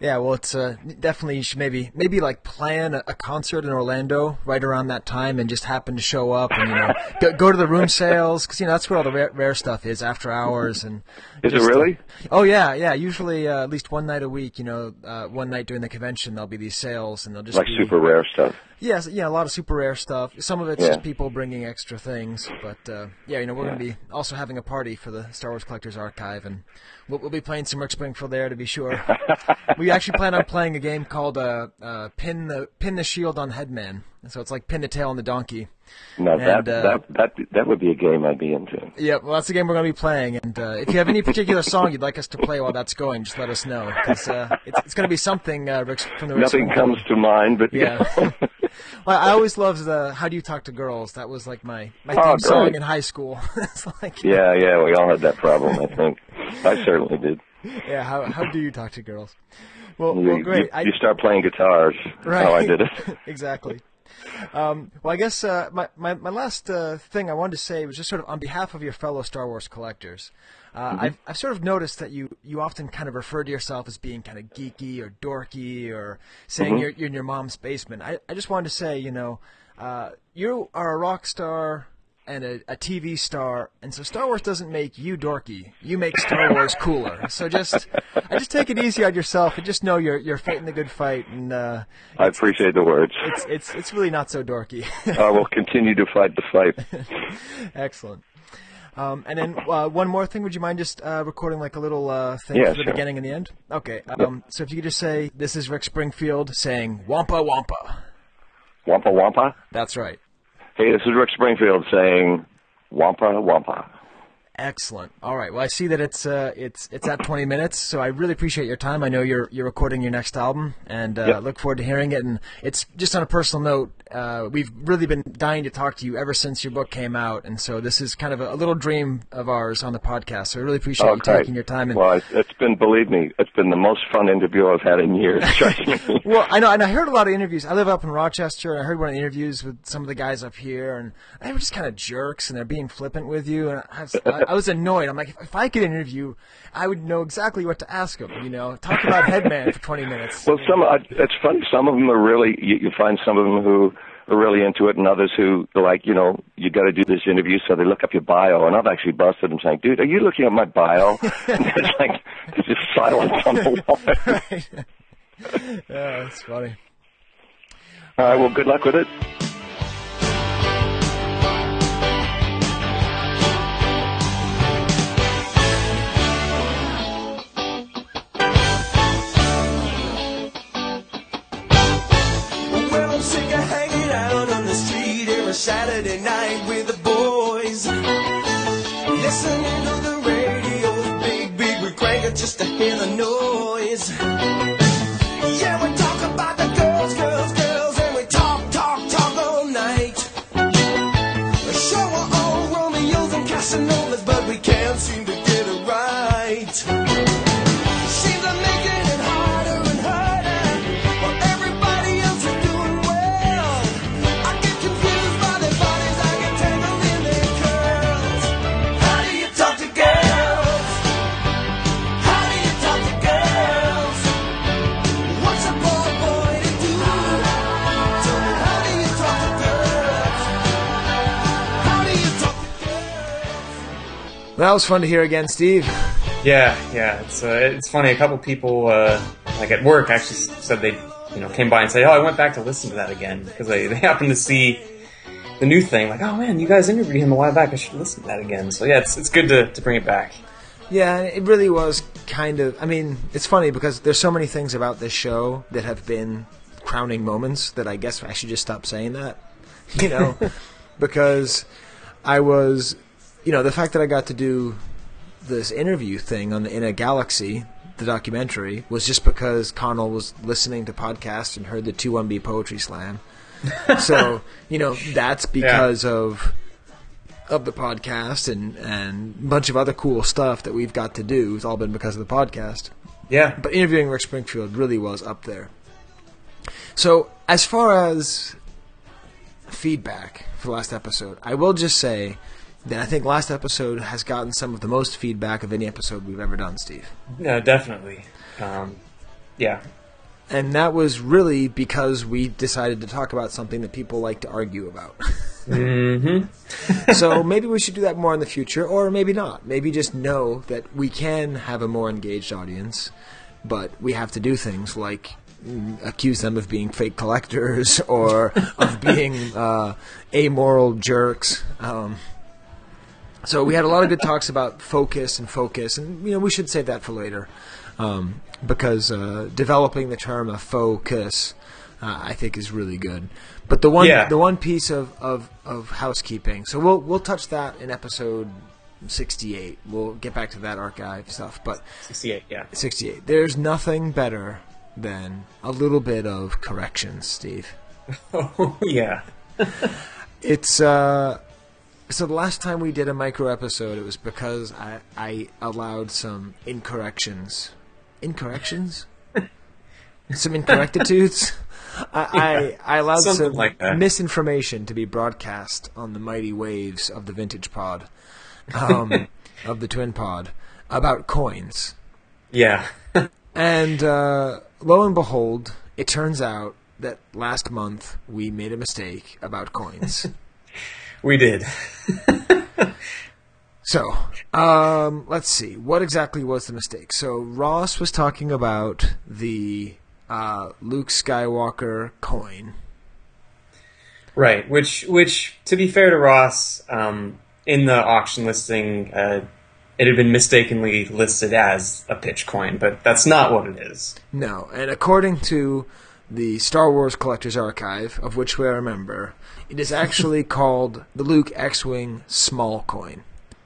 yeah, well, it's uh, definitely you should maybe maybe like plan a, a concert in Orlando right around that time and just happen to show up and you know go, go to the room sales because you know that's where all the rare, rare stuff is after hours and. Is it just, uh, really? Oh yeah, yeah. Usually uh, at least one night a week. You know, uh, one night during the convention there'll be these sales and they'll just like be, super rare stuff. Yes, yeah, a lot of super rare stuff. Some of it's Yeah. just people bringing extra things, but uh, yeah, you know, we're going to be also having a party for the Star Wars Collectors Archive, and we'll, we'll be playing some Rick Springfield there to be sure. we actually plan on playing a game called uh, uh, Pin the Pin the Shield on Headman, so it's like pin the tail on the donkey. Now And, that uh, that that that would be a game I'd be into. Yeah, well, that's the game we're going to be playing, and uh, if you have any particular song you'd like us to play while that's going, just let us know because uh, it's, it's going to be something uh, Rick, from the Rick Nothing Springfield- comes to mind, but Yeah. well, I always loved the "How Do You Talk to Girls." That was like my my Oh, theme song in high school. it's like, yeah, yeah, we all had that problem. I think I certainly did. yeah. How how do you talk to girls? Well, You, well great. you, I, you start playing guitars. right. How I did it. exactly. Um, well, I guess uh, my, my my last uh, thing I wanted to say was just sort of on behalf of your fellow Star Wars collectors. Uh, Mm-hmm. I've I've sort of noticed that you you often kind of refer to yourself as being kind of geeky or dorky or saying Mhm. you're you're in your mom's basement. I I just wanted to say, you know, uh, you are a rock star and a, a TV star, and so Star Wars doesn't make you dorky. You make Star Wars cooler. So just, I just take it easy on yourself, and just know you're you're fighting the good fight, and uh, I appreciate the words. it's it's it's really not so dorky. I will continue to fight the fight. Excellent. Um, and then uh, one more thing, would you mind just uh, recording like a little uh, thing Yeah, for the sure. beginning and the end? Okay. Um, So if you could just say, "This is Rick Springfield saying Wampa Wampa." Wampa Wampa. That's right. Hey, this is Rick Springfield saying Wampa Wampa. Excellent. All right. Well, I see that it's uh, it's it's at 20 minutes, so I really appreciate your time. I know you're you're recording your next album, and uh, Yep. look forward to hearing it. And it's just on a personal note. Uh, we've really been dying to talk to you ever since your book came out, and so this is kind of a, a little dream of ours on the podcast. So I really appreciate you Okay. taking your time. And Well, it's, it's been, believe me, it's been the most fun interview I've had in years. Trust me. well, I know, and I heard a lot of interviews. I live up in Rochester, and I heard one of the interviews with some of the guys up here, and they were just kind of jerks, and they're being flippant with you. And I was, I, I was annoyed. I'm like, if, if I could interview, I would know exactly what to ask them. You know, talk about Headman for 20 minutes. Well, some it's funny. Some of them are really. You, you find some of them who are really into it, and others who are like, you know, you got to do this interview, so they look up your bio. And I've actually busted them saying, "Dude, are you looking at my bio?" and it's like there's just silence on the wall. right. yeah, that's funny. All right. Well, good luck with it. Just to hear the noise. That was fun to hear again, Steve. Yeah, yeah. It's uh, it's funny. A couple people, uh, like at work, actually said they, you know, came by and said, "Oh, I went back to listen to that again because they, they happened to see the new thing. Like, oh man, you guys interviewed him a while back. I should listen to that again." So yeah, it's it's good to, to bring it back. Yeah, it really was kind of. I mean, it's funny because there's so many things about this show that have been crowning moments that I guess I should just stop saying that. You know, because I was, you know, the fact that I got to do this interview thing on the In a Galaxy, the documentary, was just because Conall was listening to podcasts and heard the 2-1B Poetry Slam. so, you know, that's because of of the podcast and and a bunch of other cool stuff that we've got to do. It's all been because of the podcast. Yeah. But interviewing Rick Springfield really was up there. So, as far as feedback for the last episode, I will just say that I think last episode has gotten some of the most feedback of any episode we've ever done, Steve. Yeah, definitely. Um, yeah, And that was really because we decided to talk about something that people like to argue about. mm-hmm. so maybe we should do that more in the future, or maybe not. Maybe just know that we can have a more engaged audience, but we have to do things like mm, accuse them of being fake collectors or of being uh, amoral jerks. Um, so we had a lot of good talks about focus and focus, and you know we should save that for later, um, because uh, developing the term of focus, uh, I think, is really good. But the one Yeah. the one piece of, of, of housekeeping, so we'll we'll touch that in episode sixty eight. We'll get back to that archive stuff, but 68, yeah. 68. There's nothing better than a little bit of corrections, Steve. Oh, yeah. It's uh so the last time we did a micro episode it was because I I allowed some incorrections. Incorrections? some incorrectitudes? I, I, I allowed some like misinformation to be broadcast on the mighty waves of the vintage pod. Um, of the twin pod about coins. Yeah. And uh, lo and behold, it turns out that last month we made a mistake about coins. we did. so, um, let's see. What exactly was the mistake? So, Ross was talking about the uh, Luke Skywalker coin. Right, which, which, to be fair to Ross, um, in the auction listing, uh, it had been mistakenly listed as a pitch coin, but that's not what it is. No, and according to the Star Wars Collector's Archive, of which we are a member, it is actually called the Luke X-Wing Small Coin.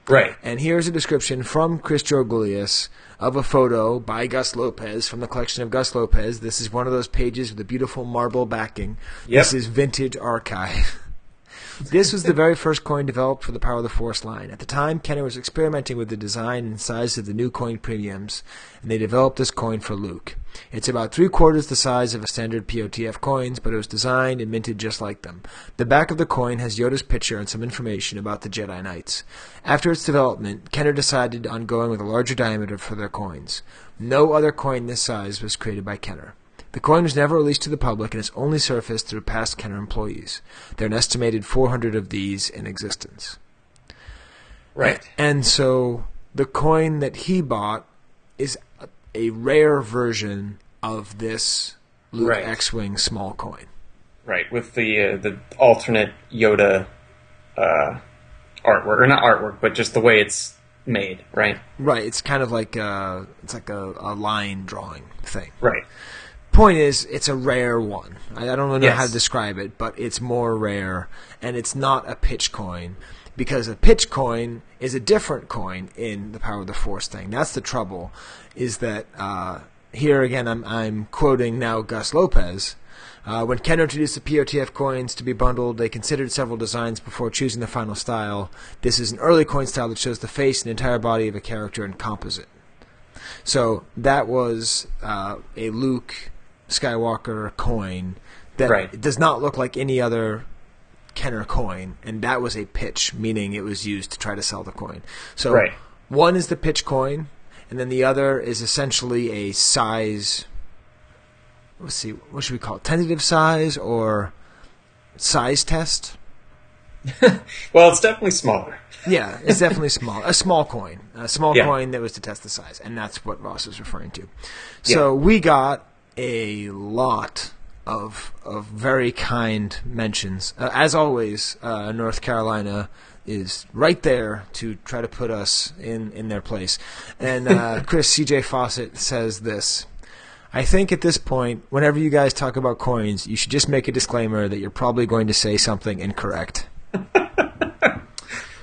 Right. And here's a description from Chris Georgoulias of a photo by Gus Lopez from the collection of Gus Lopez. This is one of those pages with a beautiful marble backing. Yep. This is Vintage Archive. This was the very first coin developed for the Power of the Force line. At the time, Kenner was experimenting with the design and size of the new coin premiums, and they developed this coin for Luke. It's about three quarters the size of a standard POTF coins, but it was designed and minted just like them. The back of the coin has Yoda's picture and some information about the Jedi Knights. After its development, Kenner decided on going with a larger diameter for their coins. No other coin this size was created by Kenner. The coin was never released to the public and has only surfaced through past Kenner employees. There are an estimated 400 of these in existence. Right. And so the coin that he bought is a, a rare version of this Luke Right. X-wing small coin. Right, with the uh, the alternate Yoda uh, artwork, or not artwork, but just the way it's made, right? Right, it's kind of like a, it's like a, a line drawing thing. Right. Point is, it's a rare one. I, I don't really know Yes. how to describe it, but it's more rare, and it's not a pitch coin because a pitch coin is a different coin in the Power of the Force thing. That's the trouble. Is that uh, here again? I'm I'm quoting now Gus Lopez. Uh, when Ken introduced the POTF coins to be bundled, they considered several designs before choosing the final style. This is an early coin style that shows the face and entire body of a character in composite. So that was uh, a Luke Skywalker coin that Right. does not look like any other Kenner coin, and that was a pitch, meaning it was used to try to sell the coin. So Right. one is the pitch coin, and then the other is essentially a size. Let's see, what should we call it? Tentative size or size test? Well, it's definitely smaller. Yeah, it's definitely small. A small coin. A small Yeah. coin that was to test the size. And that's what Ross is referring to. So we got a lot of of very kind mentions. Uh, as always, uh, North Carolina is right there to try to put us in, in their place. And uh, Chris C.J. Fawcett says this. I think at this point, whenever you guys talk about coins, you should just make a disclaimer that you're probably going to say something incorrect.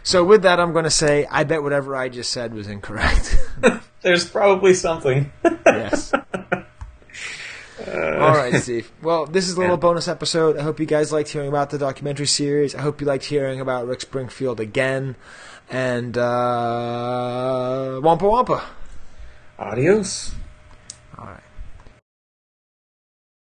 So with that, I'm going to say I bet whatever I just said was incorrect. There's probably something. yes. All right, Steve. Well, this is a little bonus episode. I hope you guys liked hearing about the documentary series. I hope you liked hearing about Rick Springfield again. And uh, Wampa Wampa. Adios.